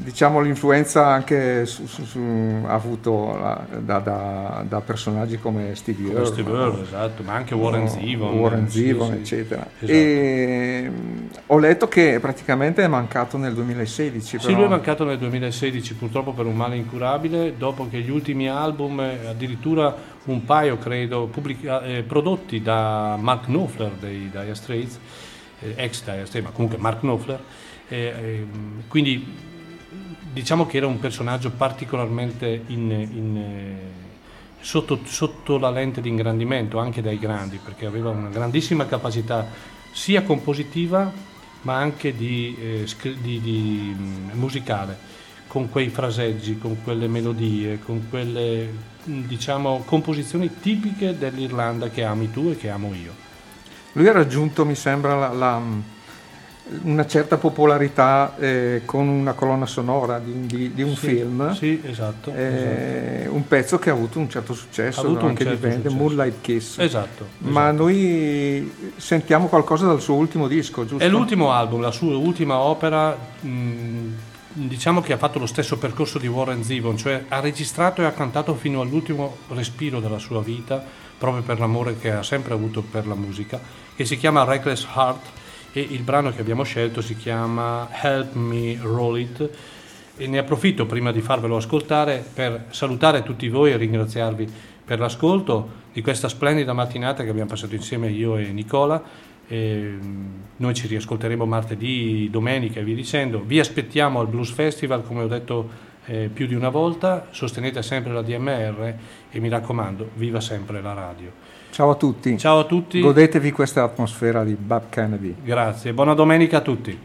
diciamo l'influenza anche su- su- su- ha avuto la- da, da- da personaggi come Come Earle, Steve no? Earle, esatto, ma anche Warren No, Zevon. Warren sì, Zevon, sì. eccetera. Esatto. E mh, ho letto che praticamente è mancato nel 2016. Sì, però- lui è mancato nel 2016 purtroppo per un male incurabile, dopo che gli ultimi album, eh, addirittura un paio credo, pubblica- eh, prodotti da Mark Knopfler dei Dire Straits, eh, ex Dire Straits, ma comunque Mark Knopfler, eh, ehm, quindi diciamo che era un personaggio particolarmente in- in, sotto, sotto la lente di ingrandimento anche dai grandi, perché aveva una grandissima capacità sia compositiva ma anche di, eh, di- di, mh, musicale, con quei fraseggi, con quelle melodie, con quelle mh, diciamo composizioni tipiche dell'Irlanda che ami tu e che amo io. Lui ha raggiunto, mi sembra, la- la- una certa popolarità eh, con una colonna sonora di, di- di un Sì, film. Sì, esatto. Eh, un pezzo che ha avuto un certo successo Ha avuto un anche certo di band. Moonlight Kiss. Esatto, Ma esatto. noi sentiamo qualcosa dal suo ultimo disco, giusto? È l'ultimo album, la sua ultima opera, mh, diciamo che ha fatto lo stesso percorso di Warren Zevon, cioè ha registrato e ha cantato fino all'ultimo respiro della sua vita, proprio per l'amore che ha sempre avuto per la musica, che si chiama Reckless Heart e il brano che abbiamo scelto si chiama Help Me Roll It. E ne approfitto prima di farvelo ascoltare per salutare tutti voi e ringraziarvi per l'ascolto di questa splendida mattinata che abbiamo passato insieme io e Nicola. E, mm, noi ci riascolteremo martedì, domenica e via dicendo. Vi aspettiamo al Blues Festival, come ho detto eh, più di una volta. Sostenete sempre la DMR e mi raccomando, viva sempre la radio. Ciao a tutti. Ciao a tutti. Godetevi questa atmosfera di Bab Kennedy. Grazie, buona domenica a tutti.